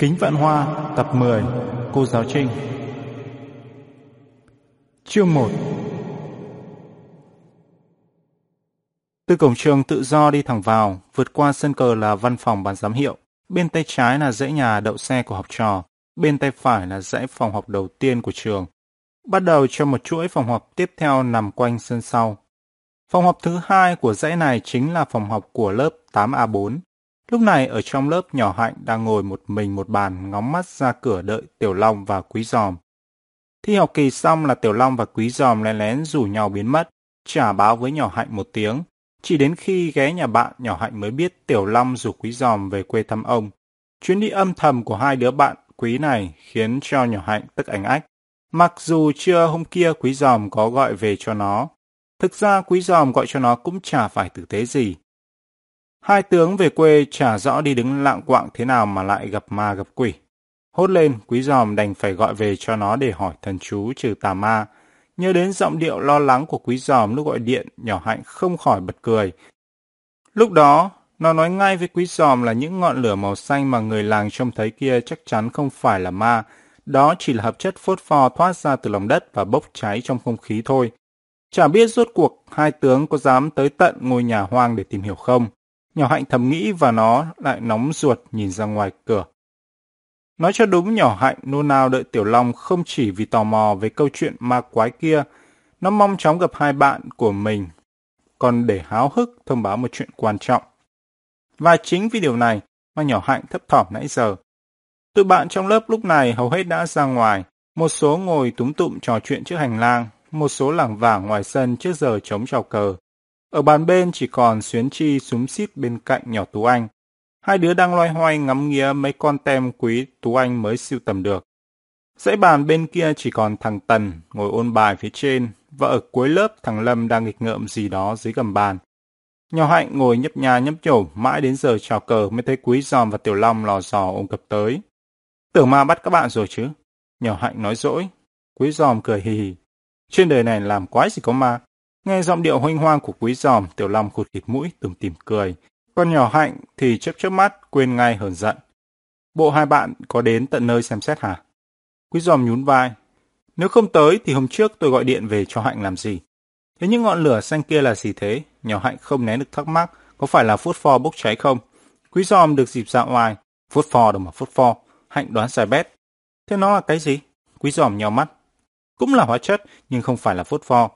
Kính Vạn Hoa tập 10 Cô giáo Trinh Chương 1 Từ cổng trường tự do đi thẳng vào, vượt qua sân cờ là văn phòng ban giám hiệu. Bên tay trái là dãy nhà đậu xe của học trò, bên tay phải là dãy phòng học đầu tiên của trường. Bắt đầu cho một chuỗi phòng học tiếp theo nằm quanh sân sau. Phòng học thứ hai của dãy này chính là phòng học của lớp 8A4. Lúc này ở trong lớp nhỏ hạnh đang ngồi một mình một bàn ngóng mắt ra cửa đợi Tiểu Long và Quý Giòm. Thi học kỳ xong là Tiểu Long và Quý Giòm lén lén rủ nhau biến mất, trả báo với nhỏ hạnh một tiếng. Chỉ đến khi ghé nhà bạn nhỏ hạnh mới biết Tiểu Long rủ Quý Giòm về quê thăm ông. Chuyến đi âm thầm của hai đứa bạn quý này khiến cho nhỏ hạnh tức ảnh ách. Mặc dù chưa hôm kia Quý Giòm có gọi về cho nó. Thực ra Quý Giòm gọi cho nó cũng chả phải tử tế gì. Hai tướng về quê chả rõ đi đứng lạng quạng thế nào mà lại gặp ma gặp quỷ. Hốt lên, quý giòm đành phải gọi về cho nó để hỏi thần chú trừ tà ma. Nhớ đến giọng điệu lo lắng của quý giòm lúc gọi điện, nhỏ hạnh không khỏi bật cười. Lúc đó, nó nói ngay với quý giòm là những ngọn lửa màu xanh mà người làng trông thấy kia chắc chắn không phải là ma. Đó chỉ là hợp chất phốt pho thoát ra từ lòng đất và bốc cháy trong không khí thôi. Chả biết rốt cuộc hai tướng có dám tới tận ngôi nhà hoang để tìm hiểu không. Nhỏ Hạnh thầm nghĩ và nó lại nóng ruột nhìn ra ngoài cửa. Nói cho đúng nhỏ Hạnh nôn nao đợi Tiểu Long không chỉ vì tò mò về câu chuyện ma quái kia, nó mong chóng gặp hai bạn của mình, còn để háo hức thông báo một chuyện quan trọng. Và chính vì điều này mà nhỏ Hạnh thấp thỏm nãy giờ. Tụi bạn trong lớp lúc này hầu hết đã ra ngoài, một số ngồi túm tụm trò chuyện trước hành lang, một số lảng vảng ngoài sân trước giờ chống trò cờ, ở bàn bên chỉ còn Xuyến Chi súng xít bên cạnh nhỏ Tú Anh. Hai đứa đang loay hoay ngắm nghía mấy con tem quý Tú Anh mới siêu tầm được. Dãy bàn bên kia chỉ còn thằng Tần ngồi ôn bài phía trên và ở cuối lớp thằng Lâm đang nghịch ngợm gì đó dưới gầm bàn. Nhỏ Hạnh ngồi nhấp nhà nhấp nhổ mãi đến giờ chào cờ mới thấy Quý Giòm và Tiểu Long lò dò ôm cập tới. Tưởng ma bắt các bạn rồi chứ? Nhỏ Hạnh nói dỗi. Quý Giòm cười hì hì. Trên đời này làm quái gì có ma. Nghe giọng điệu hoanh hoang của quý giòm, Tiểu Long khụt khịt mũi, tùm tìm cười. Con nhỏ hạnh thì chớp chớp mắt, quên ngay hờn giận. Bộ hai bạn có đến tận nơi xem xét hả? Quý giòm nhún vai. Nếu không tới thì hôm trước tôi gọi điện về cho hạnh làm gì? Thế những ngọn lửa xanh kia là gì thế? Nhỏ hạnh không né được thắc mắc, có phải là phốt pho bốc cháy không? Quý giòm được dịp dạo ngoài. Phốt pho đâu mà phốt pho. Hạnh đoán sai bét. Thế nó là cái gì? Quý giòm nhào mắt. Cũng là hóa chất, nhưng không phải là phốt pho.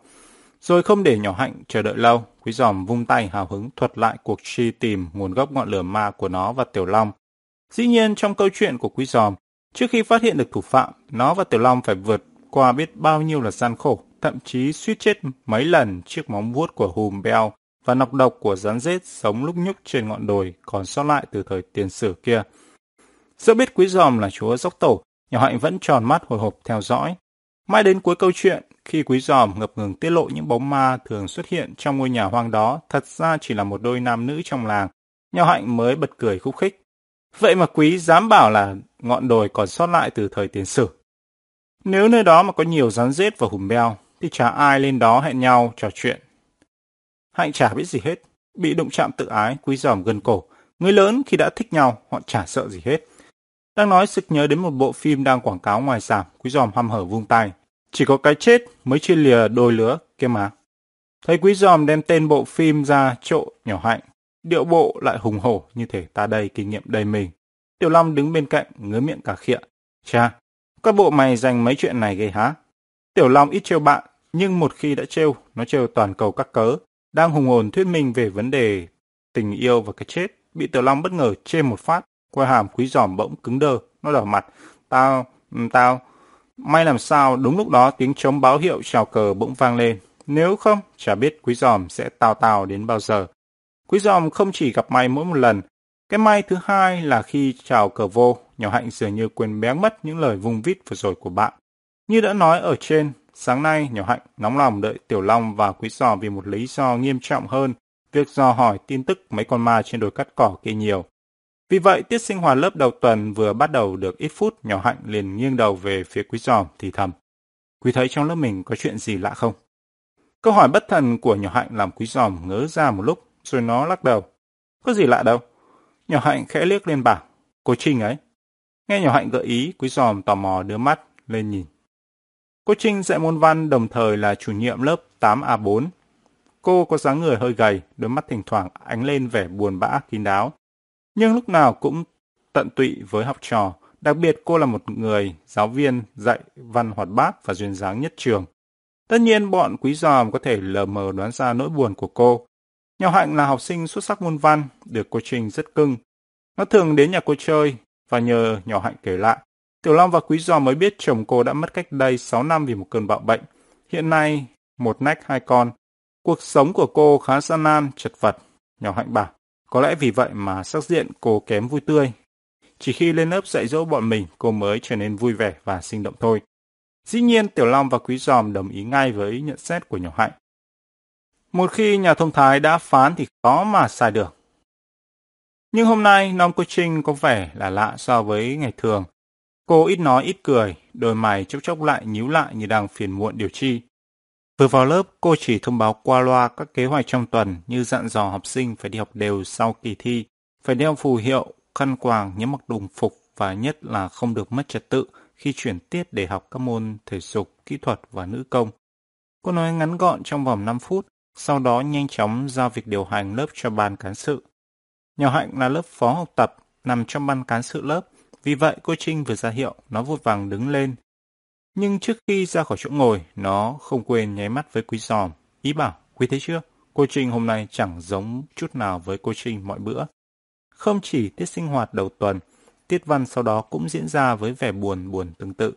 Rồi không để nhỏ hạnh chờ đợi lâu, quý giòm vung tay hào hứng thuật lại cuộc truy tìm nguồn gốc ngọn lửa ma của nó và Tiểu Long. Dĩ nhiên trong câu chuyện của quý giòm, trước khi phát hiện được thủ phạm, nó và Tiểu Long phải vượt qua biết bao nhiêu là gian khổ, thậm chí suýt chết mấy lần chiếc móng vuốt của hùm beo và nọc độc của rắn rết sống lúc nhúc trên ngọn đồi còn sót lại từ thời tiền sử kia. Dẫu biết quý giòm là chúa dốc tổ, nhỏ hạnh vẫn tròn mắt hồi hộp theo dõi. Mãi đến cuối câu chuyện, khi quý giòm ngập ngừng tiết lộ những bóng ma thường xuất hiện trong ngôi nhà hoang đó thật ra chỉ là một đôi nam nữ trong làng, Nho Hạnh mới bật cười khúc khích. Vậy mà quý dám bảo là ngọn đồi còn sót lại từ thời tiền sử. Nếu nơi đó mà có nhiều rắn rết và hùm beo, thì chả ai lên đó hẹn nhau trò chuyện. Hạnh chả biết gì hết, bị đụng chạm tự ái, quý giòm gần cổ. Người lớn khi đã thích nhau, họ chả sợ gì hết. Đang nói sực nhớ đến một bộ phim đang quảng cáo ngoài sạp, quý giòm hăm hở vung tay. Chỉ có cái chết mới chia lìa đôi lứa kia mà. Thấy quý giòm đem tên bộ phim ra trộ nhỏ hạnh. Điệu bộ lại hùng hổ như thể ta đây kinh nghiệm đầy mình. Tiểu Long đứng bên cạnh ngứa miệng cả khịa. Cha, các bộ mày dành mấy chuyện này ghê há Tiểu Long ít trêu bạn, nhưng một khi đã trêu, nó trêu toàn cầu các cớ. Đang hùng hồn thuyết minh về vấn đề tình yêu và cái chết. Bị Tiểu Long bất ngờ chê một phát. Qua hàm quý giòm bỗng cứng đơ. Nó đỏ mặt. Tao, ừ, tao, May làm sao đúng lúc đó tiếng trống báo hiệu chào cờ bỗng vang lên. Nếu không, chả biết quý giòm sẽ tào tào đến bao giờ. Quý giòm không chỉ gặp may mỗi một lần. Cái may thứ hai là khi chào cờ vô, nhỏ hạnh dường như quên béng mất những lời vung vít vừa rồi của bạn. Như đã nói ở trên, sáng nay nhỏ hạnh nóng lòng đợi Tiểu Long và quý giòm vì một lý do nghiêm trọng hơn, việc dò hỏi tin tức mấy con ma trên đồi cắt cỏ kia nhiều. Vì vậy, tiết sinh hoạt lớp đầu tuần vừa bắt đầu được ít phút, nhỏ hạnh liền nghiêng đầu về phía quý giòm thì thầm. Quý thấy trong lớp mình có chuyện gì lạ không? Câu hỏi bất thần của nhỏ hạnh làm quý giòm ngớ ra một lúc, rồi nó lắc đầu. Có gì lạ đâu. Nhỏ hạnh khẽ liếc lên bảng cô Trinh ấy. Nghe nhỏ hạnh gợi ý, quý giòm tò mò đưa mắt lên nhìn. Cô Trinh dạy môn văn đồng thời là chủ nhiệm lớp 8A4. Cô có dáng người hơi gầy, đôi mắt thỉnh thoảng ánh lên vẻ buồn bã kín đáo. Nhưng lúc nào cũng tận tụy với học trò, đặc biệt cô là một người giáo viên dạy văn hoạt bát và duyên dáng nhất trường. Tất nhiên bọn quý giòm có thể lờ mờ đoán ra nỗi buồn của cô. Nhỏ Hạnh là học sinh xuất sắc môn văn, được cô Trinh rất cưng. Nó thường đến nhà cô chơi và nhờ nhỏ Hạnh kể lại. Tiểu Long và Quý Giòm mới biết chồng cô đã mất cách đây 6 năm vì một cơn bạo bệnh. Hiện nay, một nách hai con. Cuộc sống của cô khá gian nan, chật vật. Nhỏ Hạnh bảo, có lẽ vì vậy mà sắc diện cô kém vui tươi. Chỉ khi lên lớp dạy dỗ bọn mình, cô mới trở nên vui vẻ và sinh động thôi. Dĩ nhiên, Tiểu Long và Quý Giòm đồng ý ngay với nhận xét của nhỏ Hạnh. Một khi nhà thông thái đã phán thì khó mà sai được. Nhưng hôm nay, Nom Cô Trinh có vẻ là lạ so với ngày thường. Cô ít nói ít cười, đôi mày chốc chốc lại nhíu lại như đang phiền muộn điều chi. Vừa vào lớp, cô chỉ thông báo qua loa các kế hoạch trong tuần như dặn dò học sinh phải đi học đều sau kỳ thi, phải đeo phù hiệu, khăn quàng, nhớ mặc đồng phục và nhất là không được mất trật tự khi chuyển tiết để học các môn thể dục, kỹ thuật và nữ công. Cô nói ngắn gọn trong vòng 5 phút, sau đó nhanh chóng giao việc điều hành lớp cho ban cán sự. Nhỏ Hạnh là lớp phó học tập, nằm trong ban cán sự lớp, vì vậy cô Trinh vừa ra hiệu, nó vội vàng đứng lên. Nhưng trước khi ra khỏi chỗ ngồi, nó không quên nháy mắt với quý giòm. Ý bảo, quý thấy chưa? Cô Trinh hôm nay chẳng giống chút nào với cô Trinh mọi bữa. Không chỉ tiết sinh hoạt đầu tuần, tiết văn sau đó cũng diễn ra với vẻ buồn buồn tương tự.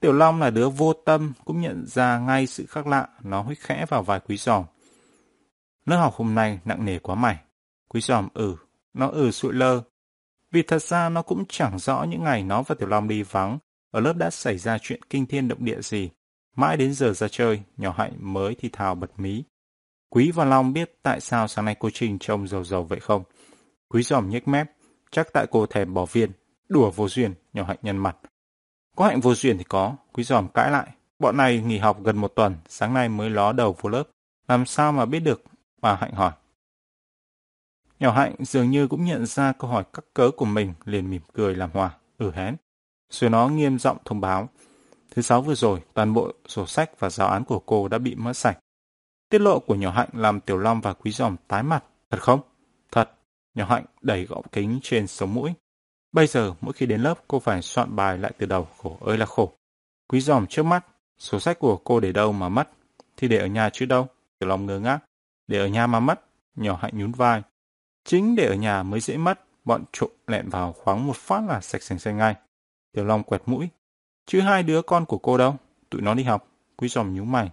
Tiểu Long là đứa vô tâm, cũng nhận ra ngay sự khác lạ, nó huých khẽ vào vài quý giòm. Lớp học hôm nay nặng nề quá mày. Quý giòm ừ, nó ừ sụi lơ. Vì thật ra nó cũng chẳng rõ những ngày nó và Tiểu Long đi vắng, ở lớp đã xảy ra chuyện kinh thiên động địa gì. Mãi đến giờ ra chơi, nhỏ hạnh mới thì thào bật mí. Quý và Long biết tại sao sáng nay cô Trinh trông giàu giàu vậy không? Quý giòm nhếch mép, chắc tại cô thèm bỏ viên. Đùa vô duyên, nhỏ hạnh nhân mặt. Có hạnh vô duyên thì có, quý giòm cãi lại. Bọn này nghỉ học gần một tuần, sáng nay mới ló đầu vô lớp. Làm sao mà biết được? Bà Hạnh hỏi. Nhỏ Hạnh dường như cũng nhận ra câu hỏi cắt cớ của mình, liền mỉm cười làm hòa, ừ hén. Rồi nó nghiêm giọng thông báo. Thứ sáu vừa rồi, toàn bộ sổ sách và giáo án của cô đã bị mất sạch. Tiết lộ của nhỏ Hạnh làm Tiểu Long và Quý Giòm tái mặt. Thật không? Thật. Nhỏ Hạnh đẩy gọng kính trên sống mũi. Bây giờ, mỗi khi đến lớp, cô phải soạn bài lại từ đầu. Khổ ơi là khổ. Quý Giòm trước mắt. Sổ sách của cô để đâu mà mất? Thì để ở nhà chứ đâu. Tiểu Long ngơ ngác. Để ở nhà mà mất. Nhỏ Hạnh nhún vai. Chính để ở nhà mới dễ mất, bọn trộm lẹn vào khoáng một phát là sạch sành xanh ngay. Tiểu Long quẹt mũi. Chứ hai đứa con của cô đâu? Tụi nó đi học. Quý giòm nhú mày.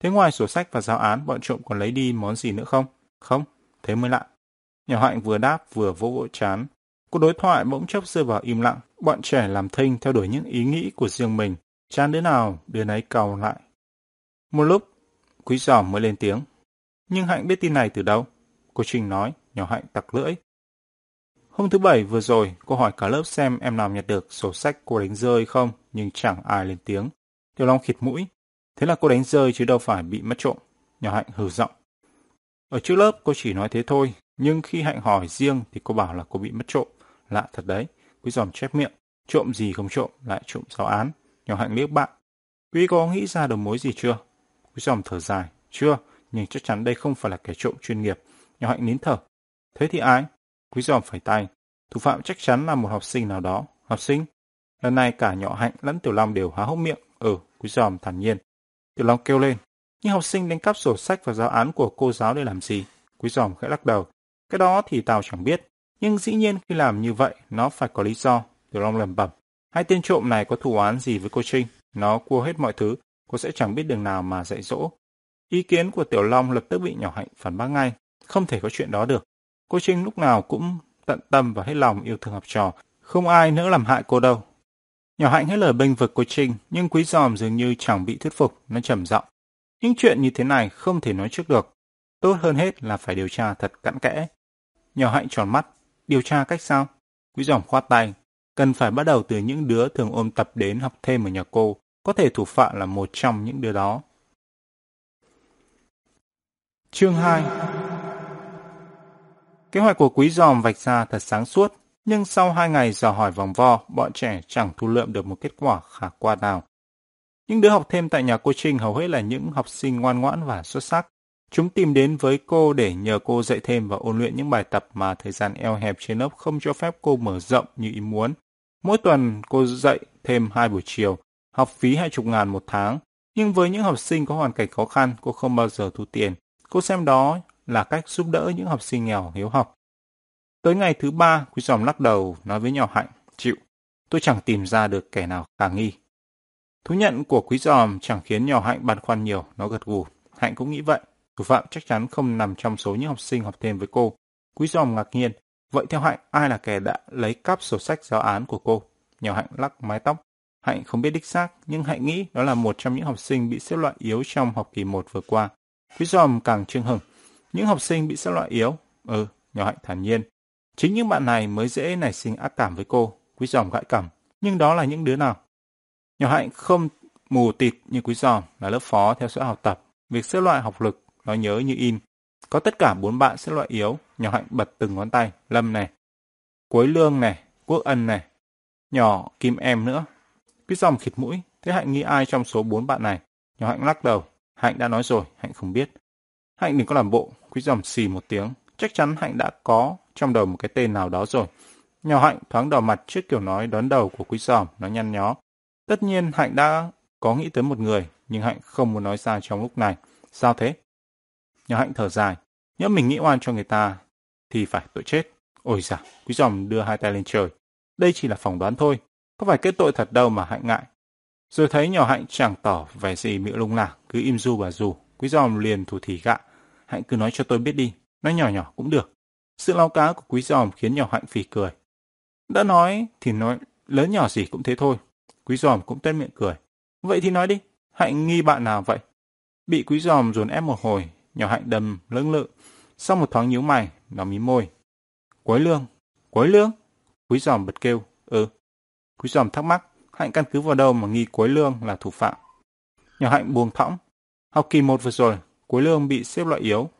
Thế ngoài sổ sách và giáo án, bọn trộm còn lấy đi món gì nữa không? Không, thế mới lạ. Nhỏ Hạnh vừa đáp vừa vỗ vỗ chán. Cuộc đối thoại bỗng chốc rơi vào im lặng. Bọn trẻ làm thinh theo đuổi những ý nghĩ của riêng mình. Chán đứa nào, đứa nấy cầu lại. Một lúc, quý giòm mới lên tiếng. Nhưng Hạnh biết tin này từ đâu? Cô Trinh nói nhỏ hạnh tặc lưỡi. Hôm thứ bảy vừa rồi, cô hỏi cả lớp xem em nào nhặt được sổ sách cô đánh rơi không, nhưng chẳng ai lên tiếng. Tiểu Long khịt mũi. Thế là cô đánh rơi chứ đâu phải bị mất trộm. Nhỏ Hạnh hừ giọng. Ở trước lớp cô chỉ nói thế thôi, nhưng khi Hạnh hỏi riêng thì cô bảo là cô bị mất trộm. Lạ thật đấy. Quý giòm chép miệng. Trộm gì không trộm, lại trộm giáo án. Nhỏ Hạnh liếc bạn. Quý có nghĩ ra đầu mối gì chưa? Quý giòm thở dài. Chưa, nhưng chắc chắn đây không phải là kẻ trộm chuyên nghiệp. Nhỏ Hạnh nín thở. Thế thì ai? Quý giòm phải tay. Thủ phạm chắc chắn là một học sinh nào đó. Học sinh? Lần này cả nhỏ hạnh lẫn Tiểu Long đều há hốc miệng. Ừ, quý giòm thản nhiên. Tiểu Long kêu lên. Nhưng học sinh đánh cắp sổ sách và giáo án của cô giáo để làm gì? Quý giòm khẽ lắc đầu. Cái đó thì tao chẳng biết. Nhưng dĩ nhiên khi làm như vậy, nó phải có lý do. Tiểu Long lẩm bẩm. Hai tên trộm này có thù oán gì với cô Trinh? Nó cua hết mọi thứ, cô sẽ chẳng biết đường nào mà dạy dỗ. Ý kiến của Tiểu Long lập tức bị nhỏ hạnh phản bác ngay. Không thể có chuyện đó được. Cô Trinh lúc nào cũng tận tâm và hết lòng yêu thương học trò, không ai nỡ làm hại cô đâu. Nhỏ hạnh hết lời bênh vực cô Trinh, nhưng quý giòm dường như chẳng bị thuyết phục, nó trầm giọng. Những chuyện như thế này không thể nói trước được. Tốt hơn hết là phải điều tra thật cặn kẽ. Nhỏ hạnh tròn mắt, điều tra cách sao? Quý giòm khoát tay, cần phải bắt đầu từ những đứa thường ôm tập đến học thêm ở nhà cô, có thể thủ phạm là một trong những đứa đó. Chương 2 Kế hoạch của quý giòm vạch ra thật sáng suốt, Nhưng sau hai ngày dò hỏi vòng vo, bọn trẻ chẳng thu lượm được một kết quả khả quan nào. Những đứa học thêm tại nhà cô Trinh hầu hết là những học sinh ngoan ngoãn và xuất sắc. Chúng tìm đến với cô để nhờ cô dạy thêm và ôn luyện những bài tập mà thời gian eo hẹp trên lớp không cho phép cô mở rộng như ý muốn. Mỗi tuần cô dạy thêm hai buổi chiều, học phí hai chục ngàn một tháng. Nhưng với những học sinh có hoàn cảnh khó khăn, cô không bao giờ thu tiền. Cô xem đó là cách giúp đỡ những học sinh nghèo hiếu học. Tới ngày thứ ba, Quý Giòm lắc đầu nói với nhỏ Hạnh, chịu, tôi chẳng tìm ra được kẻ nào khả nghi. Thú nhận của Quý Giòm chẳng khiến nhỏ Hạnh băn khoăn nhiều, nó gật gù. Hạnh cũng nghĩ vậy, thủ phạm chắc chắn không nằm trong số những học sinh học thêm với cô. Quý Giòm ngạc nhiên, vậy theo Hạnh ai là kẻ đã lấy cắp sổ sách giáo án của cô? Nhỏ Hạnh lắc mái tóc. Hạnh không biết đích xác, nhưng Hạnh nghĩ đó là một trong những học sinh bị xếp loại yếu trong học kỳ 1 vừa qua. Quý Giòm càng trương hừng. Những học sinh bị xếp loại yếu? Ừ, nhỏ Hạnh thản nhiên. Chính những bạn này mới dễ nảy sinh ác cảm với cô. Quý giòm gãi cảm. Nhưng đó là những đứa nào? Nhỏ Hạnh không mù tịt như quý giòm là lớp phó theo dõi học tập. Việc xếp loại học lực nó nhớ như in. Có tất cả bốn bạn xếp loại yếu. Nhỏ Hạnh bật từng ngón tay. Lâm này. Cuối lương này. Quốc ân này. Nhỏ Kim Em nữa. Quý giòm khịt mũi. Thế Hạnh nghĩ ai trong số bốn bạn này? Nhỏ Hạnh lắc đầu. Hạnh đã nói rồi. Hạnh không biết. Hạnh đừng có làm bộ. Quý dòng xì một tiếng. Chắc chắn Hạnh đã có trong đầu một cái tên nào đó rồi. Nhỏ Hạnh thoáng đỏ mặt trước kiểu nói đón đầu của quý dòng, nó nhăn nhó. Tất nhiên Hạnh đã có nghĩ tới một người, nhưng Hạnh không muốn nói ra trong lúc này. Sao thế? Nhỏ Hạnh thở dài. Nhớ mình nghĩ oan cho người ta, thì phải tội chết. Ôi dạ, quý dòng đưa hai tay lên trời. Đây chỉ là phỏng đoán thôi. Có phải kết tội thật đâu mà Hạnh ngại. Rồi thấy nhỏ Hạnh chẳng tỏ vẻ gì miệng lung lạc, cứ im du bà dù. Quý dòng liền thủ thỉ gạ. Hạnh cứ nói cho tôi biết đi, nói nhỏ nhỏ cũng được. Sự lao cá của quý giòm khiến nhỏ hạnh phì cười. Đã nói thì nói lớn nhỏ gì cũng thế thôi. Quý giòm cũng tuét miệng cười. Vậy thì nói đi, hạnh nghi bạn nào vậy? Bị quý giòm dồn ép một hồi, nhỏ hạnh đầm lưỡng lự. Sau một thoáng nhíu mày, nó mí môi. Quấy lương, quấy lương. Quý giòm bật kêu, ừ. Quý giòm thắc mắc, hạnh căn cứ vào đâu mà nghi quấy lương là thủ phạm. Nhỏ hạnh buông thõng. Học kỳ một vừa rồi, Cuối lương bị xếp loại yếu,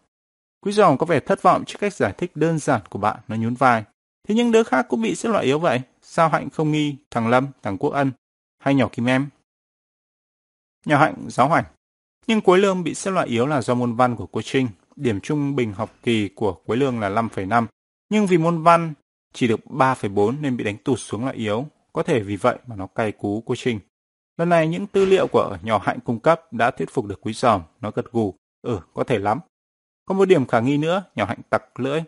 Quý dòng có vẻ thất vọng trước cách giải thích đơn giản của bạn, nó nhún vai. Thế nhưng đứa khác cũng bị xếp loại yếu vậy. Sao Hạnh không nghi thằng Lâm, thằng Quốc Ân hay nhỏ Kim Em? Nhỏ Hạnh giáo hoành. Nhưng Quế Lương bị xếp loại yếu là do môn văn của cô Trinh. Điểm trung bình học kỳ của Quế Lương là 5,5. Nhưng vì môn văn chỉ được 3,4 nên bị đánh tụt xuống loại yếu. Có thể vì vậy mà nó cay cú cô Trinh. Lần này những tư liệu của nhỏ Hạnh cung cấp đã thuyết phục được quý giòm. Nó gật gù. Ừ, có thể lắm. Có một điểm khả nghi nữa, nhỏ hạnh tặc lưỡi.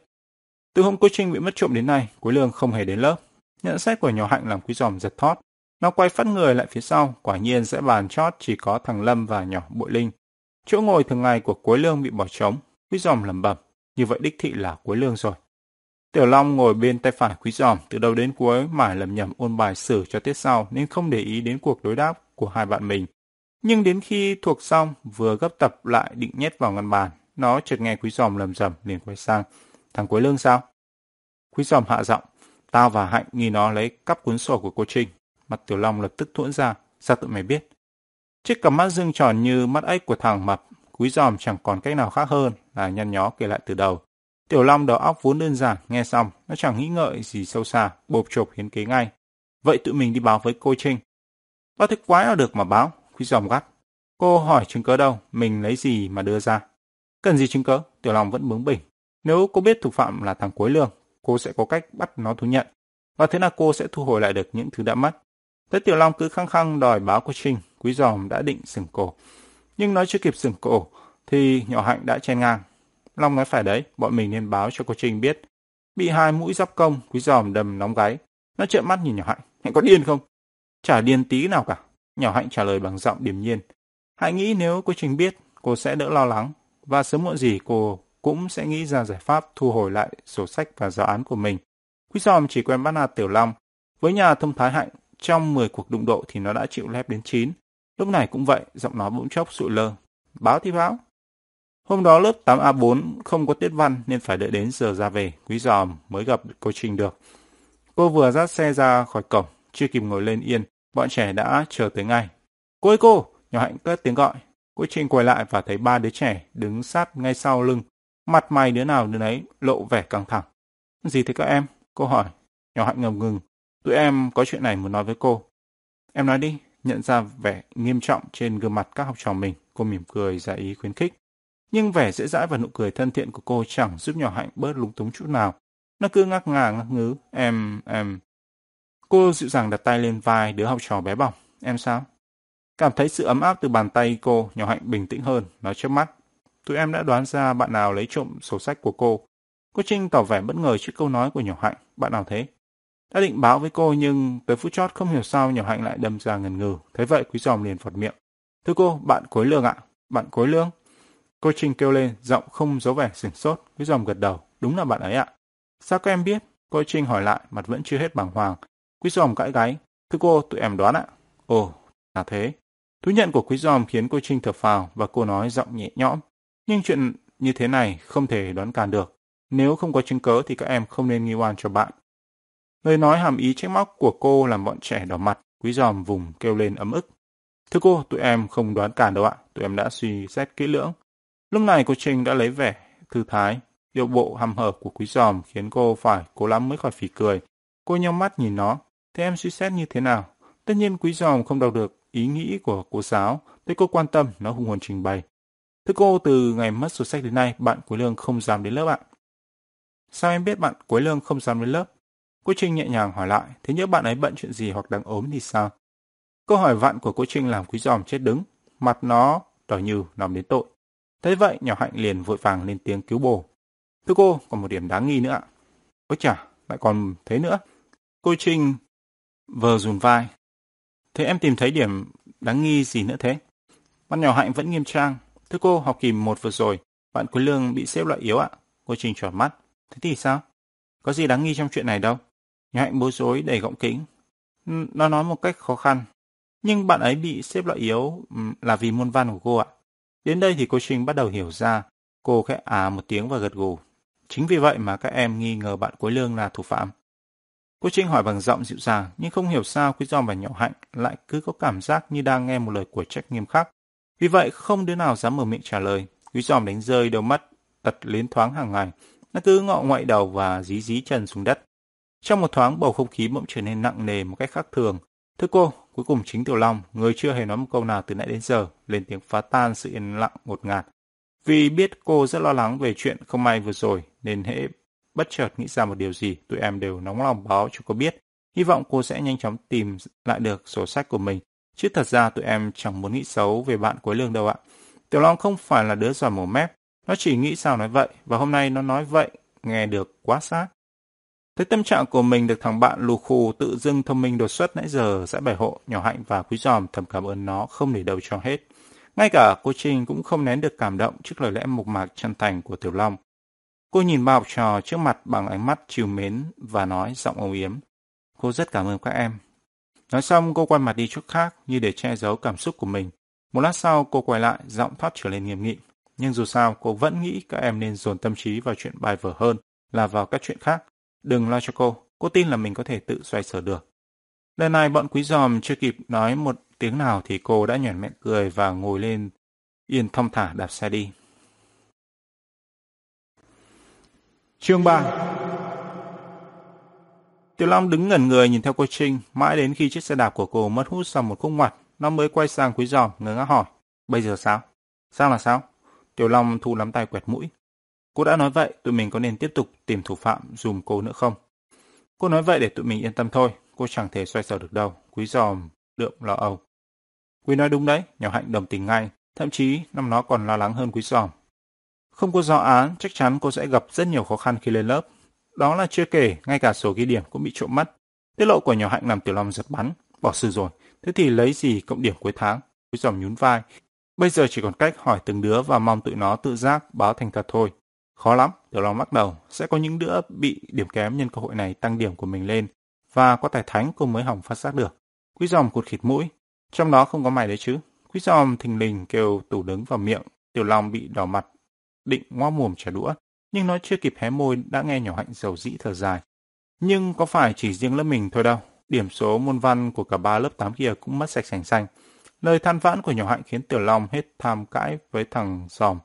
Từ hôm cô Trinh bị mất trộm đến nay, Quý Lương không hề đến lớp. Nhận xét của nhỏ hạnh làm quý giòm giật thót. Nó quay phát người lại phía sau, quả nhiên sẽ bàn chót chỉ có thằng Lâm và nhỏ Bội Linh. Chỗ ngồi thường ngày của Quế Lương bị bỏ trống, Quý giòm lẩm bẩm, như vậy đích thị là Quế Lương rồi. Tiểu Long ngồi bên tay phải Quý giòm, từ đầu đến cuối mải lầm nhầm ôn bài sử cho tiết sau nên không để ý đến cuộc đối đáp của hai bạn mình. Nhưng đến khi thuộc xong, vừa gấp tập lại định nhét vào ngăn bàn, nó chợt nghe Quý Giòm lầm rầm liền quay sang. Thằng Quế Lương sao? Quý Giòm hạ giọng. Tao và Hạnh nghi nó lấy cắp cuốn sổ của cô Trinh. Mặt Tiểu Long lập tức thuẫn ra. Sao tụi mày biết? Chiếc cặp mắt dương tròn như mắt ếch của thằng mập. Quý Giòm chẳng còn cách nào khác hơn là nhăn nhó kể lại từ đầu. Tiểu Long đầu óc vốn đơn giản, nghe xong, nó chẳng nghĩ ngợi gì sâu xa, bộp chộp hiến kế ngay. Vậy tụi mình đi báo với cô Trinh. Báo thế quái nào được mà báo, Quý Giòm gắt. Cô hỏi chứng cớ đâu, mình lấy gì mà đưa ra. Cần gì chứng cớ? Tiểu Long vẫn bướng bỉnh. Nếu cô biết thủ phạm là thằng cuối Lương, cô sẽ có cách bắt nó thú nhận. Và thế là cô sẽ thu hồi lại được những thứ đã mất. Thế Tiểu Long cứ khăng khăng đòi báo cô Trinh, Quý Giòm đã định sừng cổ. Nhưng nói chưa kịp sừng cổ, thì nhỏ hạnh đã chen ngang. Long nói phải đấy, bọn mình nên báo cho cô Trinh biết. Bị hai mũi giáp công, Quý Giòm đầm nóng gáy. Nó trợn mắt nhìn nhỏ hạnh. Hạnh có điên không? Chả điên tí nào cả. Nhỏ hạnh trả lời bằng giọng điềm nhiên. hãy nghĩ nếu cô trình biết, cô sẽ đỡ lo lắng và sớm muộn gì cô cũng sẽ nghĩ ra giải pháp thu hồi lại sổ sách và giáo án của mình. Quý giòm chỉ quen bắt nạt Tiểu Long. Với nhà thông thái hạnh, trong 10 cuộc đụng độ thì nó đã chịu lép đến 9. Lúc này cũng vậy, giọng nó bỗng chốc sụi lơ. Báo thì báo. Hôm đó lớp 8A4 không có tiết văn nên phải đợi đến giờ ra về, quý giòm mới gặp cô Trình được. Cô vừa dắt xe ra khỏi cổng, chưa kịp ngồi lên yên, bọn trẻ đã chờ tới ngay. Cô ơi cô! Nhỏ hạnh cất tiếng gọi, Cô Trinh quay lại và thấy ba đứa trẻ đứng sát ngay sau lưng. Mặt mày đứa nào đứa nấy lộ vẻ căng thẳng. Gì thế các em? Cô hỏi. Nhỏ Hạnh ngầm ngừng. Tụi em có chuyện này muốn nói với cô. Em nói đi, nhận ra vẻ nghiêm trọng trên gương mặt các học trò mình, cô mỉm cười ra ý khuyến khích. Nhưng vẻ dễ dãi và nụ cười thân thiện của cô chẳng giúp nhỏ Hạnh bớt lúng túng chút nào. Nó cứ ngắc ngà ngắc ngứ, em, em. Cô dịu dàng đặt tay lên vai đứa học trò bé bỏng. Em sao? Cảm thấy sự ấm áp từ bàn tay cô, nhỏ Hạnh bình tĩnh hơn, nói trước mắt. Tụi em đã đoán ra bạn nào lấy trộm sổ sách của cô. Cô Trinh tỏ vẻ bất ngờ trước câu nói của nhỏ Hạnh. Bạn nào thế? Đã định báo với cô nhưng tới phút chót không hiểu sao nhỏ Hạnh lại đâm ra ngần ngừ. Thế vậy Quý Giòm liền phật miệng. Thưa cô, bạn Cối Lương ạ. Bạn Cối Lương? Cô Trinh kêu lên, giọng không giấu vẻ sửng sốt. Quý Giòm gật đầu. Đúng là bạn ấy ạ. Sao các em biết? Cô Trinh hỏi lại, mặt vẫn chưa hết bàng hoàng. Quý Giòm gãi gáy. Thưa cô, tụi em đoán ạ. Ồ, là thế. Thú nhận của Quý Giòm khiến cô Trinh thở phào và cô nói giọng nhẹ nhõm. Nhưng chuyện như thế này không thể đoán càn được. Nếu không có chứng cớ thì các em không nên nghi oan cho bạn. Lời nói hàm ý trách móc của cô làm bọn trẻ đỏ mặt, quý giòm vùng kêu lên ấm ức. Thưa cô, tụi em không đoán cản đâu ạ, tụi em đã suy xét kỹ lưỡng. Lúc này cô Trinh đã lấy vẻ thư thái, điệu bộ hăm hở của quý giòm khiến cô phải cố lắm mới khỏi phỉ cười. Cô nhắm mắt nhìn nó, thế em suy xét như thế nào? Tất nhiên quý giòm không đọc được ý nghĩ của cô giáo, thế cô quan tâm, nó hùng hồn trình bày. Thưa cô, từ ngày mất sổ sách đến nay, bạn Quế Lương không dám đến lớp ạ. Sao em biết bạn Quế Lương không dám đến lớp? Cô Trinh nhẹ nhàng hỏi lại, thế nhớ bạn ấy bận chuyện gì hoặc đang ốm thì sao? Câu hỏi vặn của cô Trinh làm quý giòm chết đứng, mặt nó đỏ như nằm đến tội. Thế vậy nhỏ hạnh liền vội vàng lên tiếng cứu bồ. Thưa cô, còn một điểm đáng nghi nữa ạ. Ôi chà, lại còn thế nữa. Cô Trinh vờ dùn vai. Thế em tìm thấy điểm đáng nghi gì nữa thế? bạn nhỏ hạnh vẫn nghiêm trang. Thưa cô, học kỳ một vừa rồi, bạn Quý Lương bị xếp loại yếu ạ. Cô trình tròn mắt. Thế thì sao? Có gì đáng nghi trong chuyện này đâu. Nhỏ hạnh bối rối đầy gọng kính. Nó nói một cách khó khăn. Nhưng bạn ấy bị xếp loại yếu là vì môn văn của cô ạ. Đến đây thì cô trình bắt đầu hiểu ra. Cô khẽ à một tiếng và gật gù. Chính vì vậy mà các em nghi ngờ bạn Quế Lương là thủ phạm. Cô Trinh hỏi bằng giọng dịu dàng, nhưng không hiểu sao Quý Giòm và Nhỏ Hạnh lại cứ có cảm giác như đang nghe một lời của trách nghiêm khắc. Vì vậy không đứa nào dám mở miệng trả lời. Quý Giòm đánh rơi đôi mắt tật liến thoáng hàng ngày. Nó cứ ngọ ngoại đầu và dí dí chân xuống đất. Trong một thoáng bầu không khí bỗng trở nên nặng nề một cách khác thường. Thưa cô, cuối cùng chính Tiểu Long, người chưa hề nói một câu nào từ nãy đến giờ, lên tiếng phá tan sự yên lặng ngột ngạt. Vì biết cô rất lo lắng về chuyện không may vừa rồi, nên hễ bất chợt nghĩ ra một điều gì, tụi em đều nóng lòng báo cho cô biết. Hy vọng cô sẽ nhanh chóng tìm lại được sổ sách của mình. Chứ thật ra tụi em chẳng muốn nghĩ xấu về bạn cuối Lương đâu ạ. Tiểu Long không phải là đứa giỏi mồm mép. Nó chỉ nghĩ sao nói vậy, và hôm nay nó nói vậy, nghe được quá xác Thấy tâm trạng của mình được thằng bạn lù khù tự dưng thông minh đột xuất nãy giờ sẽ bài hộ, nhỏ hạnh và quý giòm thầm cảm ơn nó không để đâu cho hết. Ngay cả cô Trinh cũng không nén được cảm động trước lời lẽ mộc mạc chân thành của Tiểu Long. Cô nhìn ba học trò trước mặt bằng ánh mắt chiều mến và nói giọng âu yếm. Cô rất cảm ơn các em. Nói xong cô quay mặt đi chỗ khác như để che giấu cảm xúc của mình. Một lát sau cô quay lại giọng thoát trở lên nghiêm nghị. Nhưng dù sao cô vẫn nghĩ các em nên dồn tâm trí vào chuyện bài vở hơn là vào các chuyện khác. Đừng lo cho cô, cô tin là mình có thể tự xoay sở được. Lần này bọn quý giòm chưa kịp nói một tiếng nào thì cô đã nhoẻn miệng cười và ngồi lên yên thong thả đạp xe đi. Chương 3 Tiểu Long đứng ngẩn người nhìn theo cô Trinh, mãi đến khi chiếc xe đạp của cô mất hút sau một khúc ngoặt, nó mới quay sang quý giòm ngớ ngác hỏi, bây giờ sao? Sao là sao? Tiểu Long thu nắm tay quẹt mũi. Cô đã nói vậy, tụi mình có nên tiếp tục tìm thủ phạm dùm cô nữa không? Cô nói vậy để tụi mình yên tâm thôi, cô chẳng thể xoay sở được đâu. Quý giòm đượm lo âu. Quý nói đúng đấy, nhỏ hạnh đồng tình ngay, thậm chí năm nó còn lo lắng hơn quý giòm. Không có giáo án, chắc chắn cô sẽ gặp rất nhiều khó khăn khi lên lớp. Đó là chưa kể, ngay cả sổ ghi điểm cũng bị trộm mất. Tiết lộ của nhỏ hạnh làm tiểu long giật bắn, bỏ sư rồi. Thế thì lấy gì cộng điểm cuối tháng? Quý dòng nhún vai. Bây giờ chỉ còn cách hỏi từng đứa và mong tụi nó tự giác báo thành thật thôi. Khó lắm, Tiểu Long bắt đầu. Sẽ có những đứa bị điểm kém nhân cơ hội này tăng điểm của mình lên. Và có tài thánh cô mới hỏng phát giác được. Quý dòng cụt khịt mũi. Trong đó không có mày đấy chứ. Quý dòng thình lình kêu tủ đứng vào miệng. Tiểu Long bị đỏ mặt. Định ngoa mồm trả đũa. Nhưng nó chưa kịp hé môi đã nghe nhỏ hạnh dầu dĩ thở dài. Nhưng có phải chỉ riêng lớp mình thôi đâu. Điểm số môn văn của cả ba lớp 8 kia cũng mất sạch sành xanh. Lời than vãn của nhỏ hạnh khiến Tiểu Long hết tham cãi với thằng giòm.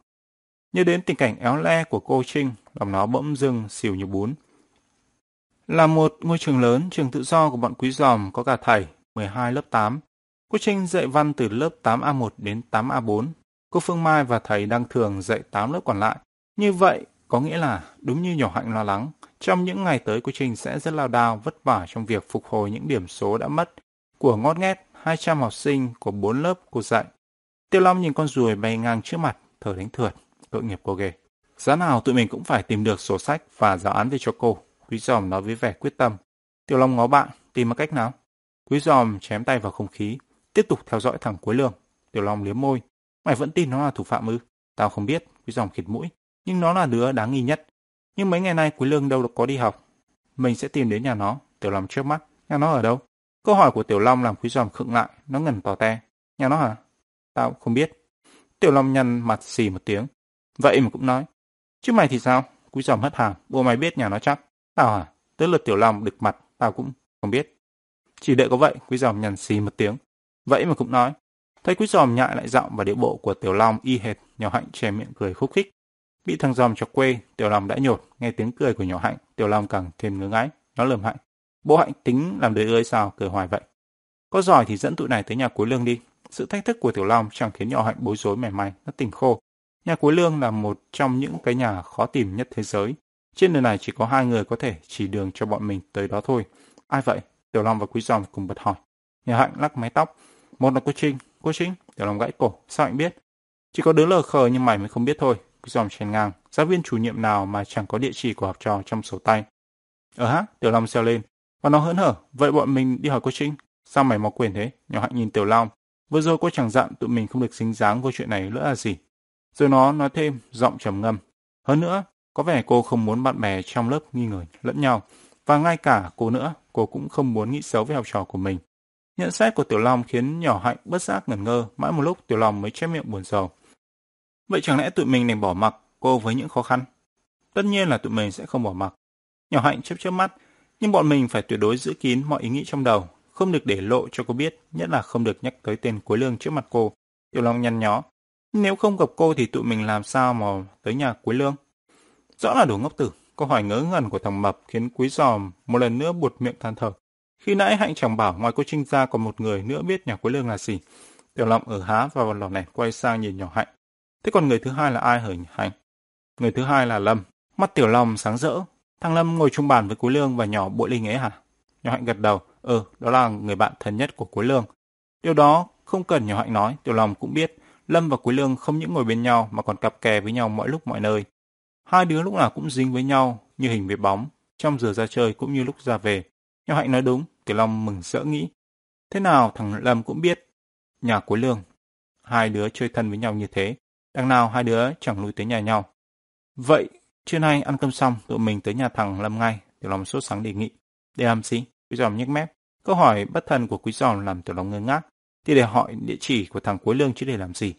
Nhớ đến tình cảnh éo le của cô Trinh, lòng nó bỗng dưng xìu như bún. Là một ngôi trường lớn, trường tự do của bọn quý giòm có cả thầy, 12 lớp 8. Cô Trinh dạy văn từ lớp 8A1 đến 8A4. Cô Phương Mai và thầy đang Thường dạy 8 lớp còn lại. Như vậy, có nghĩa là đúng như nhỏ hạnh lo lắng, trong những ngày tới cô Trinh sẽ rất lao đao, vất vả trong việc phục hồi những điểm số đã mất của ngót nghét 200 học sinh của 4 lớp cô dạy. Tiêu Long nhìn con ruồi bay ngang trước mặt, thở đánh thượt, tội nghiệp cô ghê. Giá nào tụi mình cũng phải tìm được sổ sách và giáo án về cho cô. Quý giòm nói với vẻ quyết tâm. tiêu Long ngó bạn, tìm một cách nào? Quý giòm chém tay vào không khí, tiếp tục theo dõi thẳng Cuối Lương. Tiểu Long liếm môi. Mày vẫn tin nó là thủ phạm ư? Tao không biết, quý Dòng khịt mũi. Nhưng nó là đứa đáng nghi nhất. Nhưng mấy ngày nay Quý Lương đâu có đi học. Mình sẽ tìm đến nhà nó. Tiểu Long trước mắt. Nhà nó ở đâu? Câu hỏi của Tiểu Long làm Quý Dòng khựng lại. Nó ngẩn tò te. Nhà nó hả? Tao không biết. Tiểu Long nhăn mặt xì một tiếng. Vậy mà cũng nói. Chứ mày thì sao? Quý Dòng hất hàm. Bố mày biết nhà nó chắc. Tao à? Tới lượt Tiểu Long đực mặt. Tao cũng không biết. Chỉ đợi có vậy, Quý Dòng nhằn xì một tiếng. Vậy mà cũng nói. Thấy Quý giòm nhại lại giọng và điệu bộ của Tiểu Long y hệt, nhỏ hạnh che miệng cười khúc khích. Bị thằng giòm chọc quê, Tiểu Long đã nhột, nghe tiếng cười của nhỏ hạnh, Tiểu Long càng thêm ngứa ngáy. Nó lườm hạnh. Bố hạnh tính làm đời ơi sao, cười hoài vậy. Có giỏi thì dẫn tụi này tới nhà cuối lương đi. Sự thách thức của Tiểu Long chẳng khiến nhỏ hạnh bối rối mẻ may, nó tỉnh khô. Nhà cuối lương là một trong những cái nhà khó tìm nhất thế giới. Trên đời này chỉ có hai người có thể chỉ đường cho bọn mình tới đó thôi. Ai vậy? Tiểu Long và Quý Giòm cùng bật hỏi. Nhà Hạnh lắc mái tóc. Một là cô Trinh. Cô Trinh? Tiểu Long gãy cổ. Sao anh biết? Chỉ có đứa lờ khờ như mày mới không biết thôi. Quý Giòm chèn ngang. Giáo viên chủ nhiệm nào mà chẳng có địa chỉ của học trò trong sổ tay. Ờ hả? Tiểu Long xeo lên. Và nó hớn hở. Vậy bọn mình đi hỏi cô Trinh. Sao mày mò quyền thế? Nhỏ Hạnh nhìn Tiểu Long. Vừa rồi cô chẳng dặn tụi mình không được xính dáng vô chuyện này nữa là gì. Rồi nó nói thêm, giọng trầm ngâm. Hơn nữa, có vẻ cô không muốn bạn bè trong lớp nghi ngờ lẫn nhau. Và ngay cả cô nữa, cô cũng không muốn nghĩ xấu với học trò của mình. Nhận xét của Tiểu Long khiến nhỏ hạnh bất giác ngẩn ngơ, mãi một lúc Tiểu Long mới chép miệng buồn rầu. Vậy chẳng lẽ tụi mình nên bỏ mặc cô với những khó khăn? Tất nhiên là tụi mình sẽ không bỏ mặc. Nhỏ hạnh chớp chớp mắt, nhưng bọn mình phải tuyệt đối giữ kín mọi ý nghĩ trong đầu, không được để lộ cho cô biết, nhất là không được nhắc tới tên Cuối Lương trước mặt cô. Tiểu Long nhăn nhó. Nếu không gặp cô thì tụi mình làm sao mà tới nhà Cuối Lương? Rõ là đồ ngốc tử. Câu hỏi ngớ ngẩn của thằng Mập khiến Quý Giòm một lần nữa buột miệng than thở. Khi nãy Hạnh chẳng bảo ngoài cô Trinh ra còn một người nữa biết nhà Quế Lương là gì. Tiểu Long ở há và vào lò nẹt quay sang nhìn nhỏ Hạnh. Thế còn người thứ hai là ai hả Hạnh? Người thứ hai là Lâm. Mắt Tiểu Long sáng rỡ. Thằng Lâm ngồi chung bàn với Quế Lương và nhỏ bội linh ấy hả? Nhỏ Hạnh gật đầu. Ừ, đó là người bạn thân nhất của Quế Lương. Điều đó không cần nhỏ Hạnh nói, Tiểu Long cũng biết. Lâm và Quế Lương không những ngồi bên nhau mà còn cặp kè với nhau mọi lúc mọi nơi. Hai đứa lúc nào cũng dính với nhau như hình với bóng, trong giờ ra chơi cũng như lúc ra về. nhỏ Hạnh nói đúng, Tiểu Long mừng rỡ nghĩ. Thế nào thằng Lâm cũng biết. Nhà cuối lương. Hai đứa chơi thân với nhau như thế. Đằng nào hai đứa chẳng lui tới nhà nhau. Vậy, trưa nay ăn cơm xong, tụi mình tới nhà thằng Lâm ngay. Tiểu Long sốt sáng đề nghị. Để làm gì? Quý giòm nhếch mép. Câu hỏi bất thần của quý giòm làm Tiểu Long ngơ ngác. Thì để hỏi địa chỉ của thằng cuối lương chứ để làm gì.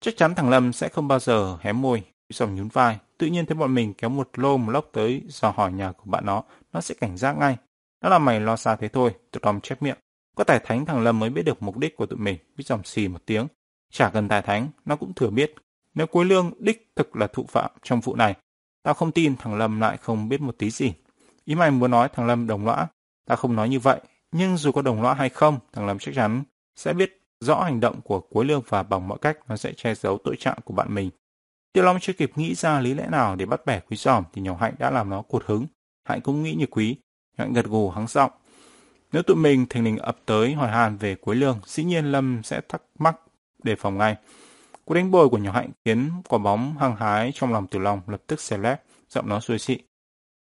Chắc chắn thằng Lâm sẽ không bao giờ hé môi. Quý giòm nhún vai. Tự nhiên thấy bọn mình kéo một lô một lốc tới dò hỏi nhà của bạn nó, nó sẽ cảnh giác ngay. Nó là mày lo xa thế thôi, tụi Tom chép miệng. Có tài thánh thằng Lâm mới biết được mục đích của tụi mình, biết dòng xì một tiếng. Chả cần tài thánh, nó cũng thừa biết. Nếu cuối lương đích thực là thụ phạm trong vụ này, tao không tin thằng Lâm lại không biết một tí gì. Ý mày muốn nói thằng Lâm đồng lõa, tao không nói như vậy. Nhưng dù có đồng lõa hay không, thằng Lâm chắc chắn sẽ biết rõ hành động của cuối lương và bằng mọi cách nó sẽ che giấu tội trạng của bạn mình. Tiêu Long chưa kịp nghĩ ra lý lẽ nào để bắt bẻ quý giòm thì nhỏ Hạnh đã làm nó cột hứng. Hạnh cũng nghĩ như quý, ngạn gật gù hắng giọng. Nếu tụi mình thình lình ập tới hỏi hàn về cuối lương, dĩ nhiên Lâm sẽ thắc mắc đề phòng ngay. Cú đánh bồi của nhỏ Hạnh khiến quả bóng hăng hái trong lòng Tiểu Long lập tức xè lép, giọng nó xuôi xị.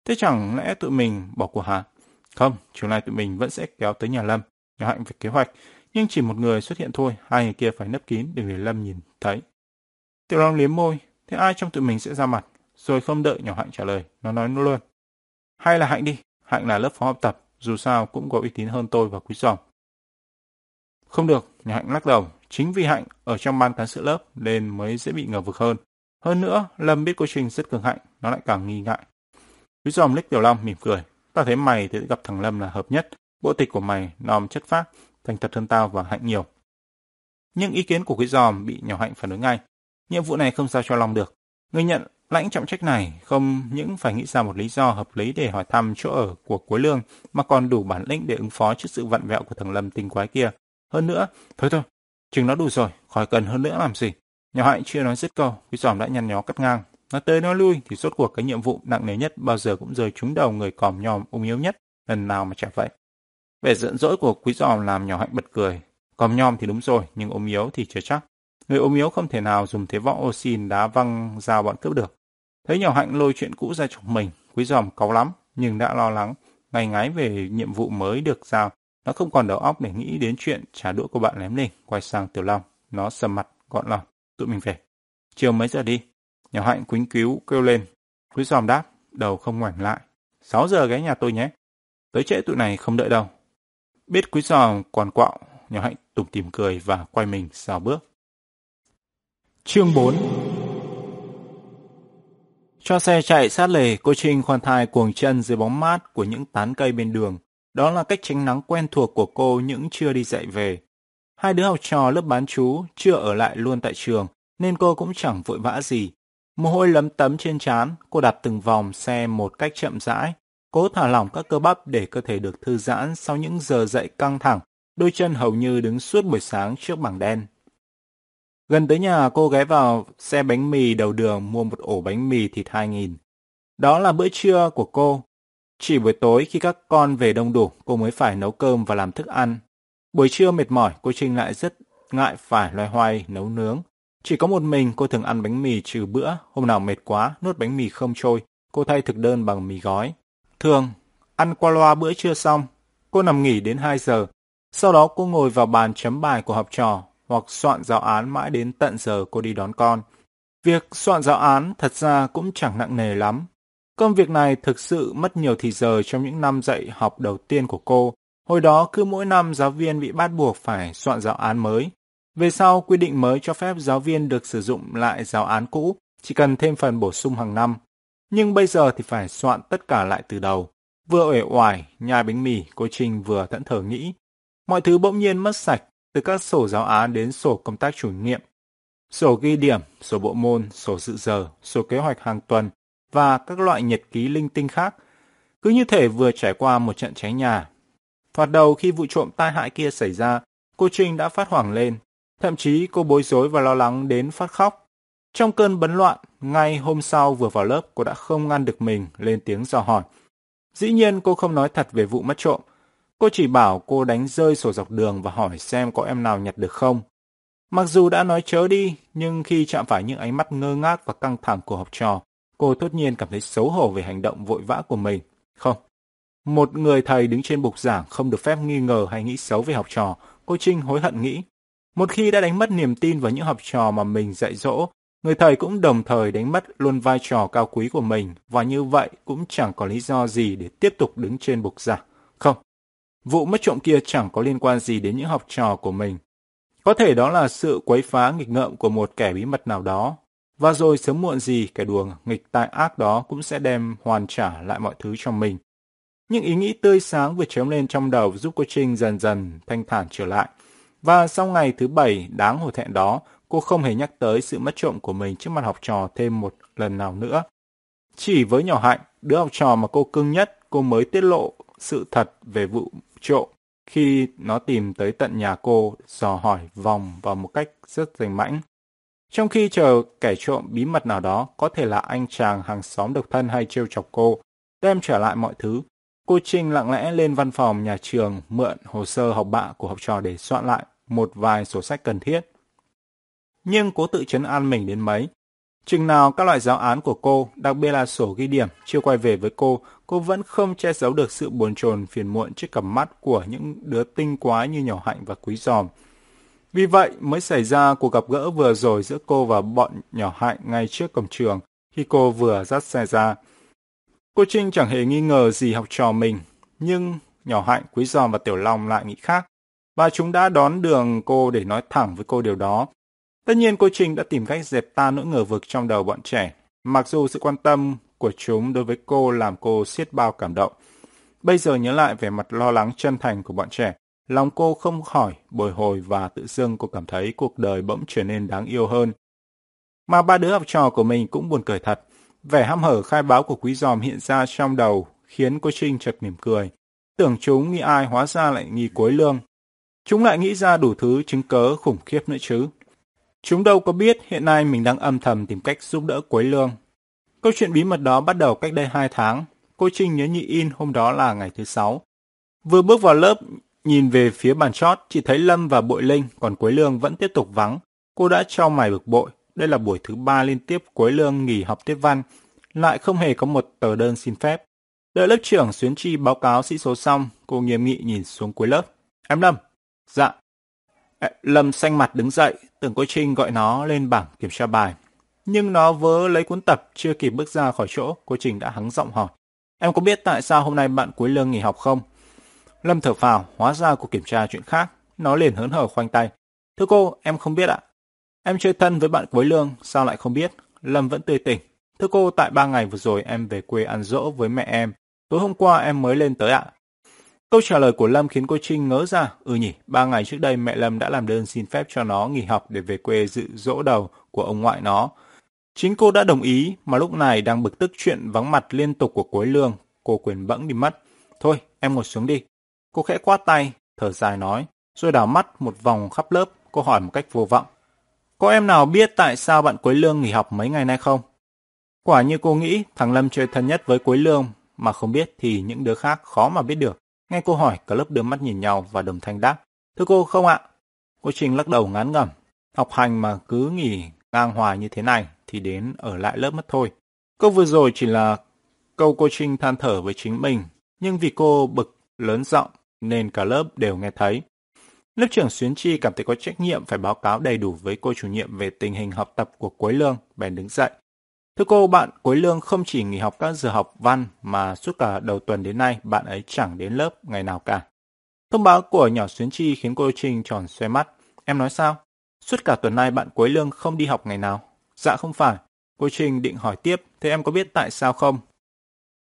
Thế chẳng lẽ tụi mình bỏ cuộc hả? Không, chiều nay tụi mình vẫn sẽ kéo tới nhà Lâm. Nhỏ Hạnh về kế hoạch, nhưng chỉ một người xuất hiện thôi, hai người kia phải nấp kín để người Lâm nhìn thấy. Tiểu Long liếm môi, Thế ai trong tụi mình sẽ ra mặt? Rồi không đợi nhỏ Hạnh trả lời, nó nói nó luôn. Hay là Hạnh đi, Hạnh là lớp phó học tập, dù sao cũng có uy tín hơn tôi và quý giòm. Không được, nhà Hạnh lắc đầu, chính vì Hạnh ở trong ban cán sự lớp nên mới dễ bị ngờ vực hơn. Hơn nữa, Lâm biết cô Trình rất cường hạnh, nó lại càng nghi ngại. Quý giòm lích Tiểu Long mỉm cười. Tao thấy mày thì gặp thằng Lâm là hợp nhất. Bộ tịch của mày nòm chất phác, thành thật hơn tao và Hạnh nhiều. Nhưng ý kiến của quý giòm bị nhỏ Hạnh phản ứng ngay. Nhiệm vụ này không sao cho lòng được. Người nhận Lãnh trọng trách này không những phải nghĩ ra một lý do hợp lý để hỏi thăm chỗ ở của Cuối Lương, mà còn đủ bản lĩnh để ứng phó trước sự vặn vẹo của thằng Lâm tinh quái kia. Hơn nữa, thôi thôi, chừng nó đủ rồi, khỏi cần hơn nữa làm gì. Nhỏ hạnh chưa nói dứt câu, quý giòm đã nhăn nhó cắt ngang. nó tới nói lui thì suốt cuộc cái nhiệm vụ nặng nề nhất bao giờ cũng rơi trúng đầu người còm nhòm ung yếu nhất, lần nào mà chả vậy. Vẻ giận dỗi của quý giòm làm nhỏ hạnh bật cười. Còm nhòm thì đúng rồi, nhưng ôm yếu thì chưa chắc. Người ốm yếu không thể nào dùng thế võ oxy đá văng dao bọn cướp được. Thấy nhỏ hạnh lôi chuyện cũ ra chọc mình, quý giòm cáu lắm, nhưng đã lo lắng, ngày ngái về nhiệm vụ mới được giao. Nó không còn đầu óc để nghĩ đến chuyện trả đũa của bạn lém lên, quay sang Tiểu Long. Nó sầm mặt, gọn lòng, tụi mình về. Chiều mấy giờ đi? Nhỏ hạnh quýnh cứu kêu lên. Quý giòm đáp, đầu không ngoảnh lại. Sáu giờ ghé nhà tôi nhé. Tới trễ tụi này không đợi đâu. Biết quý giòm còn quạo, nhỏ hạnh tủm tìm cười và quay mình xào bước. Chương 4 cho xe chạy sát lề, cô Trinh khoan thai cuồng chân dưới bóng mát của những tán cây bên đường. Đó là cách tránh nắng quen thuộc của cô những chưa đi dạy về. Hai đứa học trò lớp bán chú chưa ở lại luôn tại trường, nên cô cũng chẳng vội vã gì. Mồ hôi lấm tấm trên trán, cô đạp từng vòng xe một cách chậm rãi, cố thả lỏng các cơ bắp để cơ thể được thư giãn sau những giờ dậy căng thẳng, đôi chân hầu như đứng suốt buổi sáng trước bảng đen. Gần tới nhà cô ghé vào xe bánh mì đầu đường mua một ổ bánh mì thịt 2.000. Đó là bữa trưa của cô. Chỉ buổi tối khi các con về đông đủ cô mới phải nấu cơm và làm thức ăn. Buổi trưa mệt mỏi cô Trinh lại rất ngại phải loay hoay nấu nướng. Chỉ có một mình cô thường ăn bánh mì trừ bữa, hôm nào mệt quá, nuốt bánh mì không trôi, cô thay thực đơn bằng mì gói. Thường, ăn qua loa bữa trưa xong, cô nằm nghỉ đến 2 giờ. Sau đó cô ngồi vào bàn chấm bài của học trò, hoặc soạn giáo án mãi đến tận giờ cô đi đón con. Việc soạn giáo án thật ra cũng chẳng nặng nề lắm. Công việc này thực sự mất nhiều thì giờ trong những năm dạy học đầu tiên của cô. Hồi đó cứ mỗi năm giáo viên bị bắt buộc phải soạn giáo án mới. Về sau, quy định mới cho phép giáo viên được sử dụng lại giáo án cũ, chỉ cần thêm phần bổ sung hàng năm. Nhưng bây giờ thì phải soạn tất cả lại từ đầu. Vừa uể oải, nhai bánh mì, cô Trinh vừa thẫn thờ nghĩ. Mọi thứ bỗng nhiên mất sạch, từ các sổ giáo án đến sổ công tác chủ nhiệm, sổ ghi điểm, sổ bộ môn, sổ dự giờ, sổ kế hoạch hàng tuần và các loại nhật ký linh tinh khác. Cứ như thể vừa trải qua một trận cháy nhà. Thoạt đầu khi vụ trộm tai hại kia xảy ra, cô Trinh đã phát hoảng lên. Thậm chí cô bối rối và lo lắng đến phát khóc. Trong cơn bấn loạn, ngay hôm sau vừa vào lớp cô đã không ngăn được mình lên tiếng dò hỏi. Dĩ nhiên cô không nói thật về vụ mất trộm, Cô chỉ bảo cô đánh rơi sổ dọc đường và hỏi xem có em nào nhặt được không. Mặc dù đã nói chớ đi, nhưng khi chạm phải những ánh mắt ngơ ngác và căng thẳng của học trò, cô tốt nhiên cảm thấy xấu hổ về hành động vội vã của mình. Không, một người thầy đứng trên bục giảng không được phép nghi ngờ hay nghĩ xấu về học trò, cô Trinh hối hận nghĩ. Một khi đã đánh mất niềm tin vào những học trò mà mình dạy dỗ, người thầy cũng đồng thời đánh mất luôn vai trò cao quý của mình và như vậy cũng chẳng có lý do gì để tiếp tục đứng trên bục giảng. Không, Vụ mất trộm kia chẳng có liên quan gì đến những học trò của mình. Có thể đó là sự quấy phá nghịch ngợm của một kẻ bí mật nào đó. Và rồi sớm muộn gì kẻ đùa nghịch tai ác đó cũng sẽ đem hoàn trả lại mọi thứ cho mình. Những ý nghĩ tươi sáng vừa chớm lên trong đầu giúp cô Trinh dần dần thanh thản trở lại. Và sau ngày thứ bảy đáng hổ thẹn đó, cô không hề nhắc tới sự mất trộm của mình trước mặt học trò thêm một lần nào nữa. Chỉ với nhỏ hạnh, đứa học trò mà cô cưng nhất, cô mới tiết lộ sự thật về vụ trộm khi nó tìm tới tận nhà cô dò hỏi vòng vào một cách rất rành mãnh. Trong khi chờ kẻ trộm bí mật nào đó, có thể là anh chàng hàng xóm độc thân hay trêu chọc cô, đem trở lại mọi thứ, cô Trinh lặng lẽ lên văn phòng nhà trường mượn hồ sơ học bạ của học trò để soạn lại một vài sổ sách cần thiết. Nhưng cố tự chấn an mình đến mấy, Chừng nào các loại giáo án của cô, đặc biệt là sổ ghi điểm, chưa quay về với cô, cô vẫn không che giấu được sự buồn chồn phiền muộn trước cặp mắt của những đứa tinh quái như nhỏ hạnh và quý giòm. Vì vậy mới xảy ra cuộc gặp gỡ vừa rồi giữa cô và bọn nhỏ hạnh ngay trước cổng trường khi cô vừa dắt xe ra. Cô Trinh chẳng hề nghi ngờ gì học trò mình, nhưng nhỏ hạnh, quý giòm và tiểu long lại nghĩ khác. Và chúng đã đón đường cô để nói thẳng với cô điều đó. Tất nhiên cô Trinh đã tìm cách dẹp tan nỗi ngờ vực trong đầu bọn trẻ. Mặc dù sự quan tâm của chúng đối với cô làm cô siết bao cảm động. Bây giờ nhớ lại vẻ mặt lo lắng chân thành của bọn trẻ, lòng cô không khỏi bồi hồi và tự dưng cô cảm thấy cuộc đời bỗng trở nên đáng yêu hơn. Mà ba đứa học trò của mình cũng buồn cười thật. Vẻ ham hở khai báo của quý giòm hiện ra trong đầu, khiến cô Trinh chợt mỉm cười. Tưởng chúng nghĩ ai hóa ra lại nghi cuối lương. Chúng lại nghĩ ra đủ thứ chứng cớ khủng khiếp nữa chứ. Chúng đâu có biết hiện nay mình đang âm thầm tìm cách giúp đỡ Quế Lương. Câu chuyện bí mật đó bắt đầu cách đây hai tháng. Cô Trinh nhớ nhị in hôm đó là ngày thứ sáu. Vừa bước vào lớp, nhìn về phía bàn chót, chỉ thấy Lâm và Bội Linh, còn Quế Lương vẫn tiếp tục vắng. Cô đã cho mày bực bội. Đây là buổi thứ ba liên tiếp Quế Lương nghỉ học tiết văn, lại không hề có một tờ đơn xin phép. Đợi lớp trưởng Xuyến Chi báo cáo sĩ số xong, cô nghiêm nghị nhìn xuống cuối lớp. Em Lâm. Dạ. Lâm xanh mặt đứng dậy, tưởng cô Trinh gọi nó lên bảng kiểm tra bài. Nhưng nó vớ lấy cuốn tập, chưa kịp bước ra khỏi chỗ, cô Trinh đã hắng giọng hỏi. Em có biết tại sao hôm nay bạn cuối lương nghỉ học không? Lâm thở phào, hóa ra cuộc kiểm tra chuyện khác. Nó liền hớn hở khoanh tay. Thưa cô, em không biết ạ. Em chơi thân với bạn cuối lương, sao lại không biết? Lâm vẫn tươi tỉnh. Thưa cô, tại ba ngày vừa rồi em về quê ăn dỗ với mẹ em. Tối hôm qua em mới lên tới ạ. Câu trả lời của Lâm khiến cô Trinh ngỡ ra. Ừ nhỉ, ba ngày trước đây mẹ Lâm đã làm đơn xin phép cho nó nghỉ học để về quê dự dỗ đầu của ông ngoại nó. Chính cô đã đồng ý, mà lúc này đang bực tức chuyện vắng mặt liên tục của cuối lương, cô quyền bẫng đi mất. Thôi, em ngồi xuống đi. Cô khẽ quát tay, thở dài nói, rồi đảo mắt một vòng khắp lớp, cô hỏi một cách vô vọng. Có em nào biết tại sao bạn Quế Lương nghỉ học mấy ngày nay không? Quả như cô nghĩ, thằng Lâm chơi thân nhất với Quế Lương, mà không biết thì những đứa khác khó mà biết được. Nghe cô hỏi, cả lớp đưa mắt nhìn nhau và đồng thanh đáp. Thưa cô, không ạ. Cô Trinh lắc đầu ngán ngẩm. Học hành mà cứ nghỉ ngang hoài như thế này thì đến ở lại lớp mất thôi. Câu vừa rồi chỉ là câu cô Trinh than thở với chính mình, nhưng vì cô bực lớn giọng nên cả lớp đều nghe thấy. Lớp trưởng Xuyến Chi cảm thấy có trách nhiệm phải báo cáo đầy đủ với cô chủ nhiệm về tình hình học tập của Quế Lương, bèn đứng dậy. Thưa cô, bạn Quế Lương không chỉ nghỉ học các giờ học văn mà suốt cả đầu tuần đến nay bạn ấy chẳng đến lớp ngày nào cả. Thông báo của nhỏ Xuyến Chi khiến cô Trinh tròn xoay mắt. Em nói sao? Suốt cả tuần nay bạn Quế Lương không đi học ngày nào? Dạ không phải. Cô Trinh định hỏi tiếp, thế em có biết tại sao không?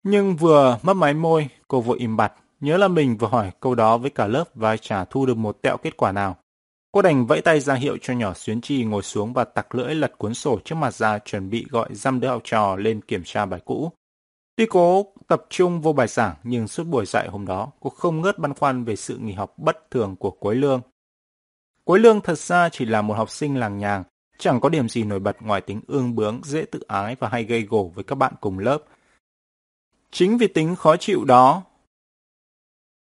Nhưng vừa mất máy môi, cô vội im bặt, nhớ là mình vừa hỏi câu đó với cả lớp và chả thu được một tẹo kết quả nào. Cô đành vẫy tay ra hiệu cho nhỏ Xuyến Chi ngồi xuống và tặc lưỡi lật cuốn sổ trước mặt ra chuẩn bị gọi dăm đứa học trò lên kiểm tra bài cũ. Tuy cố tập trung vô bài giảng nhưng suốt buổi dạy hôm đó cô không ngớt băn khoăn về sự nghỉ học bất thường của Quế Lương. Quế Lương thật ra chỉ là một học sinh làng nhàng, chẳng có điểm gì nổi bật ngoài tính ương bướng, dễ tự ái và hay gây gổ với các bạn cùng lớp. Chính vì tính khó chịu đó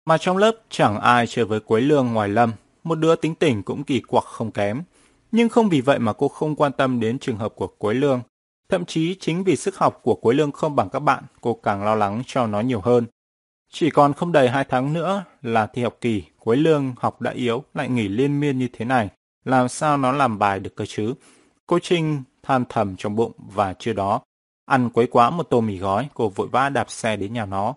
mà trong lớp chẳng ai chơi với Quế Lương ngoài Lâm, một đứa tính tình cũng kỳ quặc không kém. Nhưng không vì vậy mà cô không quan tâm đến trường hợp của Quế Lương. Thậm chí chính vì sức học của Quế Lương không bằng các bạn, cô càng lo lắng cho nó nhiều hơn. Chỉ còn không đầy hai tháng nữa là thi học kỳ, Quế Lương học đã yếu, lại nghỉ liên miên như thế này. Làm sao nó làm bài được cơ chứ? Cô Trinh than thầm trong bụng và chưa đó, ăn quấy quá một tô mì gói, cô vội vã đạp xe đến nhà nó.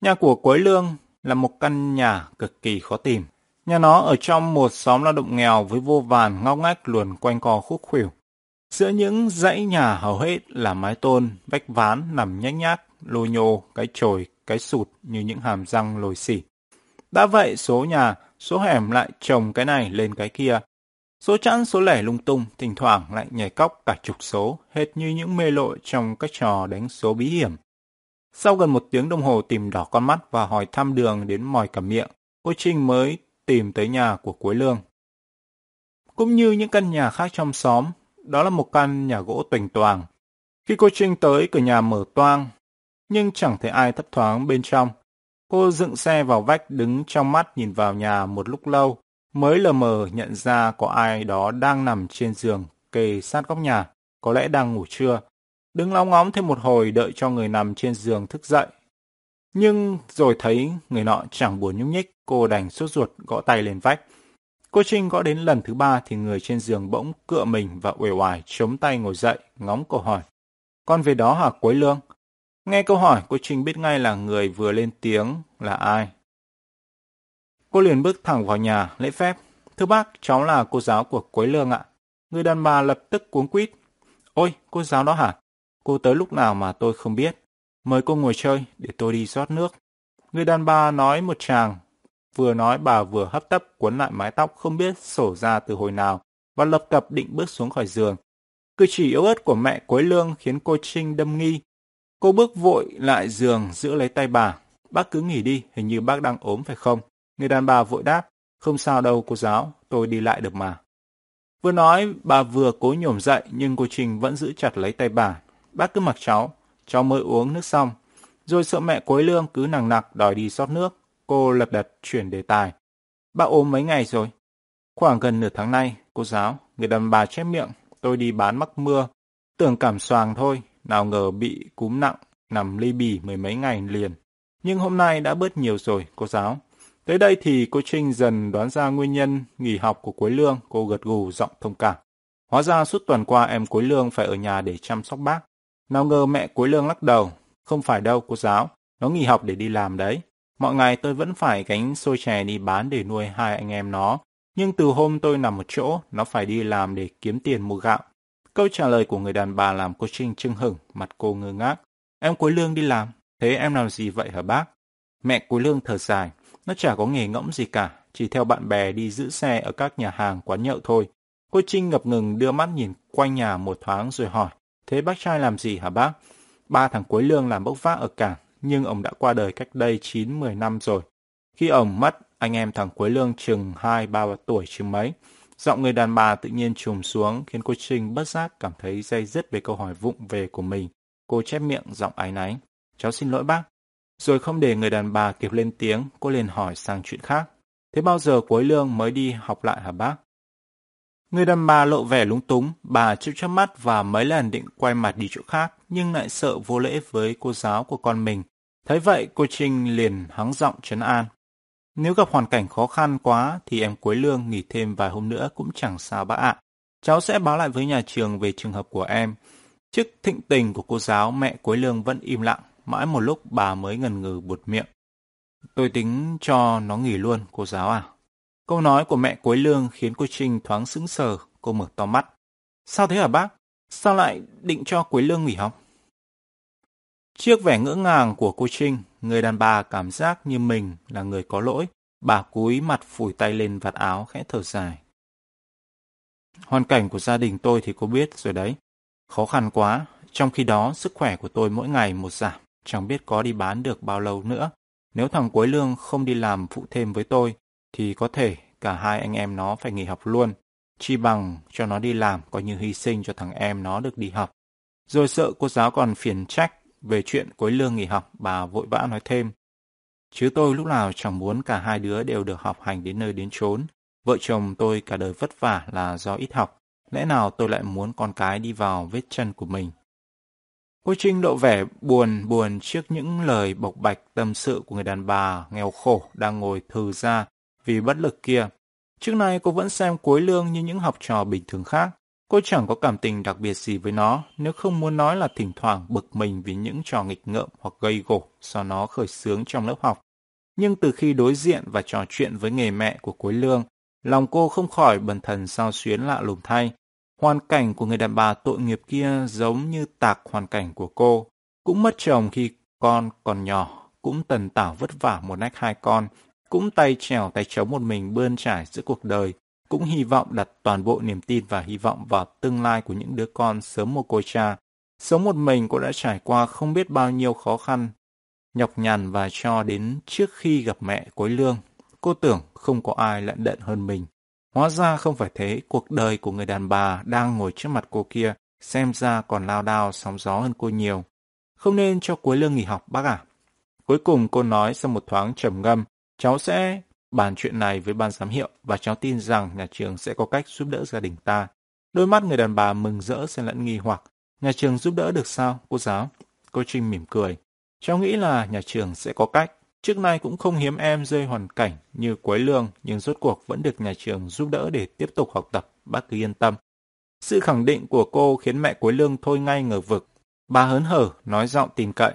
Nhà của Quế Lương là một căn nhà cực kỳ khó tìm. Nhà nó ở trong một xóm lao động nghèo với vô vàn ngóc ngách luồn quanh co khúc khuỷu. Giữa những dãy nhà hầu hết là mái tôn, vách ván nằm nhách nhác, lô nhô, cái chồi, cái sụt như những hàm răng lồi xỉ. Đã vậy số nhà, số hẻm lại trồng cái này lên cái kia. Số chẵn số lẻ lung tung, thỉnh thoảng lại nhảy cóc cả chục số, hết như những mê lội trong các trò đánh số bí hiểm. Sau gần một tiếng đồng hồ tìm đỏ con mắt và hỏi thăm đường đến mỏi cả miệng, cô Trinh mới tìm tới nhà của cuối Lương. Cũng như những căn nhà khác trong xóm, đó là một căn nhà gỗ tuỳnh toàng. Khi cô Trinh tới, cửa nhà mở toang, nhưng chẳng thấy ai thấp thoáng bên trong. Cô dựng xe vào vách đứng trong mắt nhìn vào nhà một lúc lâu, mới lờ mờ nhận ra có ai đó đang nằm trên giường kề sát góc nhà, có lẽ đang ngủ trưa. Đứng lóng ngóng thêm một hồi đợi cho người nằm trên giường thức dậy. Nhưng rồi thấy người nọ chẳng buồn nhúc nhích, cô đành sốt ruột gõ tay lên vách. Cô Trinh gõ đến lần thứ ba thì người trên giường bỗng cựa mình và uể oải chống tay ngồi dậy, ngóng câu hỏi. Con về đó hả Quế Lương? Nghe câu hỏi, cô Trinh biết ngay là người vừa lên tiếng là ai. Cô liền bước thẳng vào nhà, lễ phép. Thưa bác, cháu là cô giáo của Quế Lương ạ. Người đàn bà lập tức cuống quýt. Ôi, cô giáo đó hả? Cô tới lúc nào mà tôi không biết. Mời cô ngồi chơi để tôi đi rót nước. Người đàn bà nói một chàng. Vừa nói bà vừa hấp tấp cuốn lại mái tóc không biết sổ ra từ hồi nào và lập cập định bước xuống khỏi giường. Cử chỉ yếu ớt của mẹ Quế Lương khiến cô Trinh đâm nghi. Cô bước vội lại giường giữ lấy tay bà. Bác cứ nghỉ đi, hình như bác đang ốm phải không? Người đàn bà vội đáp, không sao đâu cô giáo, tôi đi lại được mà. Vừa nói, bà vừa cố nhổm dậy nhưng cô Trinh vẫn giữ chặt lấy tay bà. Bác cứ mặc cháu, cháu mới uống nước xong. Rồi sợ mẹ cuối Lương cứ nằng nặc đòi đi xót nước. Cô lật đật chuyển đề tài. Bác ốm mấy ngày rồi? Khoảng gần nửa tháng nay, cô giáo, người đàn bà chép miệng, tôi đi bán mắc mưa. Tưởng cảm xoàng thôi, nào ngờ bị cúm nặng, nằm ly bì mười mấy ngày liền. Nhưng hôm nay đã bớt nhiều rồi, cô giáo. Tới đây thì cô Trinh dần đoán ra nguyên nhân nghỉ học của Quế Lương, cô gật gù giọng thông cảm. Hóa ra suốt tuần qua em Quế Lương phải ở nhà để chăm sóc bác. Nào ngờ mẹ cuối Lương lắc đầu. Không phải đâu cô giáo, nó nghỉ học để đi làm đấy. Mọi ngày tôi vẫn phải gánh xôi chè đi bán để nuôi hai anh em nó. Nhưng từ hôm tôi nằm một chỗ, nó phải đi làm để kiếm tiền mua gạo. Câu trả lời của người đàn bà làm cô Trinh chưng hửng, mặt cô ngơ ngác. Em cuối Lương đi làm, thế em làm gì vậy hả bác? Mẹ cuối Lương thở dài, nó chả có nghề ngỗng gì cả, chỉ theo bạn bè đi giữ xe ở các nhà hàng quán nhậu thôi. Cô Trinh ngập ngừng đưa mắt nhìn quanh nhà một thoáng rồi hỏi, thế bác trai làm gì hả bác? Ba thằng cuối Lương làm bốc vác ở cảng, nhưng ông đã qua đời cách đây 9-10 năm rồi. Khi ông mất, anh em thằng cuối Lương chừng 2-3 tuổi chừng mấy. Giọng người đàn bà tự nhiên trùm xuống khiến cô Trinh bất giác cảm thấy dây dứt về câu hỏi vụng về của mình. Cô chép miệng giọng áy náy. Cháu xin lỗi bác. Rồi không để người đàn bà kịp lên tiếng, cô liền hỏi sang chuyện khác. Thế bao giờ cuối Lương mới đi học lại hả bác? Người đàn bà lộ vẻ lúng túng, bà chịu chớp mắt và mấy lần định quay mặt đi chỗ khác, nhưng lại sợ vô lễ với cô giáo của con mình. Thấy vậy, cô Trinh liền hắng giọng trấn an. Nếu gặp hoàn cảnh khó khăn quá thì em cuối Lương nghỉ thêm vài hôm nữa cũng chẳng sao bác ạ. Cháu sẽ báo lại với nhà trường về trường hợp của em. Trước thịnh tình của cô giáo, mẹ cuối Lương vẫn im lặng. Mãi một lúc bà mới ngần ngừ buột miệng. Tôi tính cho nó nghỉ luôn, cô giáo à. Câu nói của mẹ Quế Lương khiến cô Trinh thoáng sững sờ, cô mở to mắt. Sao thế hả bác? Sao lại định cho Quế Lương nghỉ học? Trước vẻ ngỡ ngàng của cô Trinh, người đàn bà cảm giác như mình là người có lỗi. Bà cúi mặt phủi tay lên vạt áo khẽ thở dài. Hoàn cảnh của gia đình tôi thì cô biết rồi đấy. Khó khăn quá, trong khi đó sức khỏe của tôi mỗi ngày một giảm, chẳng biết có đi bán được bao lâu nữa. Nếu thằng Quế Lương không đi làm phụ thêm với tôi, thì có thể cả hai anh em nó phải nghỉ học luôn. Chi bằng cho nó đi làm coi như hy sinh cho thằng em nó được đi học. Rồi sợ cô giáo còn phiền trách về chuyện cuối Lương nghỉ học, bà vội vã nói thêm. Chứ tôi lúc nào chẳng muốn cả hai đứa đều được học hành đến nơi đến chốn. Vợ chồng tôi cả đời vất vả là do ít học. Lẽ nào tôi lại muốn con cái đi vào vết chân của mình? Cô Trinh lộ vẻ buồn buồn trước những lời bộc bạch tâm sự của người đàn bà nghèo khổ đang ngồi thư ra vì bất lực kia. Trước nay cô vẫn xem cuối lương như những học trò bình thường khác. Cô chẳng có cảm tình đặc biệt gì với nó, nếu không muốn nói là thỉnh thoảng bực mình vì những trò nghịch ngợm hoặc gây gổ do nó khởi xướng trong lớp học. Nhưng từ khi đối diện và trò chuyện với nghề mẹ của cuối Lương, lòng cô không khỏi bần thần sao xuyến lạ lùng thay. Hoàn cảnh của người đàn bà tội nghiệp kia giống như tạc hoàn cảnh của cô. Cũng mất chồng khi con còn nhỏ, cũng tần tảo vất vả một nách hai con, cũng tay trèo tay chống một mình bươn trải giữa cuộc đời, cũng hy vọng đặt toàn bộ niềm tin và hy vọng vào tương lai của những đứa con sớm một cô cha. Sống một mình cô đã trải qua không biết bao nhiêu khó khăn, nhọc nhằn và cho đến trước khi gặp mẹ cuối Lương, cô tưởng không có ai lận đận hơn mình. Hóa ra không phải thế, cuộc đời của người đàn bà đang ngồi trước mặt cô kia, xem ra còn lao đao sóng gió hơn cô nhiều. Không nên cho Quế Lương nghỉ học bác à? Cuối cùng cô nói sau một thoáng trầm ngâm, cháu sẽ bàn chuyện này với ban giám hiệu và cháu tin rằng nhà trường sẽ có cách giúp đỡ gia đình ta. Đôi mắt người đàn bà mừng rỡ xen lẫn nghi hoặc. Nhà trường giúp đỡ được sao, cô giáo? Cô Trinh mỉm cười. Cháu nghĩ là nhà trường sẽ có cách. Trước nay cũng không hiếm em rơi hoàn cảnh như quấy Lương, nhưng rốt cuộc vẫn được nhà trường giúp đỡ để tiếp tục học tập, bác cứ yên tâm. Sự khẳng định của cô khiến mẹ quấy Lương thôi ngay ngờ vực. Bà hớn hở, nói giọng tin cậy.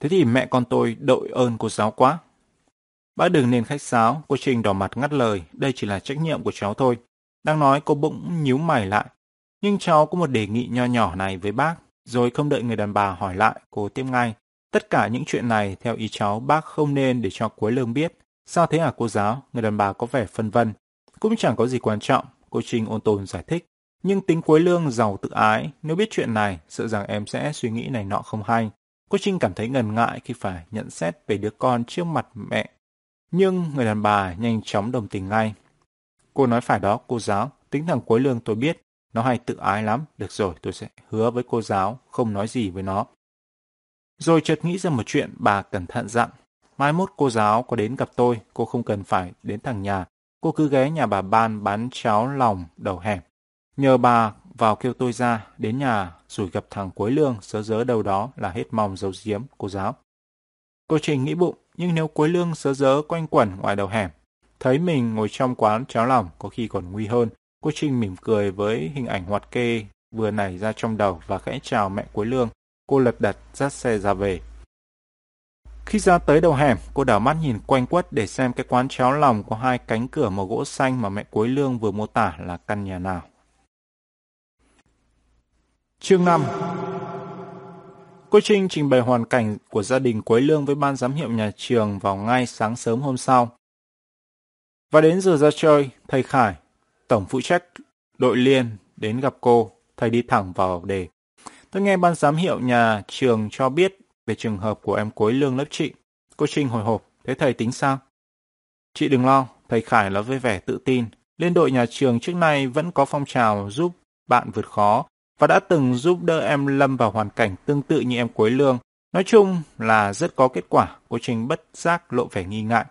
Thế thì mẹ con tôi đội ơn cô giáo quá. Bác đừng nên khách sáo, cô Trinh đỏ mặt ngắt lời, đây chỉ là trách nhiệm của cháu thôi. Đang nói cô bỗng nhíu mày lại. Nhưng cháu có một đề nghị nho nhỏ này với bác, rồi không đợi người đàn bà hỏi lại, cô tiếp ngay. Tất cả những chuyện này, theo ý cháu, bác không nên để cho cuối Lương biết. Sao thế hả cô giáo? Người đàn bà có vẻ phân vân. Cũng chẳng có gì quan trọng, cô Trinh ôn tồn giải thích. Nhưng tính cuối Lương giàu tự ái, nếu biết chuyện này, sợ rằng em sẽ suy nghĩ này nọ không hay. Cô Trinh cảm thấy ngần ngại khi phải nhận xét về đứa con trước mặt mẹ. Nhưng người đàn bà nhanh chóng đồng tình ngay. Cô nói phải đó, cô giáo. Tính thằng cuối Lương tôi biết, nó hay tự ái lắm. Được rồi, tôi sẽ hứa với cô giáo, không nói gì với nó. Rồi chợt nghĩ ra một chuyện, bà cẩn thận dặn. Mai mốt cô giáo có đến gặp tôi, cô không cần phải đến thằng nhà. Cô cứ ghé nhà bà Ban bán cháo lòng đầu hẻm. Nhờ bà vào kêu tôi ra, đến nhà rồi gặp thằng cuối Lương sớ dớ đâu đó là hết mong giấu giếm cô giáo. Cô Trình nghĩ bụng, nhưng nếu cuối Lương sớ dớ quanh quẩn ngoài đầu hẻm, thấy mình ngồi trong quán cháo lòng có khi còn nguy hơn, cô Trinh mỉm cười với hình ảnh hoạt kê vừa nảy ra trong đầu và khẽ chào mẹ cuối Lương. Cô lật đật dắt xe ra về. Khi ra tới đầu hẻm, cô đảo mắt nhìn quanh quất để xem cái quán cháo lòng có hai cánh cửa màu gỗ xanh mà mẹ cuối Lương vừa mô tả là căn nhà nào. Chương 5 Cô Trinh trình bày hoàn cảnh của gia đình Quế Lương với ban giám hiệu nhà trường vào ngay sáng sớm hôm sau. Và đến giờ ra chơi, thầy Khải, tổng phụ trách đội liên, đến gặp cô, thầy đi thẳng vào đề. Tôi nghe ban giám hiệu nhà trường cho biết về trường hợp của em Quế Lương lớp chị. Cô Trinh hồi hộp, thế thầy tính sao? Chị đừng lo, thầy Khải là với vẻ tự tin. Liên đội nhà trường trước nay vẫn có phong trào giúp bạn vượt khó và đã từng giúp đỡ em lâm vào hoàn cảnh tương tự như em Quế Lương. Nói chung là rất có kết quả, cô Trinh bất giác lộ vẻ nghi ngại.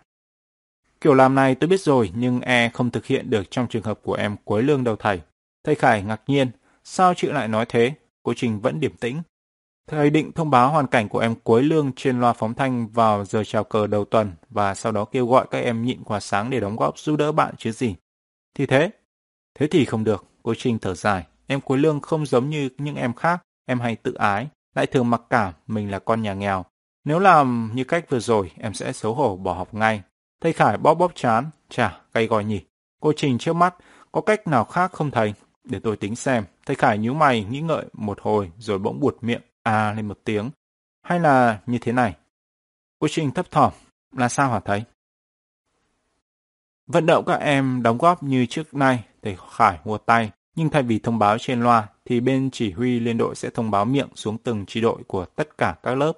Kiểu làm này tôi biết rồi nhưng e không thực hiện được trong trường hợp của em Quế Lương đâu thầy. Thầy Khải ngạc nhiên, sao chị lại nói thế? Cô Trình vẫn điềm tĩnh. Thầy định thông báo hoàn cảnh của em Quế Lương trên loa phóng thanh vào giờ chào cờ đầu tuần và sau đó kêu gọi các em nhịn quà sáng để đóng góp giúp đỡ bạn chứ gì. Thì thế. Thế thì không được, cô Trinh thở dài. Em Quế Lương không giống như những em khác, em hay tự ái, lại thường mặc cảm mình là con nhà nghèo. Nếu làm như cách vừa rồi, em sẽ xấu hổ bỏ học ngay. Thầy Khải bóp bóp chán, chả, cay gọi nhỉ. Cô Trình trước mắt, có cách nào khác không thầy? Để tôi tính xem. Thầy Khải nhíu mày, nghĩ ngợi một hồi, rồi bỗng buột miệng, à lên một tiếng. Hay là như thế này? Cô Trình thấp thỏm, là sao hả thầy? Vận động các em đóng góp như trước nay, thầy Khải mua tay, nhưng thay vì thông báo trên loa, thì bên chỉ huy liên đội sẽ thông báo miệng xuống từng chi đội của tất cả các lớp.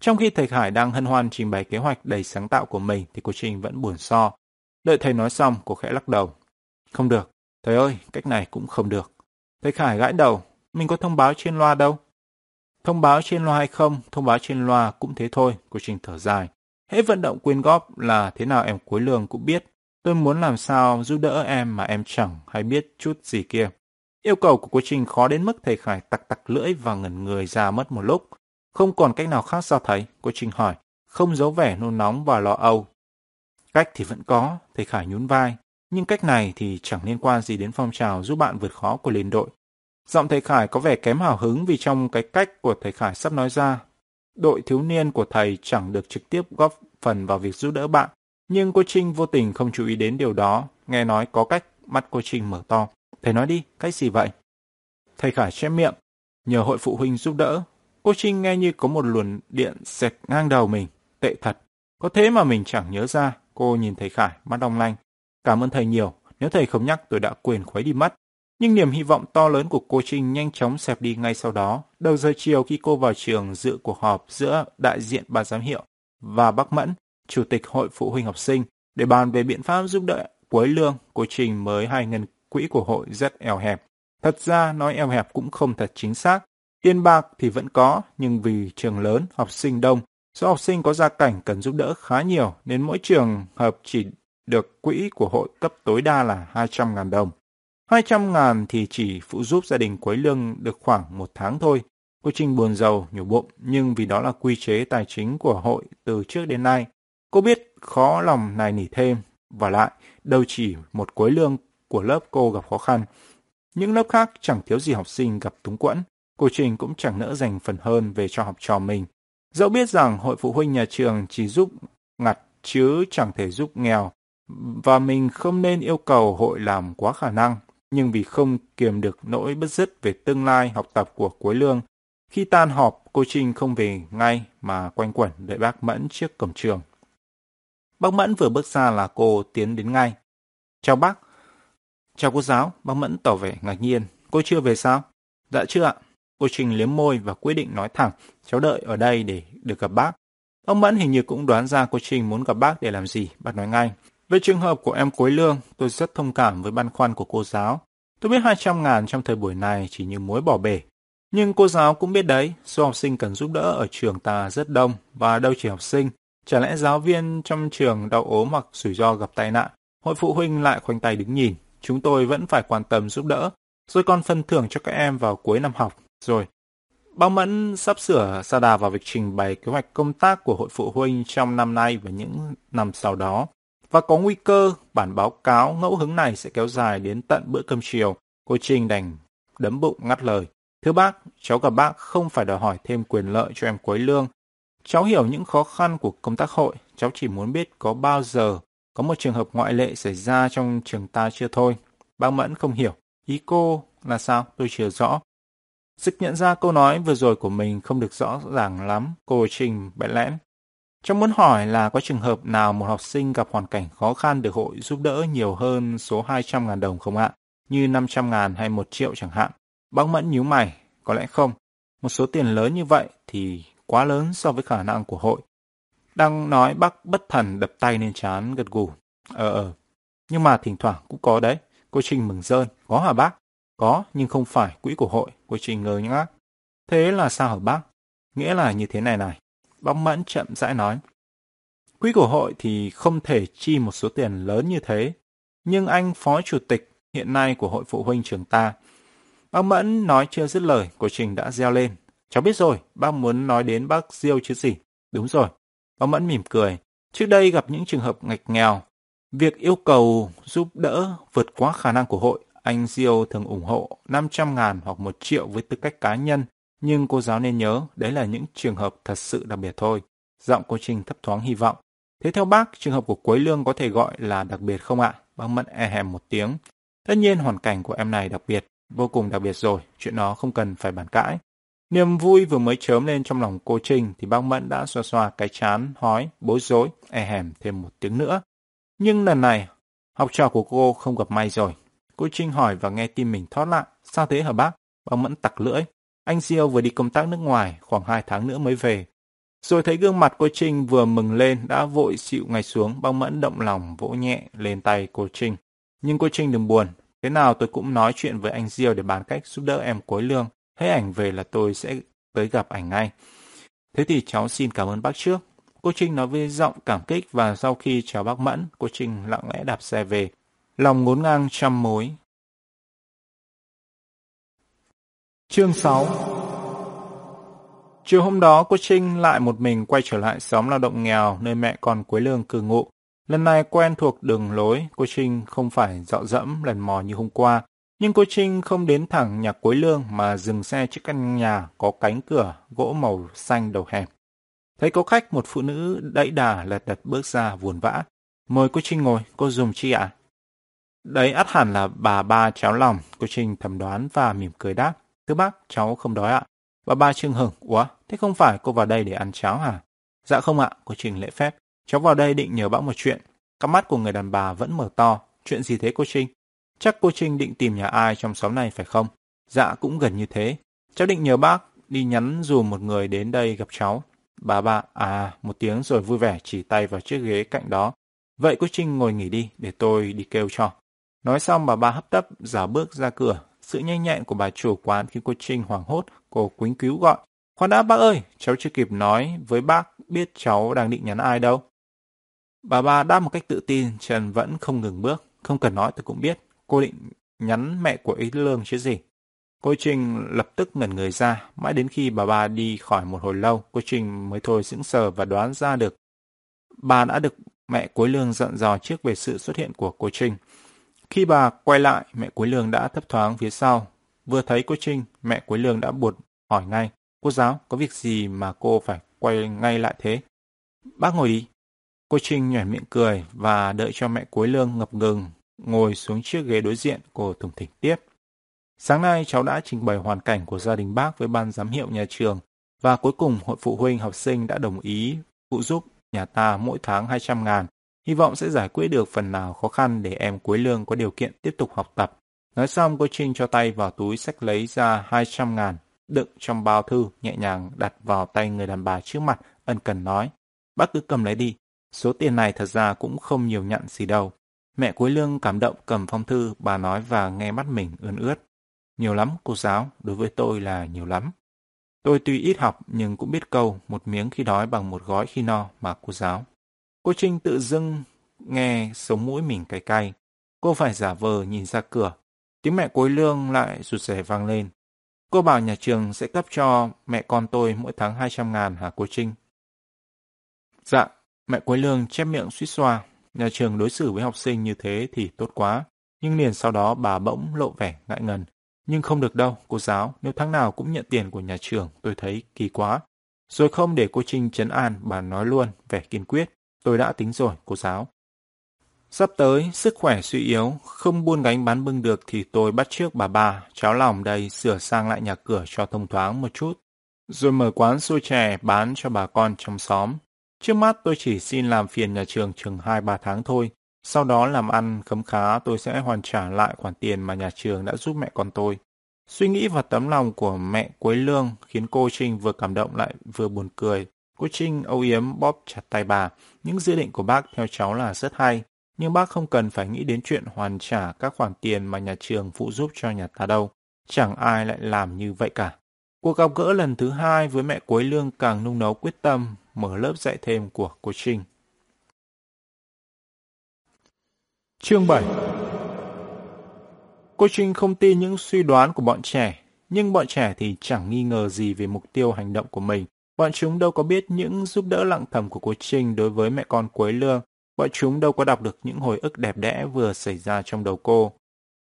Trong khi thầy Khải đang hân hoan trình bày kế hoạch đầy sáng tạo của mình thì cô Trinh vẫn buồn so. Đợi thầy nói xong, cô khẽ lắc đầu. Không được. Thầy ơi, cách này cũng không được. Thầy Khải gãi đầu. Mình có thông báo trên loa đâu. Thông báo trên loa hay không, thông báo trên loa cũng thế thôi, cô Trinh thở dài. Hễ vận động quyên góp là thế nào em cuối lường cũng biết. Tôi muốn làm sao giúp đỡ em mà em chẳng hay biết chút gì kia. Yêu cầu của cô Trinh khó đến mức thầy Khải tặc tặc lưỡi và ngẩn người ra mất một lúc. Không còn cách nào khác sao thầy? Cô Trinh hỏi, không giấu vẻ nôn nóng và lo âu. Cách thì vẫn có, thầy Khải nhún vai. Nhưng cách này thì chẳng liên quan gì đến phong trào giúp bạn vượt khó của liên đội. Giọng thầy Khải có vẻ kém hào hứng vì trong cái cách của thầy Khải sắp nói ra. Đội thiếu niên của thầy chẳng được trực tiếp góp phần vào việc giúp đỡ bạn. Nhưng cô Trinh vô tình không chú ý đến điều đó. Nghe nói có cách, mắt cô Trinh mở to. Thầy nói đi, cách gì vậy? Thầy Khải che miệng. Nhờ hội phụ huynh giúp đỡ, Cô Trinh nghe như có một luồn điện xẹt ngang đầu mình. Tệ thật. Có thế mà mình chẳng nhớ ra. Cô nhìn thầy Khải, mắt long lanh. Cảm ơn thầy nhiều. Nếu thầy không nhắc tôi đã quên khuấy đi mất. Nhưng niềm hy vọng to lớn của cô Trinh nhanh chóng xẹp đi ngay sau đó. Đầu giờ chiều khi cô vào trường dự cuộc họp giữa đại diện ban giám hiệu và bác Mẫn, chủ tịch hội phụ huynh học sinh, để bàn về biện pháp giúp đỡ cuối lương, cô trình mới hai ngân quỹ của hội rất eo hẹp. Thật ra nói eo hẹp cũng không thật chính xác, Tiền bạc thì vẫn có, nhưng vì trường lớn, học sinh đông, số học sinh có gia cảnh cần giúp đỡ khá nhiều nên mỗi trường hợp chỉ được quỹ của hội cấp tối đa là 200.000 đồng. 200.000 thì chỉ phụ giúp gia đình cuối Lương được khoảng một tháng thôi. Cô Trinh buồn giàu, nhủ bụng, nhưng vì đó là quy chế tài chính của hội từ trước đến nay. Cô biết khó lòng này nỉ thêm, và lại, đâu chỉ một cuối Lương của lớp cô gặp khó khăn. Những lớp khác chẳng thiếu gì học sinh gặp túng quẫn. Cô Trình cũng chẳng nỡ dành phần hơn về cho học trò mình. Dẫu biết rằng hội phụ huynh nhà trường chỉ giúp ngặt chứ chẳng thể giúp nghèo, và mình không nên yêu cầu hội làm quá khả năng, nhưng vì không kiềm được nỗi bất dứt về tương lai học tập của cuối Lương, khi tan họp, cô Trinh không về ngay mà quanh quẩn đợi bác Mẫn trước cổng trường. Bác Mẫn vừa bước ra là cô tiến đến ngay. Chào bác. Chào cô giáo, bác Mẫn tỏ vẻ ngạc nhiên. cô chưa về sao? Dạ chưa ạ. Cô trình liếm môi và quyết định nói thẳng, cháu đợi ở đây để được gặp bác. Ông Mẫn hình như cũng đoán ra cô trình muốn gặp bác để làm gì, bác nói ngay. Về trường hợp của em Quế Lương, tôi rất thông cảm với băn khoăn của cô giáo. Tôi biết 200 ngàn trong thời buổi này chỉ như muối bỏ bể. Nhưng cô giáo cũng biết đấy, số học sinh cần giúp đỡ ở trường ta rất đông và đâu chỉ học sinh. Chả lẽ giáo viên trong trường đau ốm hoặc rủi ro gặp tai nạn, hội phụ huynh lại khoanh tay đứng nhìn. Chúng tôi vẫn phải quan tâm giúp đỡ, rồi còn phân thưởng cho các em vào cuối năm học. Rồi, Bao Mẫn sắp sửa sa đà vào việc trình bày kế hoạch công tác của hội phụ huynh trong năm nay và những năm sau đó. Và có nguy cơ bản báo cáo ngẫu hứng này sẽ kéo dài đến tận bữa cơm chiều. Cô Trinh đành đấm bụng ngắt lời. Thưa bác, cháu gặp bác không phải đòi hỏi thêm quyền lợi cho em cuối Lương. Cháu hiểu những khó khăn của công tác hội, cháu chỉ muốn biết có bao giờ có một trường hợp ngoại lệ xảy ra trong trường ta chưa thôi. Bác Mẫn không hiểu. Ý cô là sao? Tôi chưa rõ. sức nhận ra câu nói vừa rồi của mình không được rõ ràng lắm, cô Trình bẽn lẽn. Cháu muốn hỏi là có trường hợp nào một học sinh gặp hoàn cảnh khó khăn được hội giúp đỡ nhiều hơn số 200.000 đồng không ạ? Như 500.000 hay 1 triệu chẳng hạn. Bác Mẫn nhíu mày, có lẽ không. Một số tiền lớn như vậy thì quá lớn so với khả năng của hội. Đang nói bác bất thần đập tay lên chán gật gù. Ờ ờ, nhưng mà thỉnh thoảng cũng có đấy. Cô Trinh mừng rơn, có hả bác? Có, nhưng không phải quỹ của hội, cô Trinh ngờ ngác. Thế là sao hả bác? Nghĩa là như thế này này. Bác Mẫn chậm rãi nói. Quỹ của hội thì không thể chi một số tiền lớn như thế. Nhưng anh phó chủ tịch hiện nay của hội phụ huynh trường ta. Bác Mẫn nói chưa dứt lời, cô Trình đã reo lên. Cháu biết rồi, bác muốn nói đến bác Diêu chứ gì. Đúng rồi. Bác Mẫn mỉm cười. Trước đây gặp những trường hợp ngạch nghèo. Việc yêu cầu giúp đỡ vượt quá khả năng của hội anh Diêu thường ủng hộ 500 ngàn hoặc 1 triệu với tư cách cá nhân, nhưng cô giáo nên nhớ đấy là những trường hợp thật sự đặc biệt thôi. Giọng cô Trinh thấp thoáng hy vọng. Thế theo bác, trường hợp của Quế Lương có thể gọi là đặc biệt không ạ? Bác Mẫn e hèm một tiếng. Tất nhiên hoàn cảnh của em này đặc biệt, vô cùng đặc biệt rồi, chuyện đó không cần phải bàn cãi. Niềm vui vừa mới chớm lên trong lòng cô Trinh thì bác Mẫn đã xoa xoa cái chán, hói, bối rối, e hèm thêm một tiếng nữa. Nhưng lần này, học trò của cô không gặp may rồi. Cô Trinh hỏi và nghe tim mình thoát lại. Sao thế hả bác? Bác Mẫn tặc lưỡi. Anh Diêu vừa đi công tác nước ngoài, khoảng hai tháng nữa mới về. Rồi thấy gương mặt cô Trinh vừa mừng lên đã vội xịu ngay xuống, bác Mẫn động lòng vỗ nhẹ lên tay cô Trinh. Nhưng cô Trinh đừng buồn, thế nào tôi cũng nói chuyện với anh Diêu để bàn cách giúp đỡ em cuối lương. Hết ảnh về là tôi sẽ tới gặp ảnh ngay. Thế thì cháu xin cảm ơn bác trước. Cô Trinh nói với giọng cảm kích và sau khi chào bác Mẫn, cô Trinh lặng lẽ đạp xe về lòng ngốn ngang trăm mối. Chương 6 Chiều hôm đó, cô Trinh lại một mình quay trở lại xóm lao động nghèo nơi mẹ con Quế Lương cư ngụ. Lần này quen thuộc đường lối, cô Trinh không phải dọ dẫm lần mò như hôm qua. Nhưng cô Trinh không đến thẳng nhà cuối Lương mà dừng xe trước căn nhà có cánh cửa gỗ màu xanh đầu hẻm. Thấy có khách một phụ nữ đẫy đà lật đật bước ra buồn vã. Mời cô Trinh ngồi, cô dùng chi ạ? Đấy ắt hẳn là bà ba cháu lòng, cô Trinh thầm đoán và mỉm cười đáp. Thưa bác, cháu không đói ạ. Bà ba trương hừng, ủa, thế không phải cô vào đây để ăn cháo hả? Dạ không ạ, cô Trinh lễ phép. Cháu vào đây định nhờ bác một chuyện. Các mắt của người đàn bà vẫn mở to. Chuyện gì thế cô Trinh? Chắc cô Trinh định tìm nhà ai trong xóm này phải không? Dạ cũng gần như thế. Cháu định nhờ bác đi nhắn dù một người đến đây gặp cháu. Bà bà à một tiếng rồi vui vẻ chỉ tay vào chiếc ghế cạnh đó. Vậy cô Trinh ngồi nghỉ đi để tôi đi kêu cho. Nói xong bà ba hấp tấp giả bước ra cửa. Sự nhanh nhẹn của bà chủ quán khi cô Trinh hoảng hốt, cô quính cứu gọi. Khoan đã bác ơi, cháu chưa kịp nói với bác biết cháu đang định nhắn ai đâu. Bà ba đáp một cách tự tin, Trần vẫn không ngừng bước. Không cần nói tôi cũng biết, cô định nhắn mẹ của ý lương chứ gì. Cô Trinh lập tức ngẩn người ra, mãi đến khi bà ba đi khỏi một hồi lâu, cô Trinh mới thôi sững sờ và đoán ra được. Bà đã được mẹ cuối lương dặn dò trước về sự xuất hiện của cô Trinh. Khi bà quay lại, mẹ Quế Lương đã thấp thoáng phía sau. Vừa thấy cô Trinh, mẹ Quế Lương đã buột hỏi ngay. Cô giáo, có việc gì mà cô phải quay ngay lại thế? Bác ngồi đi. Cô Trinh nhảy miệng cười và đợi cho mẹ Quế Lương ngập ngừng, ngồi xuống chiếc ghế đối diện, cô thùng thỉnh tiếp. Sáng nay cháu đã trình bày hoàn cảnh của gia đình bác với ban giám hiệu nhà trường và cuối cùng hội phụ huynh học sinh đã đồng ý phụ giúp nhà ta mỗi tháng 200 ngàn Hy vọng sẽ giải quyết được phần nào khó khăn để em cuối Lương có điều kiện tiếp tục học tập. Nói xong cô Trinh cho tay vào túi sách lấy ra 200 ngàn, đựng trong bao thư nhẹ nhàng đặt vào tay người đàn bà trước mặt, ân cần nói. Bác cứ cầm lấy đi, số tiền này thật ra cũng không nhiều nhận gì đâu. Mẹ Quế Lương cảm động cầm phong thư, bà nói và nghe mắt mình ươn ướt. Nhiều lắm, cô giáo, đối với tôi là nhiều lắm. Tôi tuy ít học nhưng cũng biết câu một miếng khi đói bằng một gói khi no mà cô giáo. Cô Trinh tự dưng nghe sống mũi mình cay cay. Cô phải giả vờ nhìn ra cửa. Tiếng mẹ Quế Lương lại rụt rè vang lên. Cô bảo nhà trường sẽ cấp cho mẹ con tôi mỗi tháng 200 ngàn hả cô Trinh? Dạ, mẹ Quế Lương chép miệng suýt xoa. Nhà trường đối xử với học sinh như thế thì tốt quá. Nhưng liền sau đó bà bỗng lộ vẻ ngại ngần. Nhưng không được đâu, cô giáo, nếu tháng nào cũng nhận tiền của nhà trường, tôi thấy kỳ quá. Rồi không để cô Trinh chấn an, bà nói luôn, vẻ kiên quyết. Tôi đã tính rồi, cô giáo. Sắp tới, sức khỏe suy yếu, không buôn gánh bán bưng được thì tôi bắt trước bà bà cháu lòng đây sửa sang lại nhà cửa cho thông thoáng một chút. Rồi mở quán xôi chè bán cho bà con trong xóm. Trước mắt tôi chỉ xin làm phiền nhà trường chừng 2-3 tháng thôi. Sau đó làm ăn, khấm khá, tôi sẽ hoàn trả lại khoản tiền mà nhà trường đã giúp mẹ con tôi. Suy nghĩ và tấm lòng của mẹ Quế Lương khiến cô Trinh vừa cảm động lại vừa buồn cười. Cô Trinh âu yếm bóp chặt tay bà. Những dự định của bác theo cháu là rất hay. Nhưng bác không cần phải nghĩ đến chuyện hoàn trả các khoản tiền mà nhà trường phụ giúp cho nhà ta đâu. Chẳng ai lại làm như vậy cả. Cuộc gặp gỡ lần thứ hai với mẹ Quế Lương càng nung nấu quyết tâm mở lớp dạy thêm của cô Trinh. Chương 7 Cô Trinh không tin những suy đoán của bọn trẻ, nhưng bọn trẻ thì chẳng nghi ngờ gì về mục tiêu hành động của mình. Bọn chúng đâu có biết những giúp đỡ lặng thầm của cô Trinh đối với mẹ con Quế Lương. Bọn chúng đâu có đọc được những hồi ức đẹp đẽ vừa xảy ra trong đầu cô.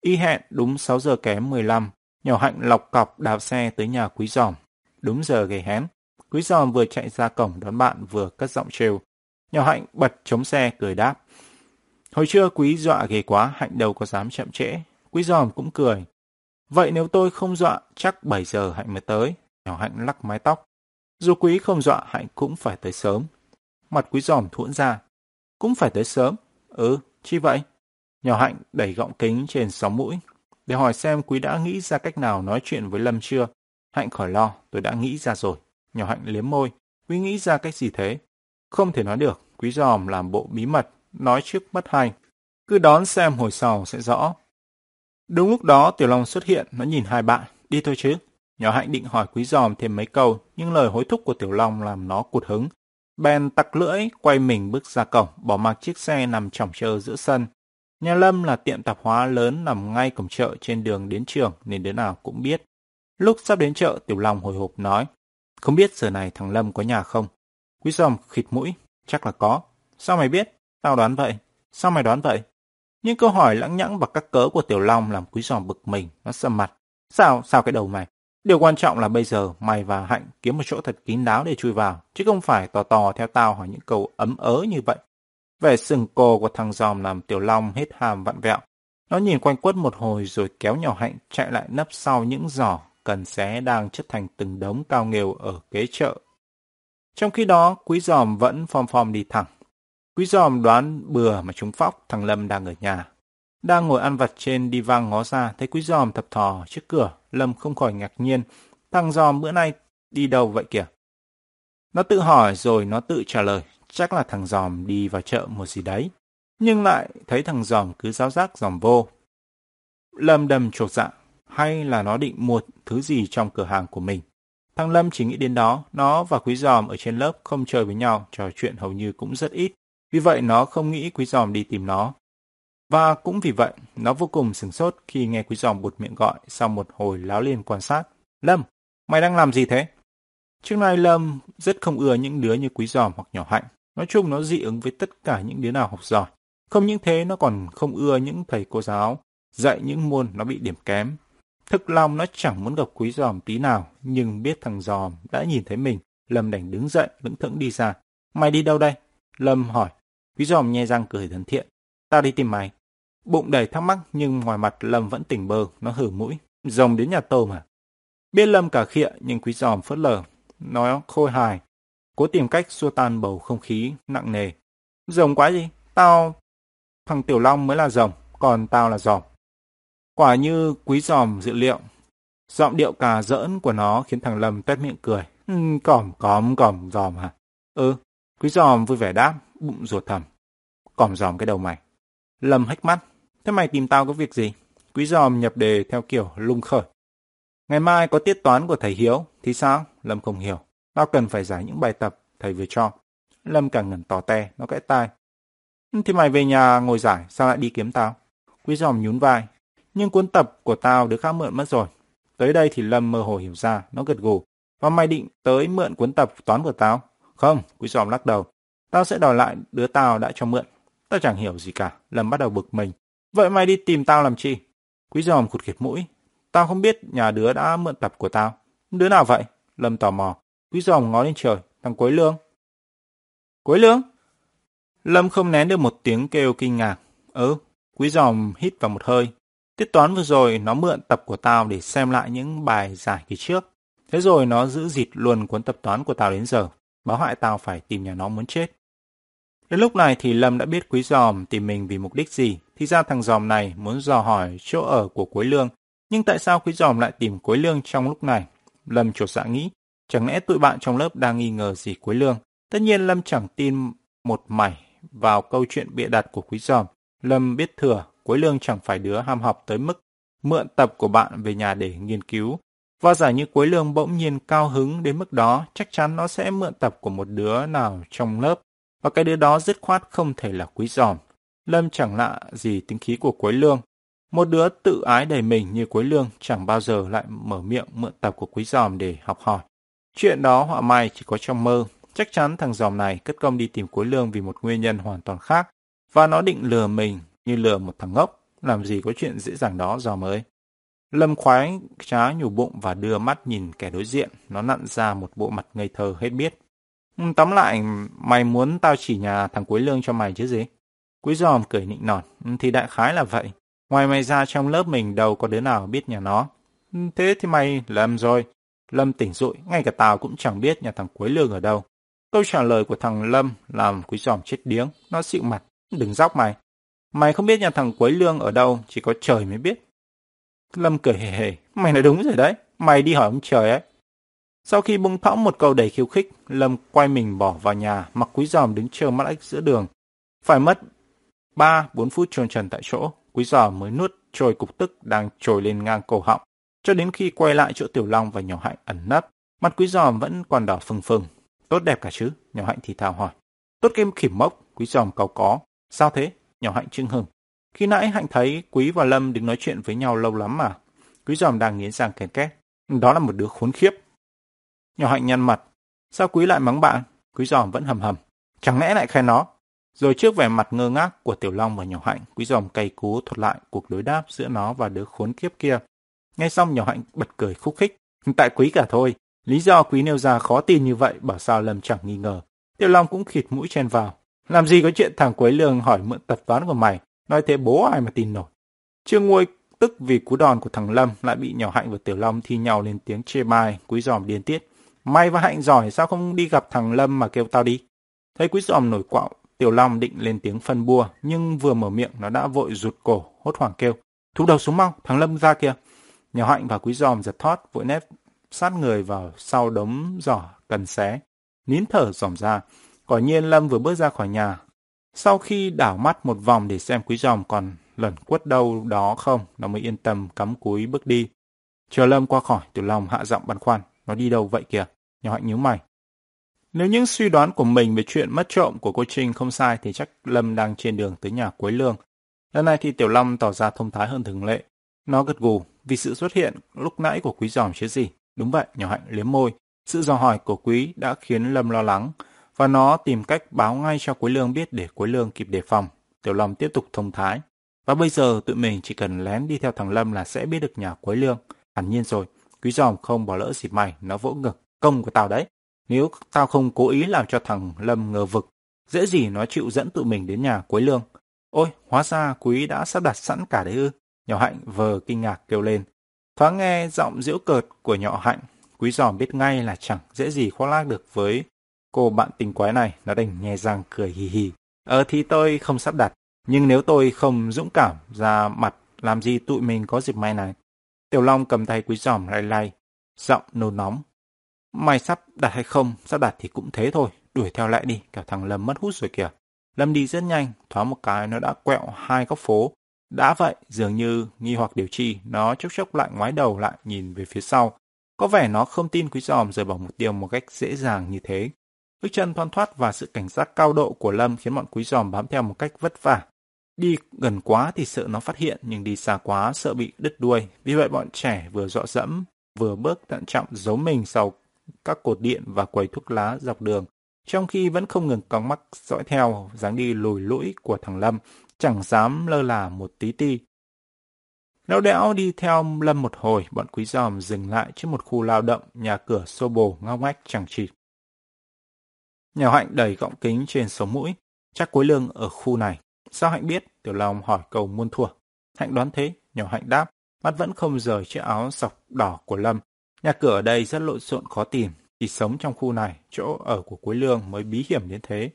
Y hẹn đúng 6 giờ kém 15, nhỏ hạnh lọc cọc đạp xe tới nhà quý giòm. Đúng giờ gầy hén, quý giòm vừa chạy ra cổng đón bạn vừa cất giọng trêu. Nhỏ hạnh bật chống xe cười đáp. Hồi trưa quý dọa ghê quá, hạnh đâu có dám chậm trễ. Quý giòm cũng cười. Vậy nếu tôi không dọa, chắc 7 giờ hạnh mới tới. Nhỏ hạnh lắc mái tóc. Dù quý không dọa, hạnh cũng phải tới sớm. Mặt quý giòm thuẫn ra. Cũng phải tới sớm. Ừ, chi vậy? Nhỏ hạnh đẩy gọng kính trên sóng mũi. Để hỏi xem quý đã nghĩ ra cách nào nói chuyện với Lâm chưa? Hạnh khỏi lo, tôi đã nghĩ ra rồi. Nhỏ hạnh liếm môi. Quý nghĩ ra cách gì thế? Không thể nói được. Quý giòm làm bộ bí mật, nói trước mất hay. Cứ đón xem hồi sau sẽ rõ. Đúng lúc đó Tiểu Long xuất hiện, nó nhìn hai bạn, đi thôi chứ. Nhỏ hạnh định hỏi quý giòm thêm mấy câu, nhưng lời hối thúc của Tiểu Long làm nó cụt hứng. Ben tặc lưỡi, quay mình bước ra cổng, bỏ mặc chiếc xe nằm chỏng chờ giữa sân. Nhà Lâm là tiệm tạp hóa lớn nằm ngay cổng chợ trên đường đến trường nên đứa nào cũng biết. Lúc sắp đến chợ, Tiểu Long hồi hộp nói, không biết giờ này thằng Lâm có nhà không? Quý giòm khịt mũi, chắc là có. Sao mày biết? Tao đoán vậy. Sao mày đoán vậy? Những câu hỏi lãng nhãng và các cớ của Tiểu Long làm quý giòm bực mình, nó sầm mặt. Sao, sao cái đầu mày? Điều quan trọng là bây giờ mày và Hạnh kiếm một chỗ thật kín đáo để chui vào, chứ không phải tò tò theo tao hỏi những câu ấm ớ như vậy. Vẻ sừng cô của thằng giòm làm Tiểu Long hết hàm vặn vẹo. Nó nhìn quanh quất một hồi rồi kéo nhỏ Hạnh chạy lại nấp sau những giỏ cần xé đang chất thành từng đống cao nghều ở kế chợ. Trong khi đó, quý giòm vẫn phom phom đi thẳng. Quý giòm đoán bừa mà chúng phóc thằng Lâm đang ở nhà. Đang ngồi ăn vặt trên đi vang ngó ra, thấy quý giòm thập thò trước cửa, Lâm không khỏi ngạc nhiên. Thằng giòm bữa nay đi đâu vậy kìa? Nó tự hỏi rồi nó tự trả lời, chắc là thằng giòm đi vào chợ một gì đấy. Nhưng lại thấy thằng giòm cứ giáo giác giòm vô. Lâm đầm chột dạ, hay là nó định mua thứ gì trong cửa hàng của mình. Thằng Lâm chỉ nghĩ đến đó, nó và Quý Giòm ở trên lớp không chơi với nhau, trò chuyện hầu như cũng rất ít. Vì vậy nó không nghĩ Quý Giòm đi tìm nó. Và cũng vì vậy, nó vô cùng sửng sốt khi nghe Quý Giòm bụt miệng gọi sau một hồi láo liền quan sát. Lâm, mày đang làm gì thế? Trước nay Lâm rất không ưa những đứa như Quý Giòm hoặc nhỏ hạnh. Nói chung nó dị ứng với tất cả những đứa nào học giỏi. Không những thế nó còn không ưa những thầy cô giáo dạy những môn nó bị điểm kém. Thực lòng nó chẳng muốn gặp quý giòm tí nào, nhưng biết thằng giòm đã nhìn thấy mình, Lâm đành đứng dậy, lững thững đi ra. Mày đi đâu đây? Lâm hỏi. Quý giòm nhe răng cười thân thiện. Tao đi tìm mày. Bụng đầy thắc mắc nhưng ngoài mặt Lâm vẫn tỉnh bơ, nó hử mũi. Rồng đến nhà tôm à? Biết Lâm cả khịa nhưng quý giòm phớt lờ. Nó khôi hài. Cố tìm cách xua tan bầu không khí nặng nề. Rồng quá gì? Tao... Thằng Tiểu Long mới là rồng, còn tao là giòm. Quả như quý giòm dự liệu. Giọng điệu cà giỡn của nó khiến thằng Lâm tét miệng cười. Ừ, còm còm còm giòm hả? Ừ, quý giòm vui vẻ đáp, bụng ruột thầm. Còm giòm cái đầu mày. Lâm hách mắt. Thế mày tìm tao có việc gì? Quý giòm nhập đề theo kiểu lung khởi. Ngày mai có tiết toán của thầy Hiếu, thì sao? Lâm không hiểu. Tao cần phải giải những bài tập thầy vừa cho. Lâm càng ngẩn tỏ te, nó cãi tai. Thì mày về nhà ngồi giải, sao lại đi kiếm tao? Quý giòm nhún vai. Nhưng cuốn tập của tao đứa khác mượn mất rồi. Tới đây thì Lâm mơ hồ hiểu ra, nó gật gù. Và mày định tới mượn cuốn tập toán của tao? Không, quý giòm lắc đầu. Tao sẽ đòi lại đứa tao đã cho mượn. Tao chẳng hiểu gì cả. Lâm bắt đầu bực mình. Vậy mày đi tìm tao làm chi? Quý giòm khụt khịt mũi. Tao không biết nhà đứa đã mượn tập của tao. Đứa nào vậy? Lâm tò mò. Quý giòm ngó lên trời. Thằng Quế Lương. Quế Lương? Lâm không nén được một tiếng kêu kinh ngạc. Ừ, quý giòm hít vào một hơi. Tiết toán vừa rồi nó mượn tập của tao để xem lại những bài giải kỳ trước. Thế rồi nó giữ dịt luôn cuốn tập toán của tao đến giờ. Báo hại tao phải tìm nhà nó muốn chết. Đến lúc này thì Lâm đã biết quý giòm tìm mình vì mục đích gì. Thì ra thằng giòm này muốn dò hỏi chỗ ở của Quế Lương. Nhưng tại sao quý giòm lại tìm Quế Lương trong lúc này? Lâm chột dạ nghĩ. Chẳng lẽ tụi bạn trong lớp đang nghi ngờ gì Quế Lương? Tất nhiên Lâm chẳng tin một mảy vào câu chuyện bịa đặt của quý giòm. Lâm biết thừa, Quế Lương chẳng phải đứa ham học tới mức mượn tập của bạn về nhà để nghiên cứu. Và giả như Quế Lương bỗng nhiên cao hứng đến mức đó, chắc chắn nó sẽ mượn tập của một đứa nào trong lớp. Và cái đứa đó dứt khoát không thể là quý giòm. Lâm chẳng lạ gì tính khí của Quế Lương. Một đứa tự ái đầy mình như Quế Lương chẳng bao giờ lại mở miệng mượn tập của quý giòm để học hỏi. Chuyện đó họa mai chỉ có trong mơ, Chắc chắn thằng giòm này cất công đi tìm cuối lương vì một nguyên nhân hoàn toàn khác, và nó định lừa mình như lừa một thằng ngốc, làm gì có chuyện dễ dàng đó dòm ơi. Lâm khoái trá nhủ bụng và đưa mắt nhìn kẻ đối diện, nó nặn ra một bộ mặt ngây thơ hết biết. Ừ, tóm lại, mày muốn tao chỉ nhà thằng cuối Lương cho mày chứ gì? Quý giòm cười nịnh nọt, ừ, thì đại khái là vậy. Ngoài mày ra trong lớp mình đâu có đứa nào biết nhà nó. Ừ, thế thì mày lầm rồi. Lâm tỉnh dụi, ngay cả tao cũng chẳng biết nhà thằng Quế Lương ở đâu. Câu trả lời của thằng Lâm làm quý giòm chết điếng. Nó xịu mặt. Đừng dóc mày. Mày không biết nhà thằng Quế Lương ở đâu, chỉ có trời mới biết. Lâm cười hề hề. Mày nói đúng rồi đấy. Mày đi hỏi ông trời ấy. Sau khi bung thõng một câu đầy khiêu khích, Lâm quay mình bỏ vào nhà, mặc quý giòm đứng chờ mắt ếch giữa đường. Phải mất 3-4 phút trôn trần tại chỗ, quý giòm mới nuốt trôi cục tức đang trồi lên ngang cổ họng. Cho đến khi quay lại chỗ Tiểu Long và nhỏ hạnh ẩn nấp, mặt quý giòm vẫn còn đỏ phừng phừng, Tốt đẹp cả chứ? Nhỏ hạnh thì thào hỏi. Tốt kem khỉm mốc, quý giòm cầu có. Sao thế? Nhỏ hạnh trưng hừng. Khi nãy hạnh thấy quý và Lâm đứng nói chuyện với nhau lâu lắm mà. Quý giòm đang nghiến răng kèn két. Đó là một đứa khốn khiếp. Nhỏ hạnh nhăn mặt. Sao quý lại mắng bạn? Quý giòm vẫn hầm hầm. Chẳng lẽ lại khen nó? Rồi trước vẻ mặt ngơ ngác của Tiểu Long và Nhỏ Hạnh, Quý Giòm cay cú thuật lại cuộc đối đáp giữa nó và đứa khốn kiếp kia nghe xong Nhỏ Hạnh bật cười khúc khích. Tại Quý cả thôi, Lý do quý nêu ra khó tin như vậy bảo sao Lâm chẳng nghi ngờ. Tiểu Long cũng khịt mũi chen vào. Làm gì có chuyện thằng Quế Lương hỏi mượn tật toán của mày, nói thế bố ai mà tin nổi. Trương nguôi tức vì cú đòn của thằng Lâm lại bị nhỏ Hạnh và Tiểu Long thi nhau lên tiếng chê bai, quý giòm điên tiết. may và Hạnh giỏi sao không đi gặp thằng Lâm mà kêu tao đi. Thấy quý giòm nổi quạo, Tiểu Long định lên tiếng phân bua, nhưng vừa mở miệng nó đã vội rụt cổ, hốt hoảng kêu. Thú đầu xuống mau, thằng Lâm ra kìa. Nhỏ Hạnh và quý giòm giật thoát, vội nép sát người vào sau đống giỏ cần xé, nín thở dòm ra. Quả nhiên Lâm vừa bước ra khỏi nhà. Sau khi đảo mắt một vòng để xem quý giòm còn lẩn quất đâu đó không, nó mới yên tâm cắm cúi bước đi. Chờ Lâm qua khỏi, Tiểu Long hạ giọng băn khoăn. Nó đi đâu vậy kìa? Nhỏ hạnh nhíu mày. Nếu những suy đoán của mình về chuyện mất trộm của cô Trinh không sai thì chắc Lâm đang trên đường tới nhà Quế Lương. Lần này thì Tiểu Long tỏ ra thông thái hơn thường lệ. Nó gật gù vì sự xuất hiện lúc nãy của quý giòm chứ gì. Đúng vậy, nhỏ hạnh liếm môi. Sự dò hỏi của quý đã khiến Lâm lo lắng, và nó tìm cách báo ngay cho Quế Lương biết để Quế Lương kịp đề phòng. Tiểu Long tiếp tục thông thái. Và bây giờ tụi mình chỉ cần lén đi theo thằng Lâm là sẽ biết được nhà Quế Lương. Hẳn nhiên rồi, quý giòm không bỏ lỡ dịp mày, nó vỗ ngực. Công của tao đấy. Nếu tao không cố ý làm cho thằng Lâm ngờ vực, dễ gì nó chịu dẫn tụi mình đến nhà Quế Lương. Ôi, hóa ra quý đã sắp đặt sẵn cả đấy ư. Nhỏ hạnh vờ kinh ngạc kêu lên. Thoáng nghe giọng giễu cợt của nhỏ hạnh, quý giòm biết ngay là chẳng dễ gì khoác lác được với cô bạn tình quái này, nó đành nhè răng cười hì hì. Ờ thì tôi không sắp đặt, nhưng nếu tôi không dũng cảm ra mặt làm gì tụi mình có dịp may này. Tiểu Long cầm tay quý giòm lay lay, giọng nôn nóng. Mày sắp đặt hay không, sắp đặt thì cũng thế thôi, đuổi theo lại đi, cả thằng Lâm mất hút rồi kìa. Lâm đi rất nhanh, thoáng một cái nó đã quẹo hai góc phố. Đã vậy, dường như nghi hoặc điều chi, nó chốc chốc lại ngoái đầu lại nhìn về phía sau. Có vẻ nó không tin quý giòm rời bỏ mục tiêu một cách dễ dàng như thế. Bước chân thoăn thoát và sự cảnh giác cao độ của Lâm khiến bọn quý giòm bám theo một cách vất vả. Đi gần quá thì sợ nó phát hiện, nhưng đi xa quá sợ bị đứt đuôi. Vì vậy bọn trẻ vừa dọ dẫm, vừa bước thận trọng giấu mình sau các cột điện và quầy thuốc lá dọc đường, trong khi vẫn không ngừng cong mắt dõi theo dáng đi lùi lũi của thằng Lâm, chẳng dám lơ là một tí ti. Léo đẽo đi theo Lâm một hồi, bọn quý giòm dừng lại trước một khu lao động, nhà cửa xô bồ ngao ngách chẳng chịt. Nhà Hạnh đẩy gọng kính trên sống mũi, chắc cuối lương ở khu này. Sao Hạnh biết? Tiểu Long hỏi cầu muôn thua. Hạnh đoán thế, nhỏ Hạnh đáp, mắt vẫn không rời chiếc áo sọc đỏ của Lâm. Nhà cửa ở đây rất lộn xộn khó tìm, chỉ sống trong khu này, chỗ ở của Cuối Lương mới bí hiểm đến thế.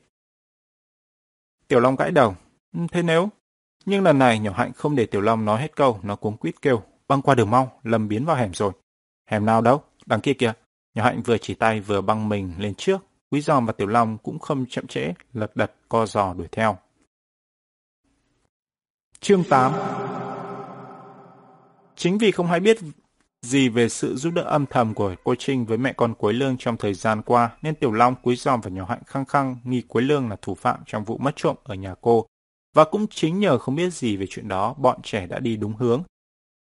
Tiểu Long gãi đầu, Ừ, thế nếu? Nhưng lần này nhỏ Hạnh không để Tiểu Long nói hết câu, nó cuống quýt kêu, băng qua đường mau, lầm biến vào hẻm rồi. Hẻm nào đâu? Đằng kia kìa. Nhỏ Hạnh vừa chỉ tay vừa băng mình lên trước, Quý Giòm và Tiểu Long cũng không chậm trễ, lật đật co giò đuổi theo. Chương 8 Chính vì không hay biết gì về sự giúp đỡ âm thầm của cô Trinh với mẹ con Quế Lương trong thời gian qua, nên Tiểu Long, Quý Giòm và nhỏ Hạnh khăng khăng nghi Quế Lương là thủ phạm trong vụ mất trộm ở nhà cô. Và cũng chính nhờ không biết gì về chuyện đó, bọn trẻ đã đi đúng hướng.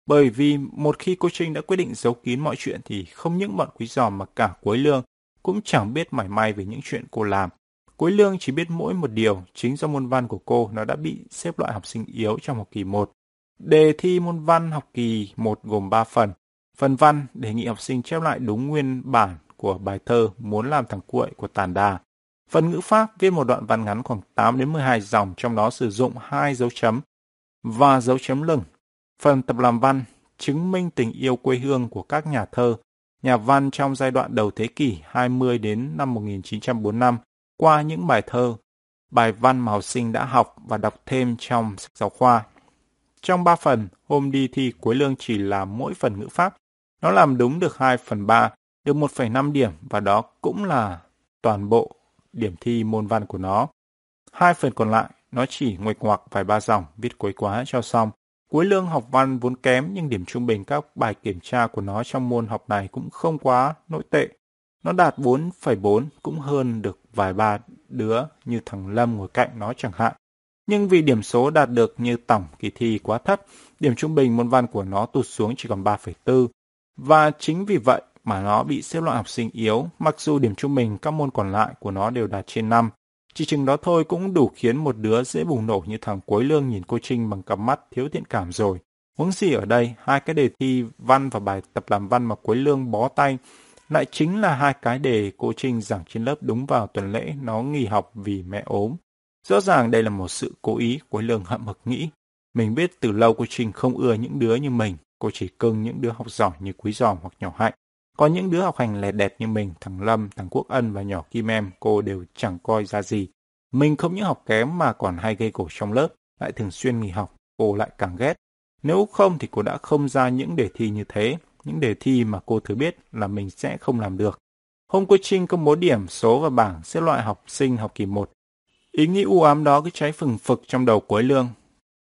Bởi vì một khi cô Trinh đã quyết định giấu kín mọi chuyện thì không những bọn Quý Giòm mà cả cuối Lương cũng chẳng biết mảy may về những chuyện cô làm. Cuối lương chỉ biết mỗi một điều, chính do môn văn của cô nó đã bị xếp loại học sinh yếu trong học kỳ 1. Đề thi môn văn học kỳ 1 gồm 3 phần. Phần văn đề nghị học sinh chép lại đúng nguyên bản của bài thơ Muốn làm thằng cuội của Tàn Đà. Phần ngữ pháp viết một đoạn văn ngắn khoảng 8 đến 12 dòng, trong đó sử dụng hai dấu chấm và dấu chấm lửng. Phần tập làm văn chứng minh tình yêu quê hương của các nhà thơ, nhà văn trong giai đoạn đầu thế kỷ 20 đến năm 1945 qua những bài thơ, bài văn mà học sinh đã học và đọc thêm trong sách giáo khoa. Trong ba phần, hôm đi thi cuối lương chỉ là mỗi phần ngữ pháp. Nó làm đúng được 2 phần 3, được 1,5 điểm và đó cũng là toàn bộ điểm thi môn văn của nó. Hai phần còn lại, nó chỉ nguệch ngoạc vài ba dòng, viết cuối quá cho xong. Cuối lương học văn vốn kém nhưng điểm trung bình các bài kiểm tra của nó trong môn học này cũng không quá nội tệ. Nó đạt 4,4 cũng hơn được vài ba đứa như thằng Lâm ngồi cạnh nó chẳng hạn. Nhưng vì điểm số đạt được như tổng kỳ thi quá thấp, điểm trung bình môn văn của nó tụt xuống chỉ còn 3,4. Và chính vì vậy mà nó bị xếp loại học sinh yếu, mặc dù điểm trung bình các môn còn lại của nó đều đạt trên 5. Chỉ chừng đó thôi cũng đủ khiến một đứa dễ bùng nổ như thằng Quế Lương nhìn cô Trinh bằng cặp mắt thiếu thiện cảm rồi. Huống gì ở đây, hai cái đề thi văn và bài tập làm văn mà Quế Lương bó tay lại chính là hai cái đề cô Trinh giảng trên lớp đúng vào tuần lễ nó nghỉ học vì mẹ ốm. Rõ ràng đây là một sự cố ý, Quế Lương hậm hực nghĩ. Mình biết từ lâu cô Trinh không ưa những đứa như mình, cô chỉ cưng những đứa học giỏi như Quý Giòm hoặc nhỏ Hạnh có những đứa học hành lẹt đẹt như mình, thằng Lâm, thằng Quốc Ân và nhỏ Kim Em, cô đều chẳng coi ra gì. Mình không những học kém mà còn hay gây cổ trong lớp, lại thường xuyên nghỉ học, cô lại càng ghét. Nếu không thì cô đã không ra những đề thi như thế, những đề thi mà cô thừa biết là mình sẽ không làm được. Hôm cô Trinh công bố điểm số và bảng xếp loại học sinh học kỳ 1. Ý nghĩ u ám đó cứ cháy phừng phực trong đầu cuối Lương,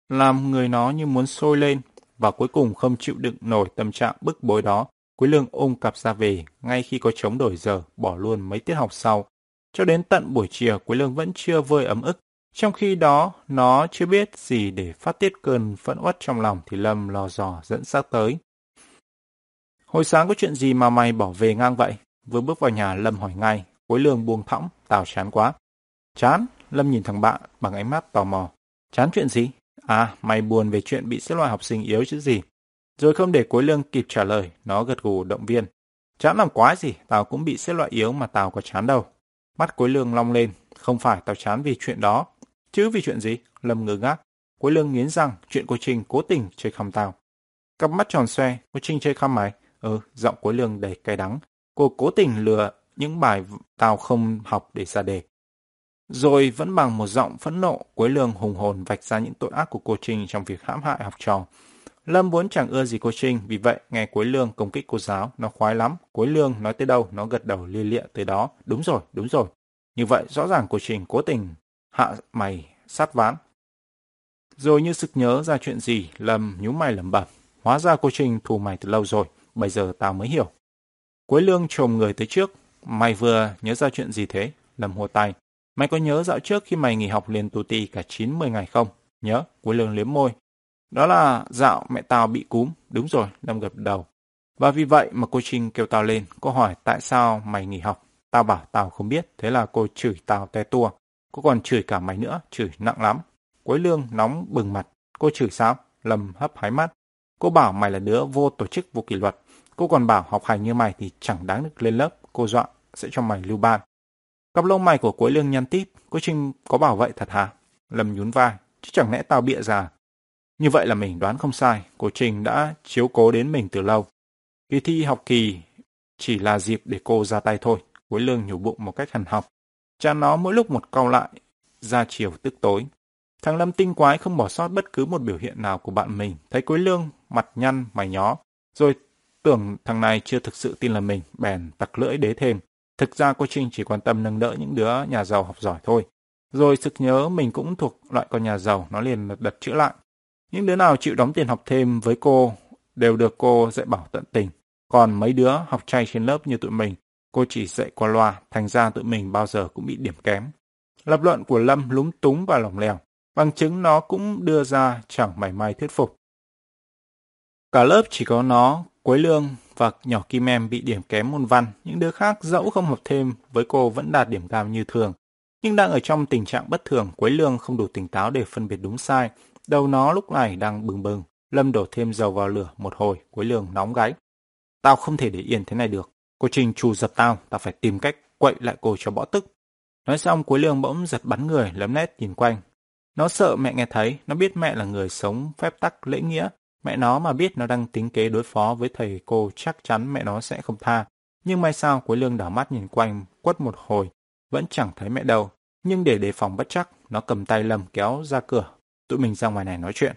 làm người nó như muốn sôi lên, và cuối cùng không chịu đựng nổi tâm trạng bức bối đó. Quế Lương ôm cặp ra về, ngay khi có chống đổi giờ, bỏ luôn mấy tiết học sau. Cho đến tận buổi chiều, Quế Lương vẫn chưa vơi ấm ức. Trong khi đó, nó chưa biết gì để phát tiết cơn phẫn uất trong lòng thì Lâm lò dò dẫn xác tới. Hồi sáng có chuyện gì mà mày bỏ về ngang vậy? Vừa bước vào nhà Lâm hỏi ngay, Quý lương buông thõng, tào chán quá. Chán? Lâm nhìn thằng bạn bằng ánh mắt tò mò. Chán chuyện gì? À, mày buồn về chuyện bị xếp loại học sinh yếu chứ gì? Rồi không để cuối lương kịp trả lời, nó gật gù động viên. Chán làm quái gì, tao cũng bị xếp loại yếu mà tao có chán đâu. Mắt cuối lương long lên, không phải tao chán vì chuyện đó. Chứ vì chuyện gì? Lâm ngơ ngác. Cuối lương nghiến răng, chuyện của Trinh cố tình chơi khăm tao. Cặp mắt tròn xoe, cô Trinh chơi khăm mày. Ừ, giọng cuối lương đầy cay đắng. Cô cố tình lừa những bài tao không học để ra đề. Rồi vẫn bằng một giọng phẫn nộ, Quế Lương hùng hồn vạch ra những tội ác của cô Trinh trong việc hãm hại học trò. Lâm vốn chẳng ưa gì cô Trinh, vì vậy nghe cuối Lương công kích cô giáo, nó khoái lắm. cuối Lương nói tới đâu, nó gật đầu lia lịa tới đó. Đúng rồi, đúng rồi. Như vậy rõ ràng cô Trinh cố tình hạ mày sát ván. Rồi như sực nhớ ra chuyện gì, Lâm nhú mày lẩm bẩm. Hóa ra cô Trinh thù mày từ lâu rồi, bây giờ tao mới hiểu. cuối Lương trồm người tới trước. Mày vừa nhớ ra chuyện gì thế? Lâm hồ tay. Mày có nhớ dạo trước khi mày nghỉ học liền tù ti cả 9-10 ngày không? Nhớ, cuối Lương liếm môi. Đó là dạo mẹ tao bị cúm. Đúng rồi, Lâm gật đầu. Và vì vậy mà cô Trinh kêu tao lên. Cô hỏi tại sao mày nghỉ học. Tao bảo tao không biết. Thế là cô chửi tao te tua. Cô còn chửi cả mày nữa. Chửi nặng lắm. Quế Lương nóng bừng mặt. Cô chửi sao? Lâm hấp hái mắt. Cô bảo mày là đứa vô tổ chức vô kỷ luật. Cô còn bảo học hành như mày thì chẳng đáng được lên lớp. Cô dọa sẽ cho mày lưu ban. Cặp lông mày của Quế Lương nhăn tít. Cô Trinh có bảo vậy thật hả? Lâm nhún vai. Chứ chẳng lẽ tao bịa ra như vậy là mình đoán không sai, cô Trình đã chiếu cố đến mình từ lâu. Kỳ thi học kỳ chỉ là dịp để cô ra tay thôi, Quế Lương nhủ bụng một cách hằn học. Cha nó mỗi lúc một câu lại, ra chiều tức tối. Thằng Lâm tinh quái không bỏ sót bất cứ một biểu hiện nào của bạn mình. Thấy Quế Lương mặt nhăn, mày nhó. Rồi tưởng thằng này chưa thực sự tin là mình, bèn tặc lưỡi đế thêm. Thực ra cô Trinh chỉ quan tâm nâng đỡ những đứa nhà giàu học giỏi thôi. Rồi sực nhớ mình cũng thuộc loại con nhà giàu, nó liền đặt chữ chữa lại. Những đứa nào chịu đóng tiền học thêm với cô đều được cô dạy bảo tận tình. Còn mấy đứa học chay trên lớp như tụi mình, cô chỉ dạy qua loa, thành ra tụi mình bao giờ cũng bị điểm kém. Lập luận của Lâm lúng túng và lỏng lẻo, bằng chứng nó cũng đưa ra chẳng mảy may thuyết phục. Cả lớp chỉ có nó, Quế Lương và nhỏ Kim Em bị điểm kém môn văn, những đứa khác dẫu không học thêm với cô vẫn đạt điểm cao như thường. Nhưng đang ở trong tình trạng bất thường, Quế Lương không đủ tỉnh táo để phân biệt đúng sai, Đầu nó lúc này đang bừng bừng, Lâm đổ thêm dầu vào lửa một hồi, cuối lường nóng gáy. Tao không thể để yên thế này được. Cô Trình trù giật tao, tao phải tìm cách quậy lại cô cho bỏ tức. Nói xong cuối Lương bỗng giật bắn người, lấm nét nhìn quanh. Nó sợ mẹ nghe thấy, nó biết mẹ là người sống phép tắc lễ nghĩa. Mẹ nó mà biết nó đang tính kế đối phó với thầy cô chắc chắn mẹ nó sẽ không tha. Nhưng may sao cuối Lương đảo mắt nhìn quanh, quất một hồi, vẫn chẳng thấy mẹ đâu. Nhưng để đề phòng bất chắc, nó cầm tay Lâm kéo ra cửa, tụi mình ra ngoài này nói chuyện.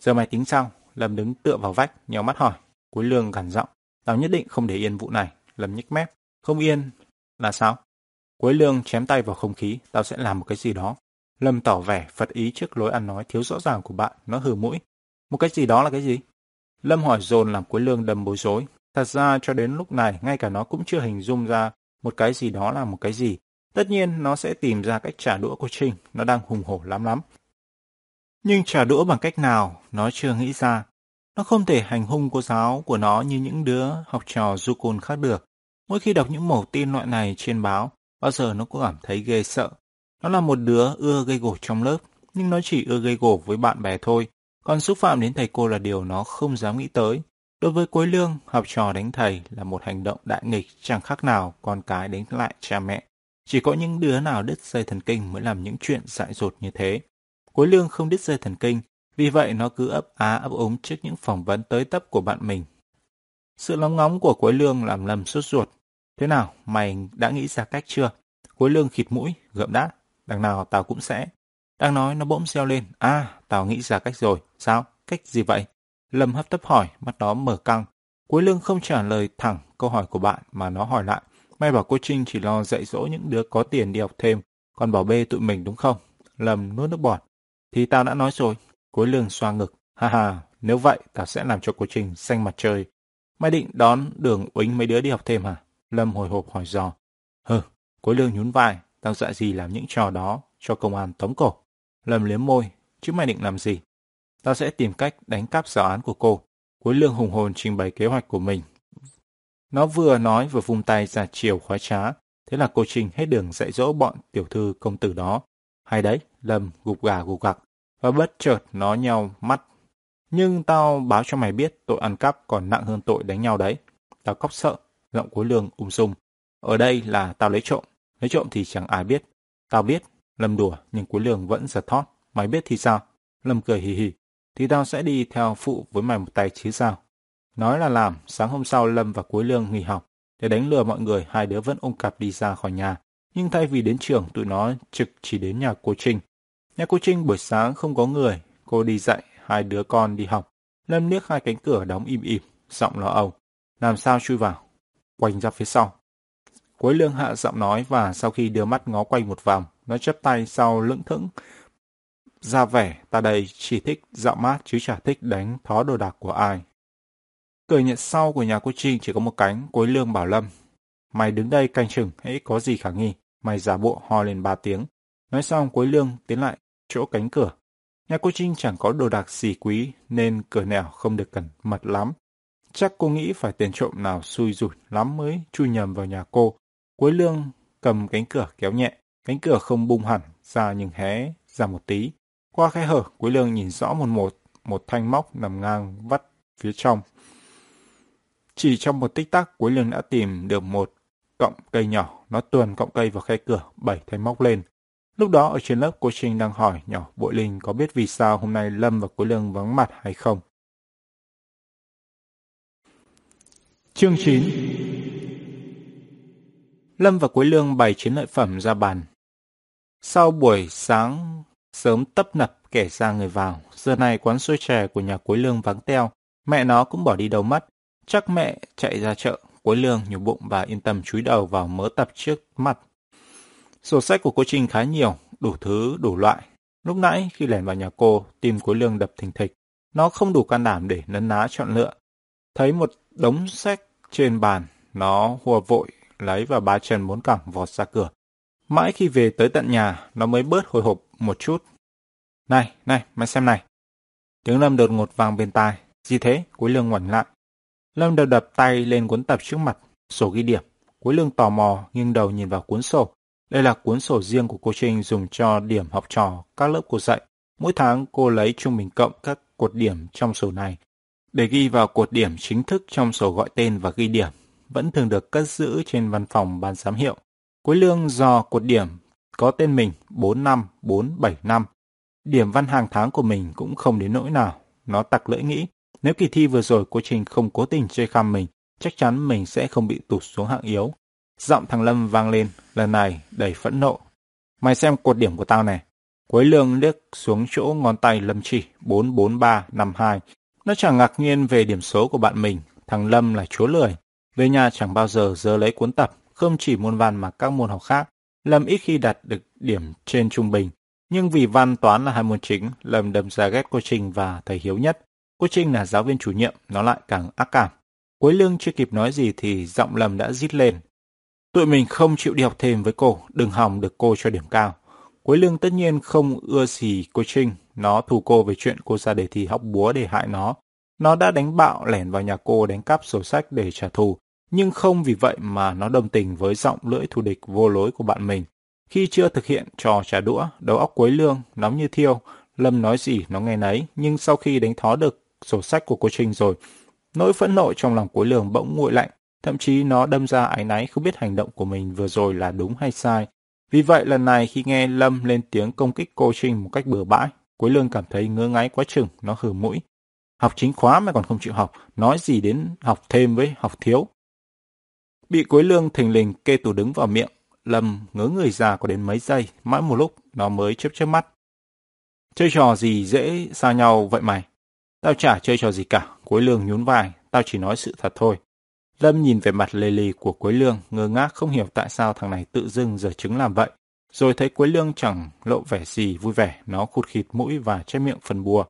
Giờ mày tính sao? Lâm đứng tựa vào vách, nhéo mắt hỏi. Cuối lương gằn giọng, tao nhất định không để yên vụ này. Lâm nhếch mép, không yên là sao? Cuối lương chém tay vào không khí, tao sẽ làm một cái gì đó. Lâm tỏ vẻ phật ý trước lối ăn nói thiếu rõ ràng của bạn, nó hừ mũi. Một cái gì đó là cái gì? Lâm hỏi dồn làm cuối lương đầm bối rối. Thật ra cho đến lúc này, ngay cả nó cũng chưa hình dung ra một cái gì đó là một cái gì. Tất nhiên, nó sẽ tìm ra cách trả đũa của Trinh. Nó đang hùng hổ lắm lắm. Nhưng trả đũa bằng cách nào, nó chưa nghĩ ra. Nó không thể hành hung cô giáo của nó như những đứa học trò du côn khác được. Mỗi khi đọc những mẩu tin loại này trên báo, bao giờ nó cũng cảm thấy ghê sợ. Nó là một đứa ưa gây gổ trong lớp, nhưng nó chỉ ưa gây gổ với bạn bè thôi. Còn xúc phạm đến thầy cô là điều nó không dám nghĩ tới. Đối với Quế Lương, học trò đánh thầy là một hành động đại nghịch chẳng khác nào con cái đánh lại cha mẹ. Chỉ có những đứa nào đứt dây thần kinh mới làm những chuyện dại dột như thế. Quế lương không đứt dây thần kinh, vì vậy nó cứ ấp á ấp ống trước những phỏng vấn tới tấp của bạn mình. Sự nóng ngóng của Quế lương làm Lâm sốt ruột. Thế nào, mày đã nghĩ ra cách chưa? Quế lương khịt mũi, gợm đã. Đằng nào tao cũng sẽ. Đang nói nó bỗng reo lên. À, tao nghĩ ra cách rồi. Sao? Cách gì vậy? Lâm hấp tấp hỏi, mắt nó mở căng. Quế lương không trả lời thẳng câu hỏi của bạn mà nó hỏi lại. May bảo cô Trinh chỉ lo dạy dỗ những đứa có tiền đi học thêm, còn bảo bê tụi mình đúng không? Lâm nuốt nước bọt. Thì tao đã nói rồi. cuối lương xoa ngực. Ha ha, nếu vậy tao sẽ làm cho cô Trình xanh mặt trời. Mày định đón đường uính mấy đứa đi học thêm hả? Lâm hồi hộp hỏi dò. Hừ, cuối lương nhún vai. Tao dạy gì làm những trò đó cho công an tống cổ. Lâm liếm môi. Chứ mày định làm gì? Tao sẽ tìm cách đánh cắp giáo án của cô. Cuối lương hùng hồn trình bày kế hoạch của mình. Nó vừa nói vừa vung tay ra chiều khoái trá. Thế là cô Trình hết đường dạy dỗ bọn tiểu thư công tử đó. Hay đấy, Lâm gục gà gục gặc, và bất chợt nó nhau mắt. Nhưng tao báo cho mày biết tội ăn cắp còn nặng hơn tội đánh nhau đấy. Tao cóc sợ, giọng cuối lương ung dung. Ở đây là tao lấy trộm, lấy trộm thì chẳng ai biết. Tao biết, Lâm đùa nhưng cuối lương vẫn giật thót. Mày biết thì sao? Lâm cười hì hì. Thì tao sẽ đi theo phụ với mày một tay chứ sao? Nói là làm, sáng hôm sau Lâm và Cuối Lương nghỉ học. Để đánh lừa mọi người, hai đứa vẫn ôm cặp đi ra khỏi nhà. Nhưng thay vì đến trường, tụi nó trực chỉ đến nhà cô Trinh. Nhà cô Trinh buổi sáng không có người, cô đi dạy, hai đứa con đi học. Lâm liếc hai cánh cửa đóng im ỉm, giọng lo âu. Làm sao chui vào? Quanh ra phía sau. Cuối lương hạ giọng nói và sau khi đưa mắt ngó quanh một vòng, nó chấp tay sau lững thững. Ra vẻ, ta đây chỉ thích dạo mát chứ chả thích đánh thó đồ đạc của ai. Cửa nhận sau của nhà cô Trinh chỉ có một cánh, cuối lương bảo Lâm. Mày đứng đây canh chừng, hãy có gì khả nghi. Mày giả bộ ho lên ba tiếng. Nói xong cuối lương tiến lại chỗ cánh cửa. Nhà cô Trinh chẳng có đồ đạc gì quý nên cửa nẻo không được cẩn mật lắm. Chắc cô nghĩ phải tiền trộm nào xui rủi lắm mới chui nhầm vào nhà cô. cuối lương cầm cánh cửa kéo nhẹ, cánh cửa không bung hẳn ra nhưng hé ra một tí. Qua khe hở, cuối lương nhìn rõ một một, một thanh móc nằm ngang vắt phía trong. Chỉ trong một tích tắc, cuối lương đã tìm được một cọng cây nhỏ, nó tuồn cọng cây vào khe cửa, bảy thanh móc lên. Lúc đó ở trên lớp cô Trinh đang hỏi nhỏ Bội Linh có biết vì sao hôm nay Lâm và Cố Lương vắng mặt hay không. Chương 9 Lâm và Quế Lương bày chiến lợi phẩm ra bàn. Sau buổi sáng sớm tấp nập kẻ ra người vào, giờ này quán xôi chè của nhà Quế Lương vắng teo, mẹ nó cũng bỏ đi đâu mất. Chắc mẹ chạy ra chợ, Quế Lương nhủ bụng và yên tâm chúi đầu vào mớ tập trước mặt. Sổ sách của cô Trinh khá nhiều, đủ thứ, đủ loại. Lúc nãy khi lẻn vào nhà cô, tim cuối Lương đập thình thịch. Nó không đủ can đảm để nấn ná chọn lựa. Thấy một đống sách trên bàn, nó hùa vội lấy và ba chân bốn cẳng vọt ra cửa. Mãi khi về tới tận nhà, nó mới bớt hồi hộp một chút. Này, này, mày xem này. Tiếng Lâm đột ngột vang bên tai. Gì thế? Cuối Lương ngoảnh lại. Lâm đập đập tay lên cuốn tập trước mặt, sổ ghi điểm. Cuối Lương tò mò, nghiêng đầu nhìn vào cuốn sổ. Đây là cuốn sổ riêng của cô Trinh dùng cho điểm học trò các lớp cô dạy. Mỗi tháng cô lấy trung bình cộng các cột điểm trong sổ này để ghi vào cột điểm chính thức trong sổ gọi tên và ghi điểm, vẫn thường được cất giữ trên văn phòng ban giám hiệu. Cuối lương do cột điểm có tên mình 4 năm, 4, 7 năm. Điểm văn hàng tháng của mình cũng không đến nỗi nào. Nó tặc lưỡi nghĩ, nếu kỳ thi vừa rồi cô Trinh không cố tình chơi khăm mình, chắc chắn mình sẽ không bị tụt xuống hạng yếu. Giọng thằng Lâm vang lên, lần này đầy phẫn nộ. Mày xem cột điểm của tao này. Quấy lương liếc xuống chỗ ngón tay Lâm chỉ 44352. Nó chẳng ngạc nhiên về điểm số của bạn mình. Thằng Lâm là chúa lười. Về nhà chẳng bao giờ dơ lấy cuốn tập, không chỉ môn văn mà các môn học khác. Lâm ít khi đạt được điểm trên trung bình. Nhưng vì văn toán là hai môn chính, Lâm đâm ra ghét cô Trinh và thầy Hiếu nhất. Cô Trinh là giáo viên chủ nhiệm, nó lại càng ác cảm. Quấy lương chưa kịp nói gì thì giọng Lâm đã rít lên. Tụi mình không chịu đi học thêm với cô, đừng hòng được cô cho điểm cao. Quế Lương tất nhiên không ưa gì cô Trinh, nó thù cô về chuyện cô ra đề thi học búa để hại nó. Nó đã đánh bạo lẻn vào nhà cô đánh cắp sổ sách để trả thù, nhưng không vì vậy mà nó đồng tình với giọng lưỡi thù địch vô lối của bạn mình. Khi chưa thực hiện trò trả đũa, đầu óc Quế Lương nóng như thiêu, Lâm nói gì nó nghe nấy, nhưng sau khi đánh thó được sổ sách của cô Trinh rồi, nỗi phẫn nộ trong lòng Quế Lương bỗng nguội lạnh, Thậm chí nó đâm ra áy náy không biết hành động của mình vừa rồi là đúng hay sai. Vì vậy lần này khi nghe Lâm lên tiếng công kích cô Trinh một cách bừa bãi, Quế Lương cảm thấy ngơ ngáy quá chừng, nó hừ mũi. Học chính khóa mà còn không chịu học, nói gì đến học thêm với học thiếu. Bị Quế Lương thình lình kê tủ đứng vào miệng, Lâm ngớ người già có đến mấy giây, mãi một lúc nó mới chớp chớp mắt. Chơi trò gì dễ xa nhau vậy mày? Tao chả chơi trò gì cả, Quế Lương nhún vai, tao chỉ nói sự thật thôi. Lâm nhìn về mặt lề lì của Quế Lương, ngơ ngác không hiểu tại sao thằng này tự dưng giờ chứng làm vậy. Rồi thấy Quế Lương chẳng lộ vẻ gì vui vẻ, nó khụt khịt mũi và che miệng phần bùa.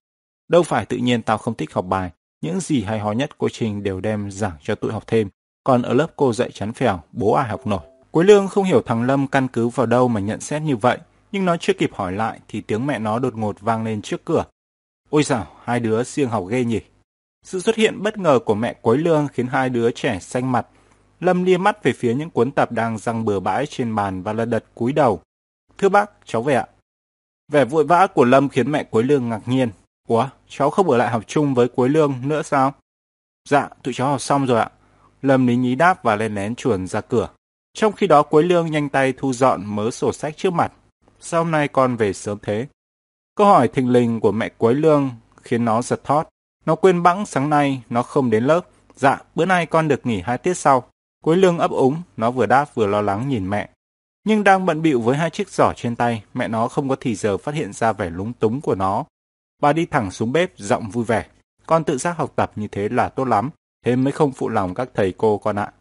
Đâu phải tự nhiên tao không thích học bài, những gì hay ho nhất cô Trình đều đem giảng cho tụi học thêm, còn ở lớp cô dạy chán phèo, bố ai học nổi. Quế Lương không hiểu thằng Lâm căn cứ vào đâu mà nhận xét như vậy, nhưng nó chưa kịp hỏi lại thì tiếng mẹ nó đột ngột vang lên trước cửa. Ôi dào, hai đứa siêng học ghê nhỉ. Sự xuất hiện bất ngờ của mẹ quấy Lương khiến hai đứa trẻ xanh mặt. Lâm lia mắt về phía những cuốn tập đang răng bừa bãi trên bàn và lật đật cúi đầu. Thưa bác, cháu về ạ. Vẻ vội vã của Lâm khiến mẹ quấy Lương ngạc nhiên. Ủa, cháu không ở lại học chung với quấy Lương nữa sao? Dạ, tụi cháu học xong rồi ạ. Lâm lý nhí đáp và lên lén chuồn ra cửa. Trong khi đó quấy Lương nhanh tay thu dọn mớ sổ sách trước mặt. Sao hôm nay con về sớm thế? Câu hỏi thình lình của mẹ quấy Lương khiến nó giật thót. Nó quên bẵng sáng nay nó không đến lớp. Dạ, bữa nay con được nghỉ hai tiết sau. Cuối lương ấp úng, nó vừa đáp vừa lo lắng nhìn mẹ. Nhưng đang bận bịu với hai chiếc giỏ trên tay, mẹ nó không có thì giờ phát hiện ra vẻ lúng túng của nó. Bà đi thẳng xuống bếp, giọng vui vẻ. con tự giác học tập như thế là tốt lắm, thế mới không phụ lòng các thầy cô con ạ.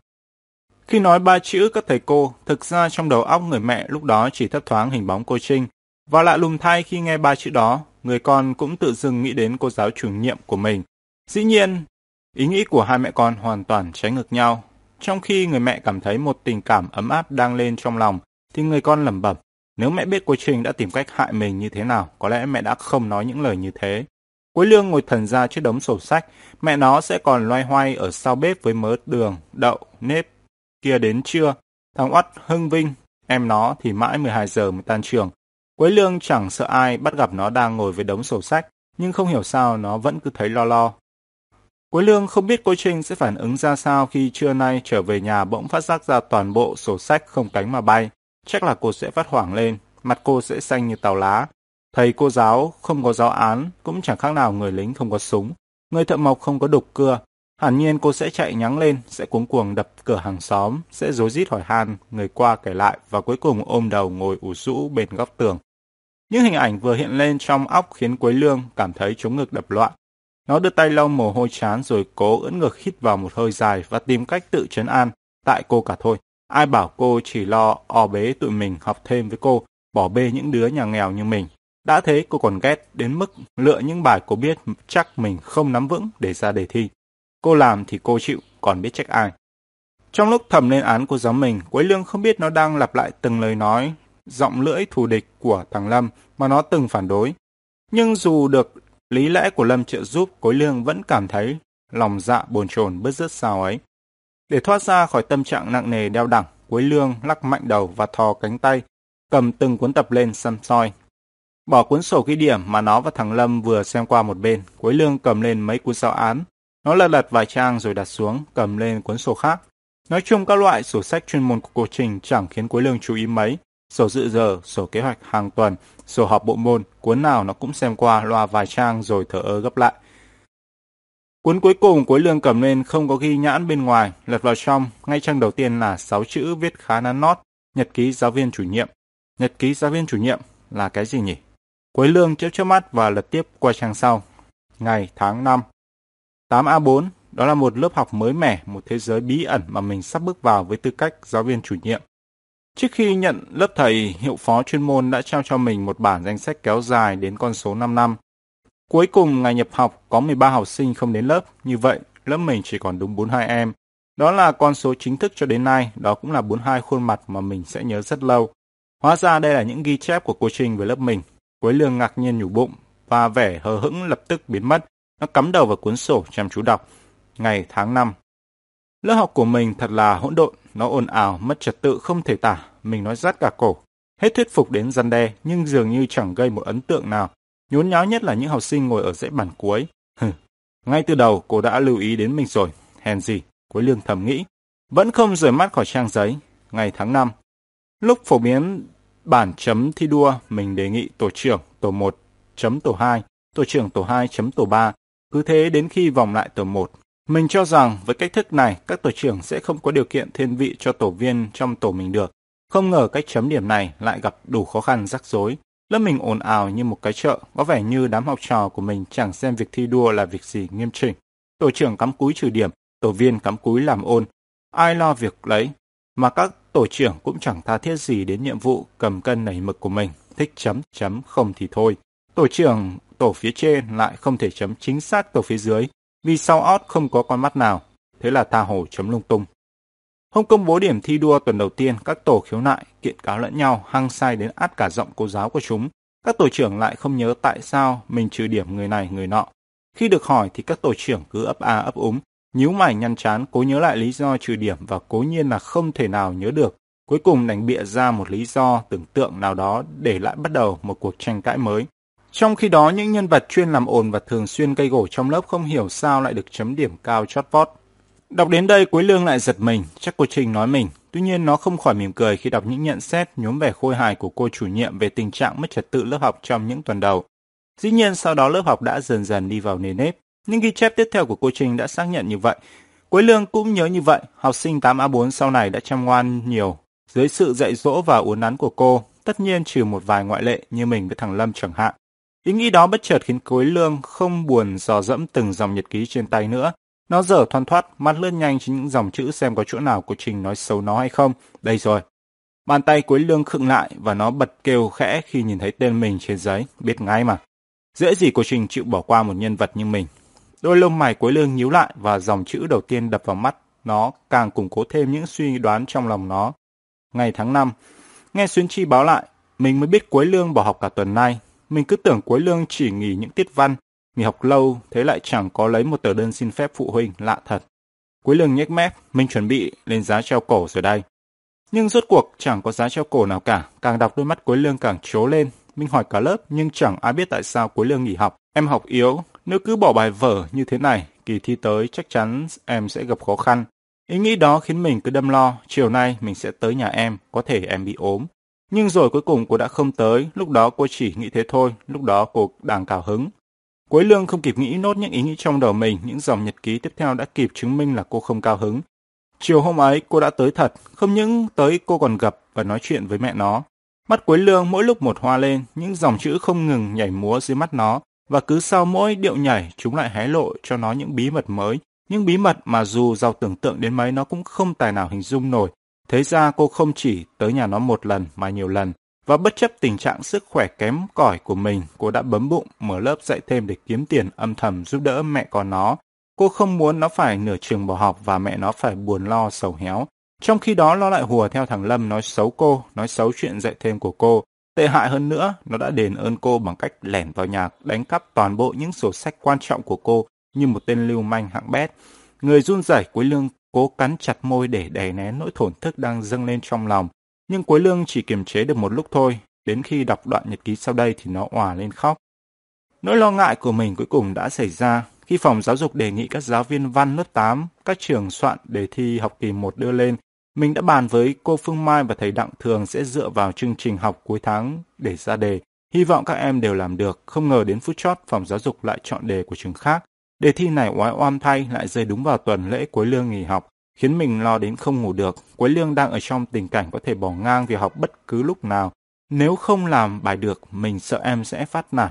Khi nói ba chữ các thầy cô, thực ra trong đầu óc người mẹ lúc đó chỉ thấp thoáng hình bóng cô Trinh. Và lạ lùng thay khi nghe ba chữ đó, người con cũng tự dưng nghĩ đến cô giáo chủ nhiệm của mình. Dĩ nhiên, ý nghĩ của hai mẹ con hoàn toàn trái ngược nhau. Trong khi người mẹ cảm thấy một tình cảm ấm áp đang lên trong lòng, thì người con lẩm bẩm, nếu mẹ biết cô Trình đã tìm cách hại mình như thế nào, có lẽ mẹ đã không nói những lời như thế. Cuối Lương ngồi thần ra trước đống sổ sách, mẹ nó sẽ còn loay hoay ở sau bếp với mớ đường, đậu, nếp. Kia đến trưa, thằng Oắt Hưng Vinh, em nó thì mãi 12 giờ mới tan trường. Quế Lương chẳng sợ ai bắt gặp nó đang ngồi với đống sổ sách, nhưng không hiểu sao nó vẫn cứ thấy lo lo. Quế Lương không biết cô Trinh sẽ phản ứng ra sao khi trưa nay trở về nhà bỗng phát giác ra toàn bộ sổ sách không cánh mà bay. Chắc là cô sẽ phát hoảng lên, mặt cô sẽ xanh như tàu lá. Thầy cô giáo không có giáo án, cũng chẳng khác nào người lính không có súng. Người thợ mộc không có đục cưa. Hẳn nhiên cô sẽ chạy nhắng lên, sẽ cuống cuồng đập cửa hàng xóm, sẽ rối rít hỏi han, người qua kể lại và cuối cùng ôm đầu ngồi ủ rũ bên góc tường. Những hình ảnh vừa hiện lên trong óc khiến Quế Lương cảm thấy chống ngực đập loạn. Nó đưa tay lau mồ hôi chán rồi cố ưỡn ngực hít vào một hơi dài và tìm cách tự trấn an, tại cô cả thôi. Ai bảo cô chỉ lo o bế tụi mình học thêm với cô, bỏ bê những đứa nhà nghèo như mình. Đã thế cô còn ghét đến mức lựa những bài cô biết chắc mình không nắm vững để ra đề thi. Cô làm thì cô chịu, còn biết trách ai. Trong lúc thầm lên án cô giáo mình, Quế Lương không biết nó đang lặp lại từng lời nói, giọng lưỡi thù địch của thằng Lâm mà nó từng phản đối. Nhưng dù được lý lẽ của Lâm trợ giúp, Cối Lương vẫn cảm thấy lòng dạ bồn chồn bứt rứt sao ấy. Để thoát ra khỏi tâm trạng nặng nề đeo đẳng, Quế Lương lắc mạnh đầu và thò cánh tay, cầm từng cuốn tập lên xăm soi. Bỏ cuốn sổ ghi điểm mà nó và thằng Lâm vừa xem qua một bên, Quế Lương cầm lên mấy cuốn giáo án. Nó lật lật vài trang rồi đặt xuống, cầm lên cuốn sổ khác. Nói chung các loại sổ sách chuyên môn của cô Trình chẳng khiến Quế Lương chú ý mấy. Sổ dự giờ, sổ kế hoạch hàng tuần, sổ họp bộ môn, cuốn nào nó cũng xem qua loa vài trang rồi thở ơ gấp lại. Cuốn cuối cùng cuối lương cầm lên không có ghi nhãn bên ngoài, lật vào trong, ngay trang đầu tiên là 6 chữ viết khá nắn nót, nhật ký giáo viên chủ nhiệm. Nhật ký giáo viên chủ nhiệm là cái gì nhỉ? Cuối lương chớp chớp mắt và lật tiếp qua trang sau. Ngày, tháng, năm. 8A4, đó là một lớp học mới mẻ, một thế giới bí ẩn mà mình sắp bước vào với tư cách giáo viên chủ nhiệm. Trước khi nhận lớp thầy, hiệu phó chuyên môn đã trao cho mình một bản danh sách kéo dài đến con số 5 năm. Cuối cùng ngày nhập học có 13 học sinh không đến lớp, như vậy lớp mình chỉ còn đúng 42 em. Đó là con số chính thức cho đến nay, đó cũng là 42 khuôn mặt mà mình sẽ nhớ rất lâu. Hóa ra đây là những ghi chép của cô Trinh với lớp mình. Quế lương ngạc nhiên nhủ bụng và vẻ hờ hững lập tức biến mất. Nó cắm đầu vào cuốn sổ chăm chú đọc. Ngày tháng 5. Lớp học của mình thật là hỗn độn, nó ồn ào, mất trật tự không thể tả, mình nói rát cả cổ. Hết thuyết phục đến răn đe, nhưng dường như chẳng gây một ấn tượng nào. Nhốn nháo nhất là những học sinh ngồi ở dãy bàn cuối. Hừ, ngay từ đầu cô đã lưu ý đến mình rồi, hèn gì, Quế Lương thầm nghĩ. Vẫn không rời mắt khỏi trang giấy, ngày tháng 5. Lúc phổ biến bản chấm thi đua, mình đề nghị tổ trưởng tổ 1 chấm tổ 2, tổ trưởng tổ 2 chấm tổ 3. Cứ thế đến khi vòng lại tổ 1. Mình cho rằng với cách thức này, các tổ trưởng sẽ không có điều kiện thiên vị cho tổ viên trong tổ mình được. Không ngờ cách chấm điểm này lại gặp đủ khó khăn rắc rối. Lớp mình ồn ào như một cái chợ, có vẻ như đám học trò của mình chẳng xem việc thi đua là việc gì nghiêm chỉnh. Tổ trưởng cắm cúi trừ điểm, tổ viên cắm cúi làm ôn. Ai lo việc lấy, mà các tổ trưởng cũng chẳng tha thiết gì đến nhiệm vụ cầm cân nảy mực của mình, thích chấm chấm không thì thôi. Tổ trưởng tổ phía trên lại không thể chấm chính xác tổ phía dưới, vì sau ót không có con mắt nào, thế là tha hồ chấm lung tung. Hôm công bố điểm thi đua tuần đầu tiên, các tổ khiếu nại kiện cáo lẫn nhau, hăng say đến át cả giọng cô giáo của chúng. Các tổ trưởng lại không nhớ tại sao mình trừ điểm người này người nọ. Khi được hỏi thì các tổ trưởng cứ ấp a ấp úng, nhíu mày nhăn chán cố nhớ lại lý do trừ điểm và cố nhiên là không thể nào nhớ được. Cuối cùng đành bịa ra một lý do tưởng tượng nào đó để lại bắt đầu một cuộc tranh cãi mới. Trong khi đó, những nhân vật chuyên làm ồn và thường xuyên gây gổ trong lớp không hiểu sao lại được chấm điểm cao chót vót. Đọc đến đây Quế Lương lại giật mình, chắc cô Trình nói mình. Tuy nhiên nó không khỏi mỉm cười khi đọc những nhận xét nhóm vẻ khôi hài của cô chủ nhiệm về tình trạng mất trật tự lớp học trong những tuần đầu. Dĩ nhiên sau đó lớp học đã dần dần đi vào nề nếp. Nhưng ghi chép tiếp theo của cô Trình đã xác nhận như vậy. Quế Lương cũng nhớ như vậy, học sinh 8A4 sau này đã chăm ngoan nhiều. Dưới sự dạy dỗ và uốn nắn của cô, tất nhiên trừ một vài ngoại lệ như mình với thằng Lâm chẳng hạn. Ý nghĩ đó bất chợt khiến cối Lương không buồn dò dẫm từng dòng nhật ký trên tay nữa. Nó dở thoăn thoát, mắt lướt nhanh trên những dòng chữ xem có chỗ nào của Trình nói xấu nó hay không. Đây rồi. Bàn tay cối Lương khựng lại và nó bật kêu khẽ khi nhìn thấy tên mình trên giấy, biết ngay mà. Dễ gì của Trình chịu bỏ qua một nhân vật như mình. Đôi lông mày cối Lương nhíu lại và dòng chữ đầu tiên đập vào mắt nó càng củng cố thêm những suy đoán trong lòng nó. Ngày tháng 5, nghe Xuyến Chi báo lại, mình mới biết Quế Lương bỏ học cả tuần nay. Mình cứ tưởng cuối Lương chỉ nghỉ những tiết văn, nghỉ học lâu, thế lại chẳng có lấy một tờ đơn xin phép phụ huynh, lạ thật. cuối Lương nhếch mép, mình chuẩn bị lên giá treo cổ rồi đây. Nhưng rốt cuộc chẳng có giá treo cổ nào cả, càng đọc đôi mắt cuối Lương càng trố lên. Mình hỏi cả lớp nhưng chẳng ai biết tại sao cuối Lương nghỉ học. Em học yếu, nếu cứ bỏ bài vở như thế này, kỳ thi tới chắc chắn em sẽ gặp khó khăn. Ý nghĩ đó khiến mình cứ đâm lo, chiều nay mình sẽ tới nhà em, có thể em bị ốm. Nhưng rồi cuối cùng cô đã không tới, lúc đó cô chỉ nghĩ thế thôi, lúc đó cô đang cào hứng. Quế lương không kịp nghĩ nốt những ý nghĩ trong đầu mình, những dòng nhật ký tiếp theo đã kịp chứng minh là cô không cao hứng. Chiều hôm ấy cô đã tới thật, không những tới cô còn gặp và nói chuyện với mẹ nó. Mắt Quế Lương mỗi lúc một hoa lên, những dòng chữ không ngừng nhảy múa dưới mắt nó, và cứ sau mỗi điệu nhảy chúng lại hé lộ cho nó những bí mật mới, những bí mật mà dù giàu tưởng tượng đến mấy nó cũng không tài nào hình dung nổi. Thế ra cô không chỉ tới nhà nó một lần mà nhiều lần, và bất chấp tình trạng sức khỏe kém cỏi của mình, cô đã bấm bụng mở lớp dạy thêm để kiếm tiền âm thầm giúp đỡ mẹ con nó. Cô không muốn nó phải nửa trường bỏ học và mẹ nó phải buồn lo sầu héo. Trong khi đó nó lại hùa theo thằng Lâm nói xấu cô, nói xấu chuyện dạy thêm của cô. Tệ hại hơn nữa, nó đã đền ơn cô bằng cách lẻn vào nhà đánh cắp toàn bộ những sổ sách quan trọng của cô như một tên lưu manh hạng bét. Người run rẩy cuối Lương cố cắn chặt môi để đè nén nỗi thổn thức đang dâng lên trong lòng. Nhưng Quế Lương chỉ kiềm chế được một lúc thôi, đến khi đọc đoạn nhật ký sau đây thì nó òa lên khóc. Nỗi lo ngại của mình cuối cùng đã xảy ra khi phòng giáo dục đề nghị các giáo viên văn lớp 8, các trường soạn đề thi học kỳ 1 đưa lên. Mình đã bàn với cô Phương Mai và thầy Đặng Thường sẽ dựa vào chương trình học cuối tháng để ra đề. Hy vọng các em đều làm được, không ngờ đến phút chót phòng giáo dục lại chọn đề của trường khác. Đề thi này oái oăm thay lại rơi đúng vào tuần lễ cuối lương nghỉ học, khiến mình lo đến không ngủ được. Cuối Lương đang ở trong tình cảnh có thể bỏ ngang việc học bất cứ lúc nào. Nếu không làm bài được, mình sợ em sẽ phát nản.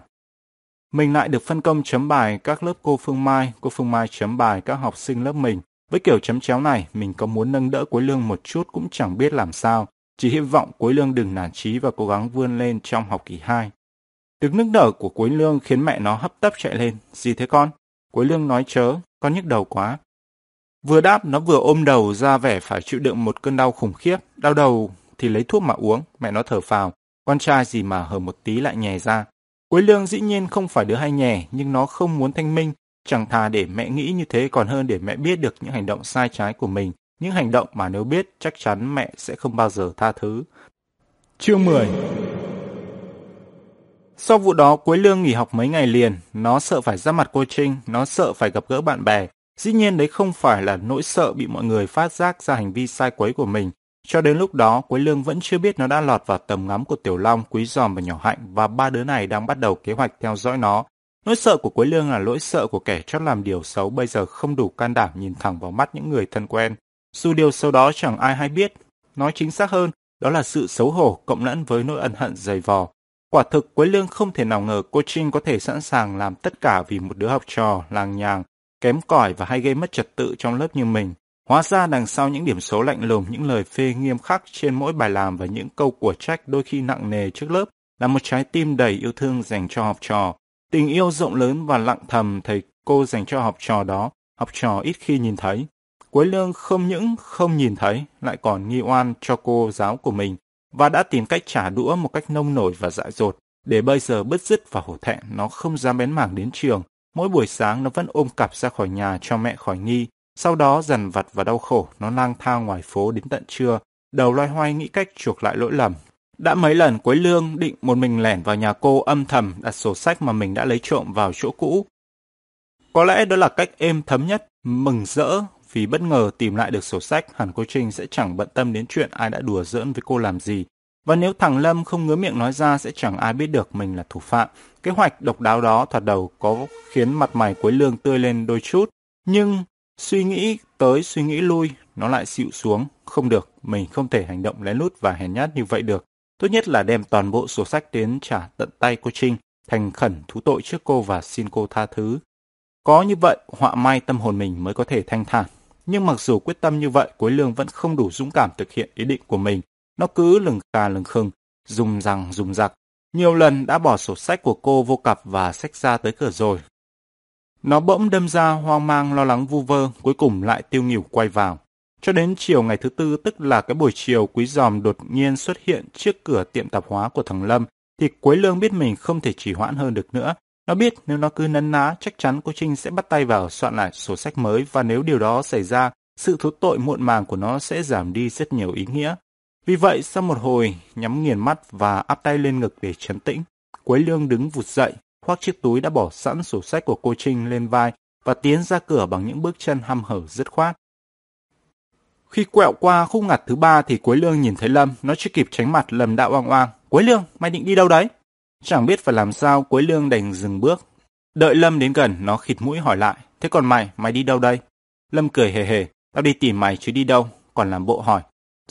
Mình lại được phân công chấm bài các lớp cô Phương Mai, cô Phương Mai chấm bài các học sinh lớp mình. Với kiểu chấm chéo này, mình có muốn nâng đỡ cuối Lương một chút cũng chẳng biết làm sao. Chỉ hy vọng cuối Lương đừng nản chí và cố gắng vươn lên trong học kỳ 2. Tiếng nước nở của cuối Lương khiến mẹ nó hấp tấp chạy lên. Gì thế con? Quế Lương nói chớ, con nhức đầu quá. Vừa đáp, nó vừa ôm đầu ra vẻ phải chịu đựng một cơn đau khủng khiếp. Đau đầu thì lấy thuốc mà uống, mẹ nó thở phào. Con trai gì mà hở một tí lại nhè ra. Quế Lương dĩ nhiên không phải đứa hay nhè, nhưng nó không muốn thanh minh. Chẳng thà để mẹ nghĩ như thế còn hơn để mẹ biết được những hành động sai trái của mình. Những hành động mà nếu biết chắc chắn mẹ sẽ không bao giờ tha thứ. Chương 10 sau vụ đó, Quế Lương nghỉ học mấy ngày liền, nó sợ phải ra mặt cô Trinh, nó sợ phải gặp gỡ bạn bè. Dĩ nhiên đấy không phải là nỗi sợ bị mọi người phát giác ra hành vi sai quấy của mình. Cho đến lúc đó, Quế Lương vẫn chưa biết nó đã lọt vào tầm ngắm của Tiểu Long, Quý Giòm và Nhỏ Hạnh và ba đứa này đang bắt đầu kế hoạch theo dõi nó. Nỗi sợ của Quế Lương là lỗi sợ của kẻ chót làm điều xấu bây giờ không đủ can đảm nhìn thẳng vào mắt những người thân quen. Dù điều xấu đó chẳng ai hay biết. Nói chính xác hơn, đó là sự xấu hổ cộng lẫn với nỗi ân hận dày vò. Quả thực Quế Lương không thể nào ngờ cô Trinh có thể sẵn sàng làm tất cả vì một đứa học trò, làng nhàng, kém cỏi và hay gây mất trật tự trong lớp như mình. Hóa ra đằng sau những điểm số lạnh lùng, những lời phê nghiêm khắc trên mỗi bài làm và những câu của trách đôi khi nặng nề trước lớp là một trái tim đầy yêu thương dành cho học trò. Tình yêu rộng lớn và lặng thầm thầy cô dành cho học trò đó, học trò ít khi nhìn thấy. Quế Lương không những không nhìn thấy, lại còn nghi oan cho cô giáo của mình và đã tìm cách trả đũa một cách nông nổi và dại dột. Để bây giờ bứt rứt và hổ thẹn, nó không dám bén mảng đến trường. Mỗi buổi sáng nó vẫn ôm cặp ra khỏi nhà cho mẹ khỏi nghi. Sau đó dần vặt và đau khổ, nó lang thang ngoài phố đến tận trưa, đầu loay hoay nghĩ cách chuộc lại lỗi lầm. Đã mấy lần Quế Lương định một mình lẻn vào nhà cô âm thầm đặt sổ sách mà mình đã lấy trộm vào chỗ cũ. Có lẽ đó là cách êm thấm nhất, mừng rỡ vì bất ngờ tìm lại được sổ sách, hẳn cô Trinh sẽ chẳng bận tâm đến chuyện ai đã đùa giỡn với cô làm gì. Và nếu thằng Lâm không ngứa miệng nói ra sẽ chẳng ai biết được mình là thủ phạm. Kế hoạch độc đáo đó thoạt đầu có khiến mặt mày Quế Lương tươi lên đôi chút. Nhưng suy nghĩ tới suy nghĩ lui, nó lại xịu xuống. Không được, mình không thể hành động lén lút và hèn nhát như vậy được. Tốt nhất là đem toàn bộ sổ sách đến trả tận tay cô Trinh. thành khẩn thú tội trước cô và xin cô tha thứ. Có như vậy, họa may tâm hồn mình mới có thể thanh thản. Nhưng mặc dù quyết tâm như vậy, Quế Lương vẫn không đủ dũng cảm thực hiện ý định của mình. Nó cứ lừng cà lừng khừng, dùng rằng dùng giặc. Nhiều lần đã bỏ sổ sách của cô vô cặp và sách ra tới cửa rồi. Nó bỗng đâm ra hoang mang lo lắng vu vơ, cuối cùng lại tiêu nghỉu quay vào. Cho đến chiều ngày thứ tư, tức là cái buổi chiều quý giòm đột nhiên xuất hiện trước cửa tiệm tạp hóa của thằng Lâm, thì Quế Lương biết mình không thể trì hoãn hơn được nữa. Nó biết nếu nó cứ nấn ná, chắc chắn cô Trinh sẽ bắt tay vào soạn lại sổ sách mới và nếu điều đó xảy ra, sự thú tội muộn màng của nó sẽ giảm đi rất nhiều ý nghĩa. Vì vậy, sau một hồi, nhắm nghiền mắt và áp tay lên ngực để chấn tĩnh, Quế Lương đứng vụt dậy, khoác chiếc túi đã bỏ sẵn sổ sách của cô Trinh lên vai và tiến ra cửa bằng những bước chân hăm hở dứt khoát. Khi quẹo qua khúc ngặt thứ ba thì Quế Lương nhìn thấy Lâm, nó chưa kịp tránh mặt Lâm đã oang oang. Quế Lương, mày định đi đâu đấy? Chẳng biết phải làm sao, Quế Lương đành dừng bước. Đợi Lâm đến gần, nó khịt mũi hỏi lại. Thế còn mày, mày đi đâu đây? Lâm cười hề hề. Tao đi tìm mày chứ đi đâu, còn làm bộ hỏi.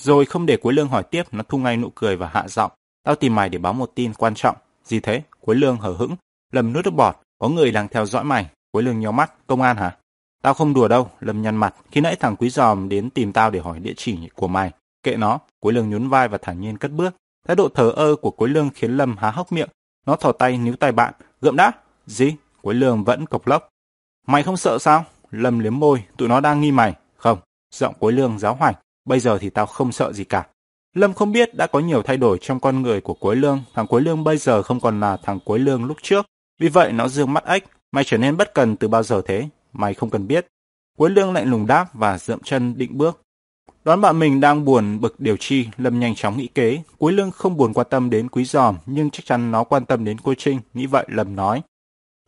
Rồi không để Quế Lương hỏi tiếp, nó thu ngay nụ cười và hạ giọng. Tao tìm mày để báo một tin quan trọng. Gì thế? Quế Lương hở hững. Lâm nuốt nước bọt. Có người đang theo dõi mày. Quế Lương nhó mắt. Công an hả? Tao không đùa đâu. Lâm nhăn mặt. Khi nãy thằng Quý Giòm đến tìm tao để hỏi địa chỉ của mày. Kệ nó. Quế Lương nhún vai và thản nhiên cất bước. Thái độ thờ ơ của Quế Lương khiến Lâm há hốc miệng. Nó thò tay níu tay bạn. Gượm đã. Gì? Quế Lương vẫn cộc lốc. Mày không sợ sao? Lâm liếm môi. Tụi nó đang nghi mày. Không. Giọng Quế Lương giáo hoành. Bây giờ thì tao không sợ gì cả. Lâm không biết đã có nhiều thay đổi trong con người của Quế Lương. Thằng Quế Lương bây giờ không còn là thằng Quế Lương lúc trước. Vì vậy nó dương mắt ếch. Mày trở nên bất cần từ bao giờ thế? Mày không cần biết. Quế Lương lạnh lùng đáp và dậm chân định bước. Đoán bạn mình đang buồn bực điều chi, Lâm nhanh chóng nghĩ kế. Quý Lương không buồn quan tâm đến Quý Giòm, nhưng chắc chắn nó quan tâm đến cô Trinh. Nghĩ vậy Lâm nói.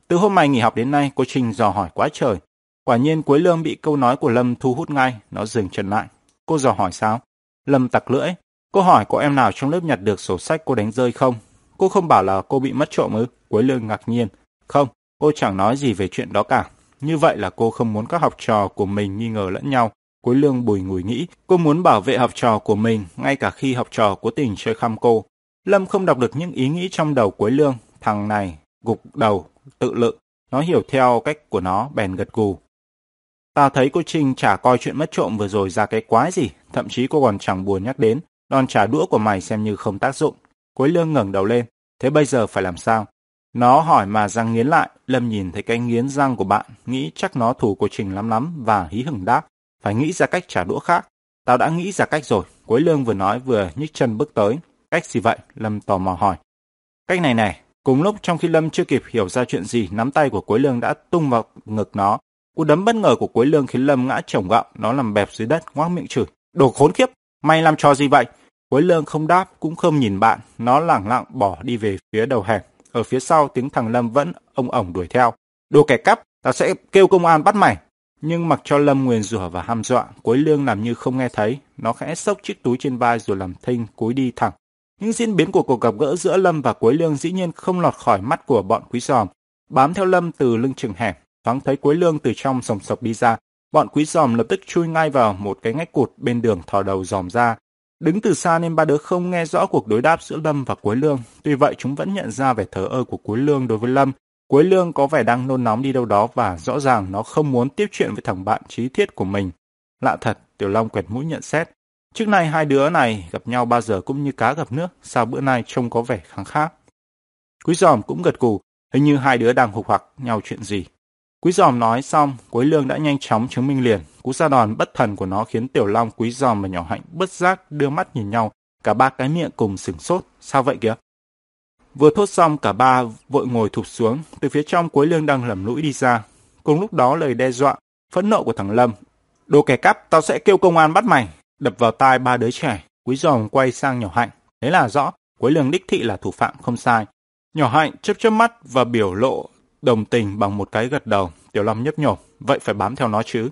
Từ hôm mày nghỉ học đến nay, cô Trinh dò hỏi quá trời. Quả nhiên Quế Lương bị câu nói của Lâm thu hút ngay, nó dừng chân lại. Cô dò hỏi sao? Lâm tặc lưỡi. Cô hỏi có em nào trong lớp nhặt được sổ sách cô đánh rơi không? Cô không bảo là cô bị mất trộm ư? Quế Lương ngạc nhiên. Không, cô chẳng nói gì về chuyện đó cả. Như vậy là cô không muốn các học trò của mình nghi ngờ lẫn nhau. Cuối Lương bùi ngùi nghĩ, cô muốn bảo vệ học trò của mình ngay cả khi học trò cố tình chơi khăm cô. Lâm không đọc được những ý nghĩ trong đầu cuối Lương. Thằng này, gục đầu, tự lự. Nó hiểu theo cách của nó, bèn gật gù. Tao thấy cô Trinh chả coi chuyện mất trộm vừa rồi ra cái quái gì, thậm chí cô còn chẳng buồn nhắc đến. Đòn trả đũa của mày xem như không tác dụng. cuối Lương ngẩng đầu lên. Thế bây giờ phải làm sao? Nó hỏi mà răng nghiến lại. Lâm nhìn thấy cái nghiến răng của bạn, nghĩ chắc nó thù cô Trình lắm lắm và hí hửng đáp. Phải nghĩ ra cách trả đũa khác. Tao đã nghĩ ra cách rồi. Quế Lương vừa nói vừa nhích chân bước tới. Cách gì vậy? Lâm tò mò hỏi. Cách này này. Cùng lúc trong khi Lâm chưa kịp hiểu ra chuyện gì, nắm tay của Quế Lương đã tung vào ngực nó. Cú đấm bất ngờ của Quế Lương khiến Lâm ngã chồng gạo, nó nằm bẹp dưới đất, ngoác miệng chửi. Đồ khốn kiếp, mày làm trò gì vậy? Quế Lương không đáp, cũng không nhìn bạn, nó lẳng lặng bỏ đi về phía đầu hẻm. Ở phía sau tiếng thằng Lâm vẫn ông ổng đuổi theo. Đồ kẻ cắp, tao sẽ kêu công an bắt mày. Nhưng mặc cho Lâm nguyền rủa và ham dọa, Quế Lương làm như không nghe thấy. Nó khẽ xốc chiếc túi trên vai rồi làm thinh, cúi đi thẳng. Những diễn biến của cuộc gặp gỡ giữa Lâm và Quế Lương dĩ nhiên không lọt khỏi mắt của bọn quý giòm. Bám theo Lâm từ lưng chừng hẻm, thoáng thấy Quế Lương từ trong sòng sọc đi ra. Bọn quý giòm lập tức chui ngay vào một cái ngách cụt bên đường thò đầu dòm ra. Đứng từ xa nên ba đứa không nghe rõ cuộc đối đáp giữa Lâm và Quế Lương. Tuy vậy chúng vẫn nhận ra vẻ thờ ơ của Quế Lương đối với Lâm. Quế Lương có vẻ đang nôn nóng đi đâu đó và rõ ràng nó không muốn tiếp chuyện với thằng bạn trí thiết của mình. Lạ thật, Tiểu Long quẹt mũi nhận xét. Trước nay hai đứa này gặp nhau bao giờ cũng như cá gặp nước, sao bữa nay trông có vẻ kháng khác. Quý giòm cũng gật cù, hình như hai đứa đang hục hoặc nhau chuyện gì. Quý giòm nói xong, Quế Lương đã nhanh chóng chứng minh liền. Cú ra đòn bất thần của nó khiến Tiểu Long, Quý giòm và nhỏ hạnh bất giác đưa mắt nhìn nhau. Cả ba cái miệng cùng sửng sốt. Sao vậy kìa? Vừa thốt xong, cả ba vội ngồi thụp xuống. Từ phía trong cuối Lương đang lầm lũi đi ra. Cùng lúc đó lời đe dọa, phẫn nộ của thằng Lâm. Đồ kẻ cắp, tao sẽ kêu công an bắt mày. Đập vào tai ba đứa trẻ. Quý giòm quay sang nhỏ hạnh. Thế là rõ, cuối Lương đích thị là thủ phạm không sai. Nhỏ hạnh chớp chớp mắt và biểu lộ đồng tình bằng một cái gật đầu. Tiểu lâm nhấp nhổm, vậy phải bám theo nó chứ.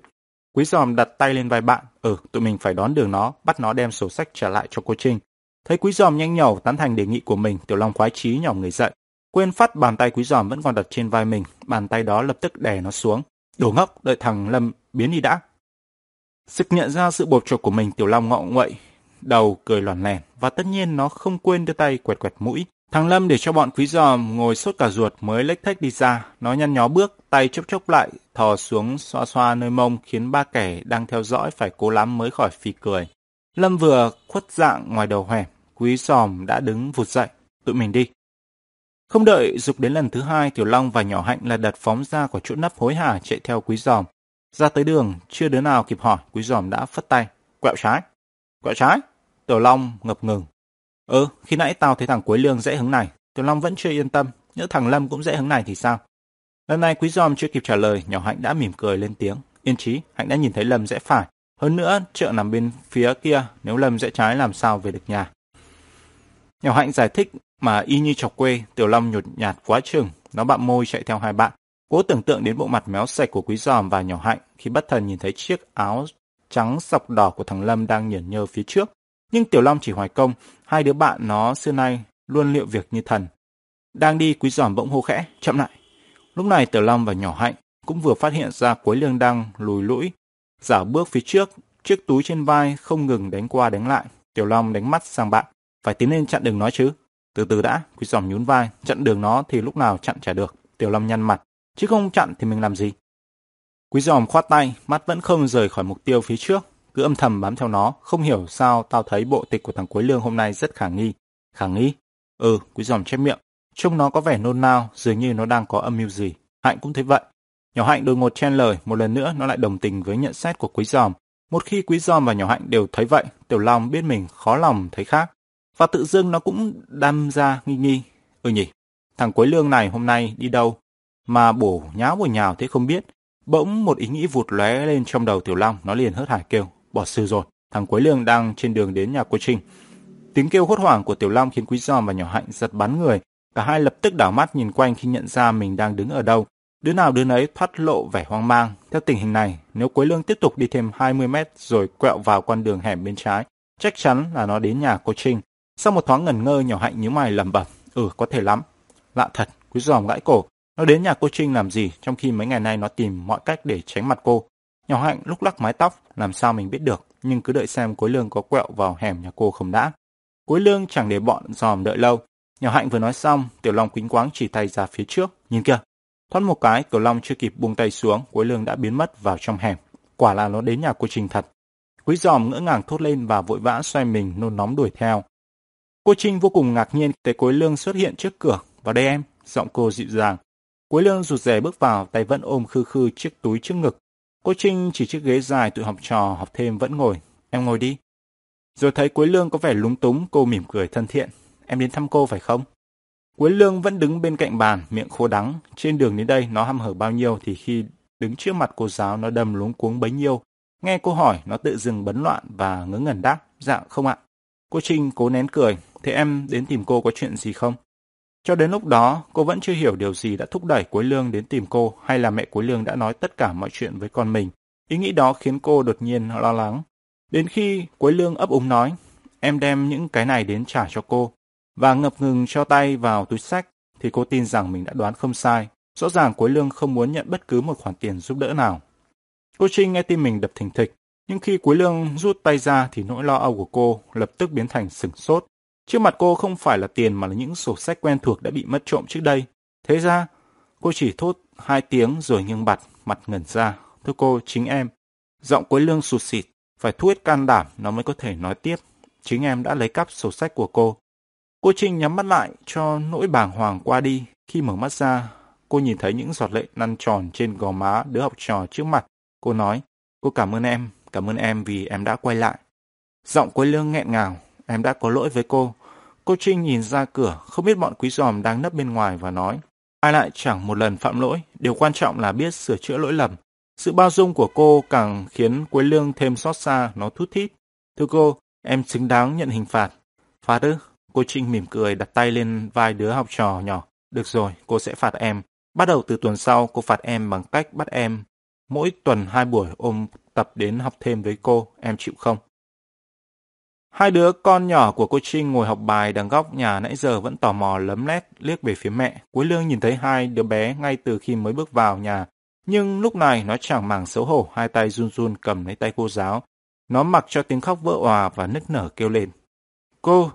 Quý giòm đặt tay lên vai bạn, ừ, tụi mình phải đón đường nó, bắt nó đem sổ sách trả lại cho cô Trinh. Thấy quý giòm nhanh nhẩu tán thành đề nghị của mình, Tiểu Long khoái chí nhỏm người dậy. Quên phát bàn tay quý giòm vẫn còn đặt trên vai mình, bàn tay đó lập tức đè nó xuống. Đồ ngốc, đợi thằng Lâm biến đi đã. Sực nhận ra sự bột chột của mình, Tiểu Long ngọ nguậy, đầu cười loạn lèn và tất nhiên nó không quên đưa tay quẹt quẹt mũi. Thằng Lâm để cho bọn quý giòm ngồi sốt cả ruột mới lếch thách đi ra. Nó nhăn nhó bước, tay chốc chốc lại, thò xuống xoa xoa nơi mông khiến ba kẻ đang theo dõi phải cố lắm mới khỏi phì cười. Lâm vừa khuất dạng ngoài đầu hẻm, quý giòm đã đứng vụt dậy. Tụi mình đi. Không đợi dục đến lần thứ hai, Tiểu Long và Nhỏ Hạnh là đợt phóng ra của chỗ nấp hối hả chạy theo quý giòm. Ra tới đường, chưa đứa nào kịp hỏi, quý giòm đã phất tay. Quẹo trái. Quẹo trái. Tiểu Long ngập ngừng. Ừ, khi nãy tao thấy thằng Quế Lương dễ hứng này. Tiểu Long vẫn chưa yên tâm. Nhớ thằng Lâm cũng dễ hứng này thì sao? Lần này quý giòm chưa kịp trả lời, nhỏ Hạnh đã mỉm cười lên tiếng. Yên trí, Hạnh đã nhìn thấy Lâm dễ phải. Hơn nữa, chợ nằm bên phía kia, nếu Lâm dễ trái làm sao về được nhà. Nhỏ Hạnh giải thích mà y như chọc quê, Tiểu Long nhột nhạt quá chừng. Nó bạm môi chạy theo hai bạn. Cố tưởng tượng đến bộ mặt méo sạch của quý giòm và nhỏ Hạnh khi bất thần nhìn thấy chiếc áo trắng sọc đỏ của thằng Lâm đang nhởn nhơ phía trước. Nhưng Tiểu Long chỉ hoài công, hai đứa bạn nó xưa nay luôn liệu việc như thần. Đang đi quý giòm bỗng hô khẽ, chậm lại. Lúc này Tiểu Long và nhỏ Hạnh cũng vừa phát hiện ra cuối lương đang lùi lũi, giả bước phía trước, chiếc túi trên vai không ngừng đánh qua đánh lại. Tiểu Long đánh mắt sang bạn, phải tiến lên chặn đường nó chứ. Từ từ đã, quý giòm nhún vai, chặn đường nó thì lúc nào chặn trả được. Tiểu Long nhăn mặt, chứ không chặn thì mình làm gì? Quý giòm khoát tay, mắt vẫn không rời khỏi mục tiêu phía trước, cứ âm thầm bám theo nó, không hiểu sao tao thấy bộ tịch của thằng Quế Lương hôm nay rất khả nghi. Khả nghi? Ừ, quý giòm chép miệng. Trông nó có vẻ nôn nao, dường như nó đang có âm mưu gì. Hạnh cũng thấy vậy. Nhỏ Hạnh đột ngột chen lời, một lần nữa nó lại đồng tình với nhận xét của quý giòm. Một khi quý giòm và nhỏ Hạnh đều thấy vậy, Tiểu Long biết mình khó lòng thấy khác. Và tự dưng nó cũng đâm ra nghi nghi. Ừ nhỉ, thằng Quế Lương này hôm nay đi đâu? Mà bổ nháo bổ nhào thế không biết. Bỗng một ý nghĩ vụt lóe lên trong đầu Tiểu Long, nó liền hớt hải kêu bỏ sư rồi. Thằng Quế Lương đang trên đường đến nhà cô Trinh. Tiếng kêu hốt hoảng của Tiểu Long khiến Quý Giòm và Nhỏ Hạnh giật bắn người. Cả hai lập tức đảo mắt nhìn quanh khi nhận ra mình đang đứng ở đâu. Đứa nào đứa nấy thoát lộ vẻ hoang mang. Theo tình hình này, nếu Quế Lương tiếp tục đi thêm 20 mét rồi quẹo vào con đường hẻm bên trái, chắc chắn là nó đến nhà cô Trinh. Sau một thoáng ngẩn ngơ, Nhỏ Hạnh nhíu mày lẩm bẩm. Ừ, có thể lắm. Lạ thật, Quý Giòm gãi cổ. Nó đến nhà cô Trinh làm gì trong khi mấy ngày nay nó tìm mọi cách để tránh mặt cô. Nhỏ Hạnh lúc lắc mái tóc, làm sao mình biết được, nhưng cứ đợi xem Cuối Lương có quẹo vào hẻm nhà cô không đã. Cuối Lương chẳng để bọn dòm đợi lâu. Nhỏ Hạnh vừa nói xong, Tiểu Long kính quáng chỉ tay ra phía trước, nhìn kìa. Thoát một cái, Tiểu Long chưa kịp buông tay xuống, Cuối Lương đã biến mất vào trong hẻm. Quả là nó đến nhà cô Trinh thật. Quý giòm ngỡ ngàng thốt lên và vội vã xoay mình nôn nóng đuổi theo. Cô Trinh vô cùng ngạc nhiên thấy Cuối Lương xuất hiện trước cửa. Vào đây em, giọng cô dịu dàng. Cuối Lương rụt rè bước vào, tay vẫn ôm khư khư chiếc túi trước ngực. Cô Trinh chỉ chiếc ghế dài tụi học trò học thêm vẫn ngồi. Em ngồi đi. Rồi thấy Quế Lương có vẻ lúng túng, cô mỉm cười thân thiện. Em đến thăm cô phải không? Quế Lương vẫn đứng bên cạnh bàn, miệng khô đắng. Trên đường đến đây nó hăm hở bao nhiêu thì khi đứng trước mặt cô giáo nó đầm luống cuống bấy nhiêu. Nghe cô hỏi, nó tự dừng bấn loạn và ngớ ngẩn đáp. Dạ, không ạ. Cô Trinh cố nén cười. Thế em đến tìm cô có chuyện gì không? Cho đến lúc đó, cô vẫn chưa hiểu điều gì đã thúc đẩy Quế Lương đến tìm cô hay là mẹ Quế Lương đã nói tất cả mọi chuyện với con mình. Ý nghĩ đó khiến cô đột nhiên lo lắng. Đến khi Quế Lương ấp úng nói, em đem những cái này đến trả cho cô, và ngập ngừng cho tay vào túi sách, thì cô tin rằng mình đã đoán không sai. Rõ ràng Quế Lương không muốn nhận bất cứ một khoản tiền giúp đỡ nào. Cô Trinh nghe tim mình đập thình thịch, nhưng khi Quý Lương rút tay ra thì nỗi lo âu của cô lập tức biến thành sửng sốt. Trước mặt cô không phải là tiền mà là những sổ sách quen thuộc đã bị mất trộm trước đây. Thế ra, cô chỉ thốt hai tiếng rồi nghiêng bặt, mặt ngẩn ra. Thưa cô, chính em. Giọng Quế Lương sụt xịt, phải thu hết can đảm nó mới có thể nói tiếp. Chính em đã lấy cắp sổ sách của cô. Cô Trinh nhắm mắt lại cho nỗi bàng hoàng qua đi. Khi mở mắt ra, cô nhìn thấy những giọt lệ năn tròn trên gò má đứa học trò trước mặt. Cô nói, cô cảm ơn em, cảm ơn em vì em đã quay lại. Giọng Quế Lương nghẹn ngào, em đã có lỗi với cô. Cô Trinh nhìn ra cửa, không biết bọn quý giòm đang nấp bên ngoài và nói. Ai lại chẳng một lần phạm lỗi, điều quan trọng là biết sửa chữa lỗi lầm. Sự bao dung của cô càng khiến Quế Lương thêm xót xa, nó thút thít. Thưa cô, em xứng đáng nhận hình phạt. Phạt ư? Cô Trinh mỉm cười đặt tay lên vai đứa học trò nhỏ. Được rồi, cô sẽ phạt em. Bắt đầu từ tuần sau, cô phạt em bằng cách bắt em. Mỗi tuần hai buổi ôm tập đến học thêm với cô, em chịu không? Hai đứa con nhỏ của cô Trinh ngồi học bài đằng góc nhà nãy giờ vẫn tò mò lấm lét liếc về phía mẹ. Cuối lương nhìn thấy hai đứa bé ngay từ khi mới bước vào nhà. Nhưng lúc này nó chẳng màng xấu hổ, hai tay run run cầm lấy tay cô giáo. Nó mặc cho tiếng khóc vỡ òa và nức nở kêu lên. Cô!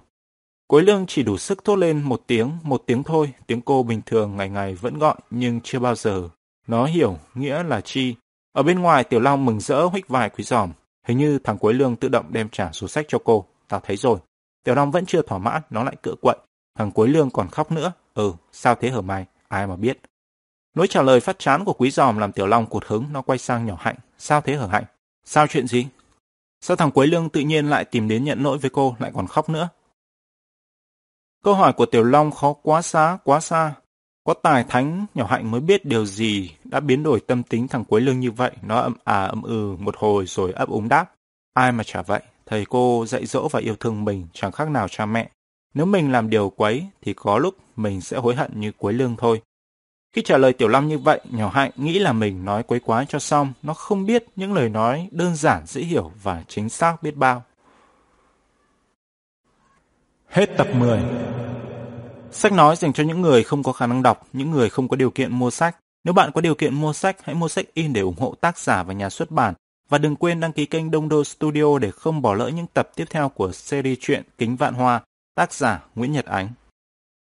Cuối Lương chỉ đủ sức thốt lên một tiếng, một tiếng thôi, tiếng cô bình thường ngày ngày vẫn gọi nhưng chưa bao giờ. Nó hiểu nghĩa là chi. Ở bên ngoài Tiểu Long mừng rỡ huých vài quý giòm. Hình như thằng Quế Lương tự động đem trả số sách cho cô. Tao thấy rồi. Tiểu Long vẫn chưa thỏa mãn, nó lại cựa quậy. Thằng Quế Lương còn khóc nữa. Ừ, sao thế hở mày? Ai mà biết. Nỗi trả lời phát chán của quý giòm làm Tiểu Long cuột hứng, nó quay sang nhỏ hạnh. Sao thế hở hạnh? Sao chuyện gì? Sao thằng Quế Lương tự nhiên lại tìm đến nhận lỗi với cô, lại còn khóc nữa? Câu hỏi của Tiểu Long khó quá xa, quá xa. Có tài thánh, nhỏ hạnh mới biết điều gì đã biến đổi tâm tính thằng cuối Lương như vậy. Nó ậm à ậm ừ một hồi rồi ấp úng đáp. Ai mà chả vậy, thầy cô dạy dỗ và yêu thương mình chẳng khác nào cha mẹ. Nếu mình làm điều quấy thì có lúc mình sẽ hối hận như cuối Lương thôi. Khi trả lời Tiểu Long như vậy, nhỏ hạnh nghĩ là mình nói quấy quá cho xong. Nó không biết những lời nói đơn giản dễ hiểu và chính xác biết bao. Hết tập 10 Sách nói dành cho những người không có khả năng đọc, những người không có điều kiện mua sách. Nếu bạn có điều kiện mua sách, hãy mua sách in để ủng hộ tác giả và nhà xuất bản. Và đừng quên đăng ký kênh Đông Đô Studio để không bỏ lỡ những tập tiếp theo của series truyện Kính Vạn Hoa, tác giả Nguyễn Nhật Ánh.